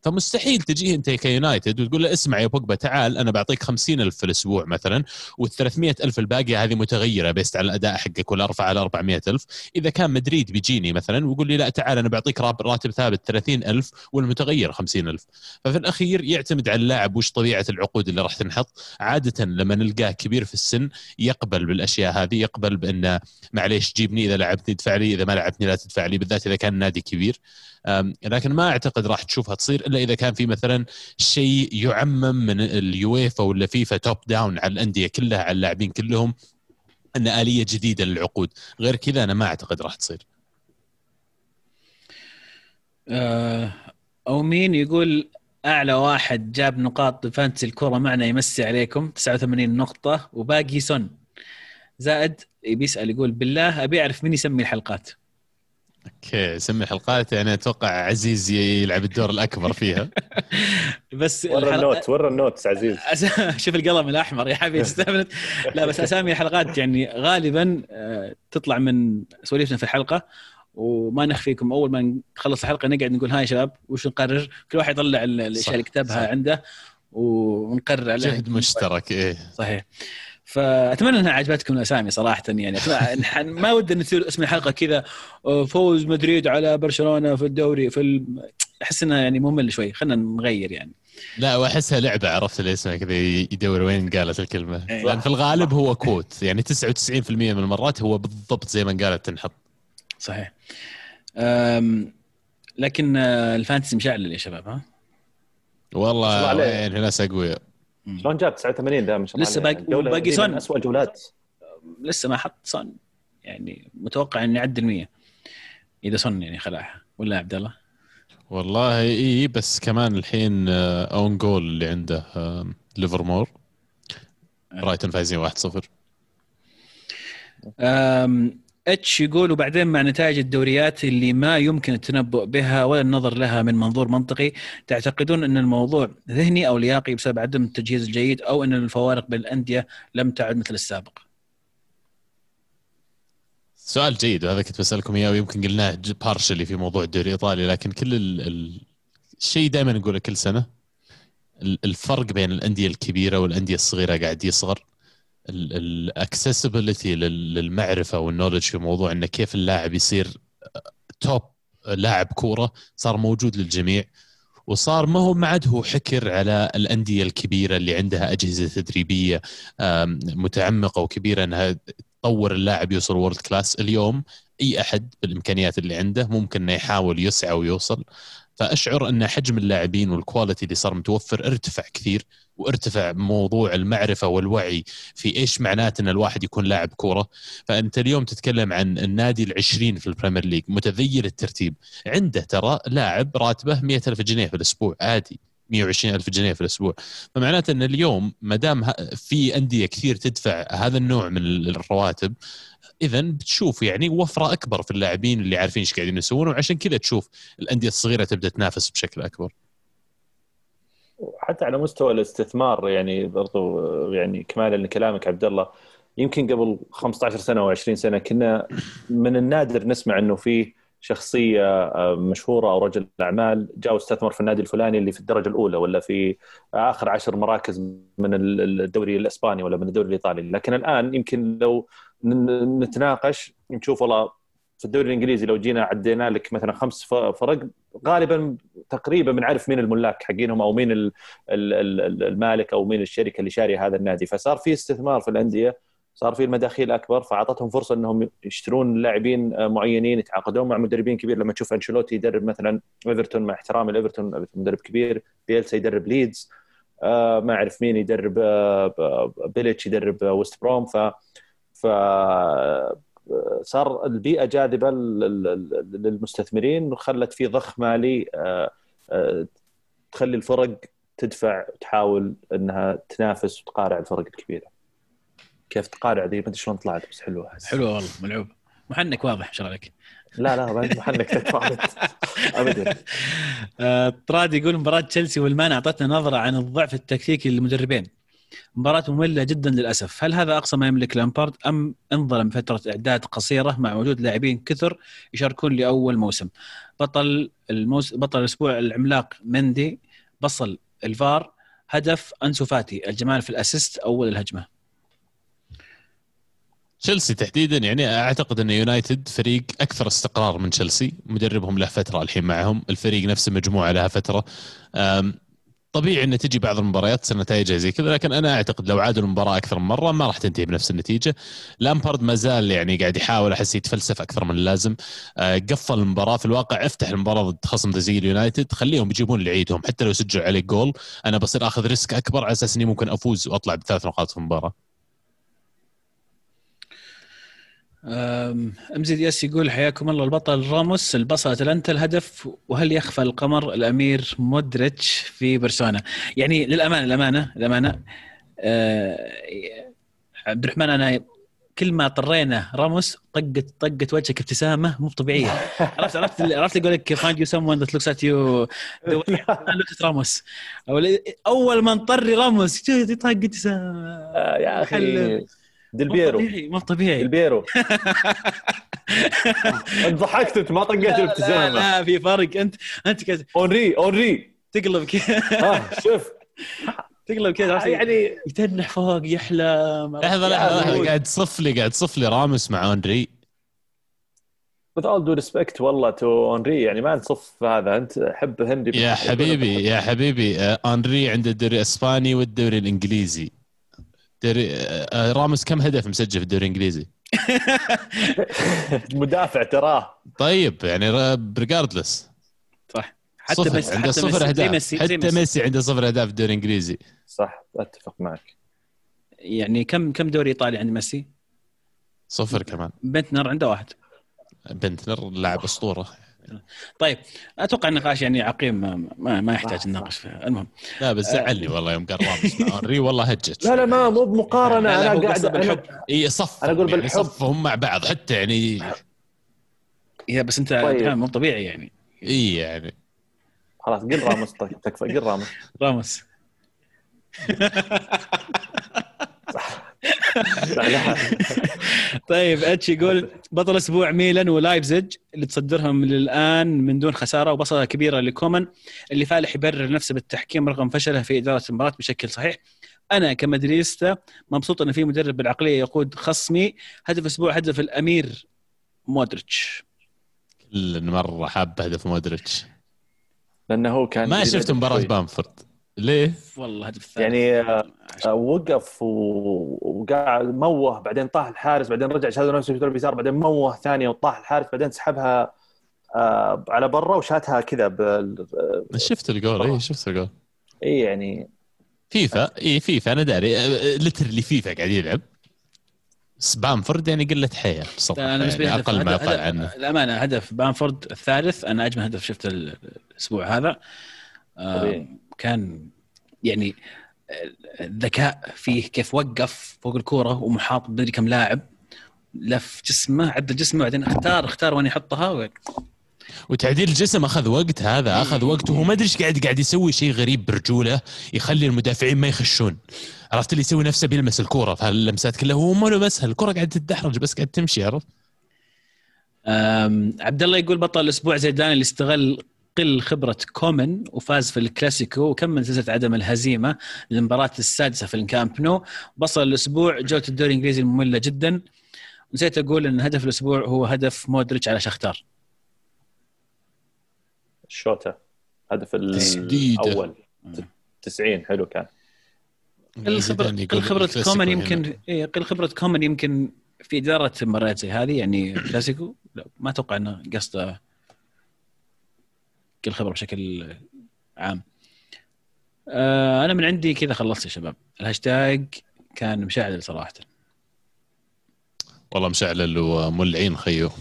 فمستحيل تجيه انت كيونايتد وتقول له اسمع يا بوجبا تعال أنا بعطيك خمسين ألف في الأسبوع مثلا وال 50 ألف الباقيه هذه متغيرة based على الأداء حقك ولا ارفع على 400 ألف. إذا كان مدريد بيجيني مثلا ويقول لي لا تعال أنا بعطيك راتب ثابت 30 ألف والمتغير 50 ألف. ففي الأخير يعتمد على اللاعب وش طبيعة العقود اللي راح تنحط. عادة لما نلقاه كبير في السن يقبل بالأشياء هذه يقبل بأنه معليش جيبني إذا لعبتني ادفع لي إذا ما لعبتني لا تدفع لي بالذات إذا كان نادي كبير. لكن ما أعتقد راح تشوفها تصير إلا إذا كان في مثلا شيء يعمم من اليويفا ولا فيفا top down على الأندية كلها على اللاعبين كلهم إن آلية جديدة للعقود. غير كذا أنا ما أعتقد راح تصير. آه، أو مين يقول أعلى واحد جاب نقاط fantasy الكرة معنا يمسي عليكم 89 نقطة وباقي سون زائد بيسأل يقول بالله أبي أعرف مين يسمي الحلقات. أوكي سمي حلقات يعني أتوقع عزيز يلعب الدور الأكبر فيها. بس ورا الحلقة- ال note ورا ال notes عزيز. شوف القلم الأحمر يا حبيبي استهبلت لا بس أسامي الحلقات يعني غالبا آه، تطلع من سواليفنا في الحلقة. وما نخفيكم أول ما نخلص الحلقة نقعد نقول هاي يا شباب وش نقرر؟ كل واحد يطلع ال- الأشياء اللي كتبها. عنده ونقرر عليها جهد مشترك إيه. صحيح. فأتمنى إنها عجبتكم الأسامي صراحة يعني. ما ودنا نصير اسم الحلقة كذا فوز مدريد على برشلونة في الدوري في ال... أحس إنها يعني ممل شوي خلينا نغير يعني. لا وأحسها لعبة عرفت اللي اسمها كذا يدور وين قالت الكلمة. إيه. لأن في الغالب هو quote. يعني 99% من المرات هو بالضبط زي ما قالت تنحط. صحيح. أم... لكن آه، ال fantasy مشعل يا شباب ها؟ والله. يعني ناس أقوياء. شلون جاب؟ 89 ذا ما شاء الله لسه. باقي- دي سون. اسوء الجولات. لسه ما حط سون. يعني متوقع إنه يعدي المية. إذا صن يعني خلاها. ولا يا عبد الله؟ والله إي بس كمان الحين آه، اون جول اللي عنده آه، ليفرمور. برايتون فايزين 1-0 أم، اتش يقول وبعدين مع نتائج الدوريات اللي ما يمكن التنبؤ بها ولا النظر لها من منظور منطقي تعتقدون أن الموضوع ذهني أو لياقي بسبب عدم التجهيز الجيد أو أن الفوارق بين الانديه لم تعد مثل السابق؟ سؤال جيد وهذا كنت بسألكم إياه ويمكن قلناه partially في موضوع الدوري الإيطالي لكن كل ال- ال- الشيء دائما نقوله كل سنة ال- الفرق بين الأندية الكبيرة والأندية الصغيرة قاعد يصغر. ال accessibility للمعرفة وال knowledge في موضوع انه كيف اللاعب يصير top لاعب كورة صار موجود للجميع. وصار ما هو ما عاد هو حكر على الأندية الكبيرة اللي عندها أجهزة تدريبية متعمقة وكبيرة إنها تطور اللاعب يوصل world class اليوم أي أحد بالإمكانيات اللي عنده ممكن إنه يحاول يسعى ويوصل. فأشعر إن حجم اللاعبين وال quality اللي صار متوفر ارتفع كثير. وارتفع موضوع المعرفة والوعي في إيش معناته إن الواحد يكون لاعب كورة. فأنت اليوم تتكلم عن النادي العشرين في البريمير ليج متذيل الترتيب. عنده ترى لاعب راتبه 100 ألف جنيه في الأسبوع عادي 120 ألف جنيه في الأسبوع. فمعناته إن اليوم ما دام في أندية كثير تدفع هذا النوع من الرواتب اذا بتشوف يعني وفرة أكبر في اللاعبين اللي عارفين إيش قاعدين يسوون وعشان كذا تشوف الأندية الصغيرة تبدأ تنافس بشكل أكبر. حتى على مستوى الاستثمار يعني برضو يعني كمالا لكلامك عبد الله يمكن قبل 15 سنة أو 20 سنة كنا من النادر نسمع إنه في شخصية آه، مشهورة أو رجل أعمال جاء واستثمر في النادي الفلاني اللي في الدرجة الأولى ولا في آخر عشر مراكز من ال- الدوري الإسباني ولا من الدوري الإيطالي. لكن الآن يمكن لو نتناقش نشوف والله في الدوري الإنجليزي لو جينا عدينا لك مثلا خمس فرق غالبا تقريبا بنعرف مين الملاك حقينهم أو مين ال- ال- ال- المالك أو مين الشركة اللي شارية هذا النادي. فصار في استثمار في الأندية صار في المداخيل أكبر فأعطتهم فرصة إنهم يشترون لاعبين معينين يتعاقدون مع مدربين كبير. لما تشوف أنشيلوتي يدرب مثلا إيفرتون مع احترامي لإيفرتون مدرب كبير. بيلسا يدرب ليدز. آه، ما أعرف مين يدرب آه، بيليتش يدرب آه، ويست بروم. ف ف صار البيئة جاذبة لل- لل- للمستثمرين وخلت في ضخ مالي تخلي الفرق تدفع وتحاول إنها تنافس وتقارع الفرق الكبيرة. كيف تقارع ذي ما أدري شلون طلعت بس حلوة. حلوة والله ملعوب محنك واضح عليك لا لا محنك ابدا آه، طراد يقول مباراة تشيلسي والمان أعطتنا نظرة عن الضعف التكتيكي للمدربين. مباراة مملة جدا للأسف، هل هذا أقصى ما يملك لامبارد أم انظلم فترة إعداد قصيرة مع وجود لاعبين كثر يشاركون لأول موسم؟ بطل الموس... بطل الأسبوع العملاق مندي بصل الفار هدف أنسو فاتي الجمال في الأسيست أول الهجمة. تشيلسي تحديدا يعني أعتقد أن يونايتد فريق أكثر استقرار من تشيلسي مدربهم له فترة الحين معهم الفريق نفسه مجموعة لها فترة أم، طبيعي إن تجي بعض المباريات تصير نتائجها زي كذا لكن أنا أعتقد لو عادوا المباراة أكثر من مرة ما راح تنتهي بنفس النتيجة. لامبارد ما زال يعني قاعد يحاول أحس يتفلسف أكثر من اللازم. أه، قفل المباراة في الواقع افتح المباراة ضد خصم زي اليونايتد خليهم يجيبون اللي يعيدهم. حتى لو سجلوا عليك جول أنا بصير آخذ risk أكبر على أساس إني ممكن أفوز وأطلع بثلاث نقاط في المباراة. امزيد ياس يقول حياكم الله البطل راموس البصل اتلانتا الهدف وهل يخفى القمر؟ الأمير مودريتش في برشلونة. يعني للأمانة للأمانة للأمانة أه عبد الرحمن أنا كل ما طرينا راموس طقت طقت وجهك ابتسامة مو طبيعية. عرفت عرفت عرفت يقول لك that looks at you the way look at راموس أول ما نطري راموس طق ابتسامة. آه، يا أخي. ديل مو طبيعي مو طبيعي. ضحكت أنت ما طقيت لا, الابتسامة. لا في فرق. أنت أنت كذا أونري أونري. تقلب كذا. ها شوف. تقلب كذا؟ يعني يتنح فوق يحلم لحظة لحظة. قاعد تصف لي قاعد تصف لي راموس مع أونري. With all due respect والله to أونري يعني ما نصف هذا. أنت حب هنري يا حبيبي يا حبيبي آه، أونري عنده الدوري الإسباني والدوري الإنجليزي. دوري آه، آه، راموس كم هدف مسجل في الدوري الإنجليزي؟ مدافع تراه. طيب يعني regardless صح. حتى صفر بس عنده صفر ميسي أهداف. ميسي حتى ميسي. ميسي عنده صفر أهداف في الدوري الإنجليزي. صح أتفق معك. يعني كم كم دوري إيطالي عند ميسي؟ صفر كمان. بنتنر عنده واحد. بنتنر لاعب أسطورة. طيب أتوقع النقاش يعني عقيم ما, ما, ما يحتاج نناقش فيه المهم. لا بس زعلني والله يوم قال راموس اونري والله هجت. لا لا ما مو بمقارنة لا، لا، أنا قاعد بالحب. إي صف أنا أقول يعني بالحب. صفهم مع بعض حتى يعني يا بس أنت طيب. مو طبيعي يعني. إي يعني. خلاص قل راموس طيب، تكفى قل راموس راموس لا لا طيب اتش يقول بطل أسبوع ميلان ولايبزيج اللي تصدرهم للآن من دون خسارة وبصلة كبيرة لكومان اللي فالح يبرر نفسه بالتحكيم رغم فشله في إدارة المباراة بشكل صحيح. أنا كمدريستا مبسوط ان في مدرب بالعقلية يقود خصمي. هدف أسبوع هدف الأمير مودريتش. كل مرة حاب هدف مودريتش. لأنه هو كان ما شفت مباراة. بامفورد. ليه؟ والله هدف الثالث يعني آه، وقف و- وقاعد موه بعدين طاح الحارس بعدين رجع شهد نفسه في اليسار بعدين موه ثانية وطاح الحارس بعدين سحبها آه، على برا وشاتها كذا بال... شفت الجول اي شفت الجول. اي يعني. فيفا اي فيفا أنا داري literally فيفا قاعد يلعب. بامفورد يعني قلة حيل بصراحه أنا بالنسبة يعني أقل ما يقال عنه. الأمانة هدف بامفورد الثالث أنا أجمل هدف شفته الأسبوع هذا. آه، طبيعي. كان يعني الذكاء فيه كيف وقف فوق الكورة ومحاط بدري كم لاعب لف جسمه عدل جسمه بعدين اختار اختار وين يحطها و... وتعديل الجسم أخذ وقت هذا أخذ وقت وهو ما أدري إيش قاعد قاعد يسوي شيء غريب برجوله يخلي المدافعين ما يخشون. عرفت اللي يسوي نفسه بيلمس الكورة في هاللمسات كلها. هو ما لمسها الكوره قاعدة تتدحرج بس قاعد تمشي عرفت؟ عبد الله يقول بطل الأسبوع زيدان اللي استغل قل خبرة كومن وفاز في الكلاسيكو وكمل سلسلة عدم الهزيمة للمباراة السادسة في الكامب نو. وصل الأسبوع جولة الدوري الإنجليزي المملة جدا. نسيت أقول أن هدف الأسبوع هو هدف مودريتش على شختار الشوطة هدف الأول. 90 حلو كان. قل خبرة قل خبرة كومن يمكن إيه قل خبرة كومن يمكن في إدارة مباريات زي هذه يعني كلاسيكو لا ما أتوقع أنه قصده الخبره بشكل عام. آه أنا من عندي كذا خلصت يا شباب. الهاشتاج كان مشعل صراحة. والله مشعل ومولعين خيو.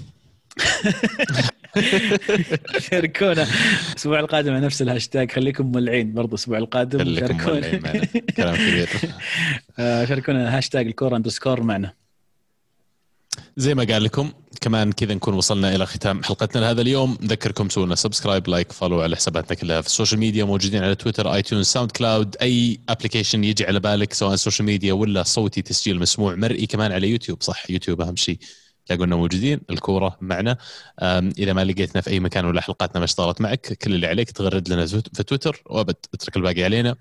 شاركونا. الأسبوع القادم على نفس الهاشتاج. خليكم مولعين برضو الأسبوع القادم. معنا. كلام كبير. آه، شاركونا. هاشتاج الكورة underscore معنا. زي ما قال لكم كمان كذا نكون وصلنا إلى ختام حلقتنا لهذا اليوم. نذكركم سووا subscribe like follow على حساباتنا كلها في ال social media موجودين على تويتر اي تيونز ساوند كلاود أي application يجي على بالك سواء social media ولا صوتي تسجيل مسموع مرئي كمان على يوتيوب صح؟ يوتيوب أهم شيء. تلاقونا موجودين الكورة معنا. إذا ما لقيتنا في أي مكان ولا حلقاتنا ما اشتغلت معك كل اللي عليك تغرد لنا في تويتر وأبد اترك الباقي علينا.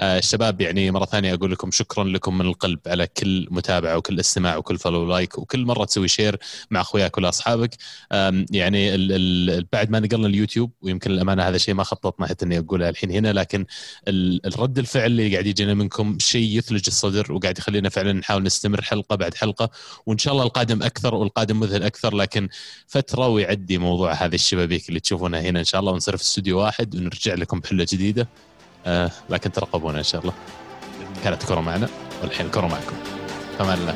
آه، الشباب يعني مرة ثانية أقول لكم شكرا لكم من القلب على كل متابعة وكل استماع وكل follow like وكل مرة تسوي share مع أخوياك ولا أصحابك. يعني بعد ما نقلنا اليوتيوب ويمكن الامانه هذا شيء ما خططنا حتى إني اقولها الحين هنا لكن الرد الفعل اللي قاعد يجينا منكم شيء يثلج الصدر وقاعد يخلينا فعلا نحاول نستمر حلقة بعد حلقة. وإن شاء الله القادم أكثر والقادم مذهل أكثر لكن فترة ويعدي موضوع هذه الشبابيك اللي تشوفونها هنا إن شاء الله ونصير في استوديو واحد ونرجع لكم بحلة جديدة. آه لكن ترقبونا إن شاء الله. كانت كره معنا والحين كره معكم. فمان الله.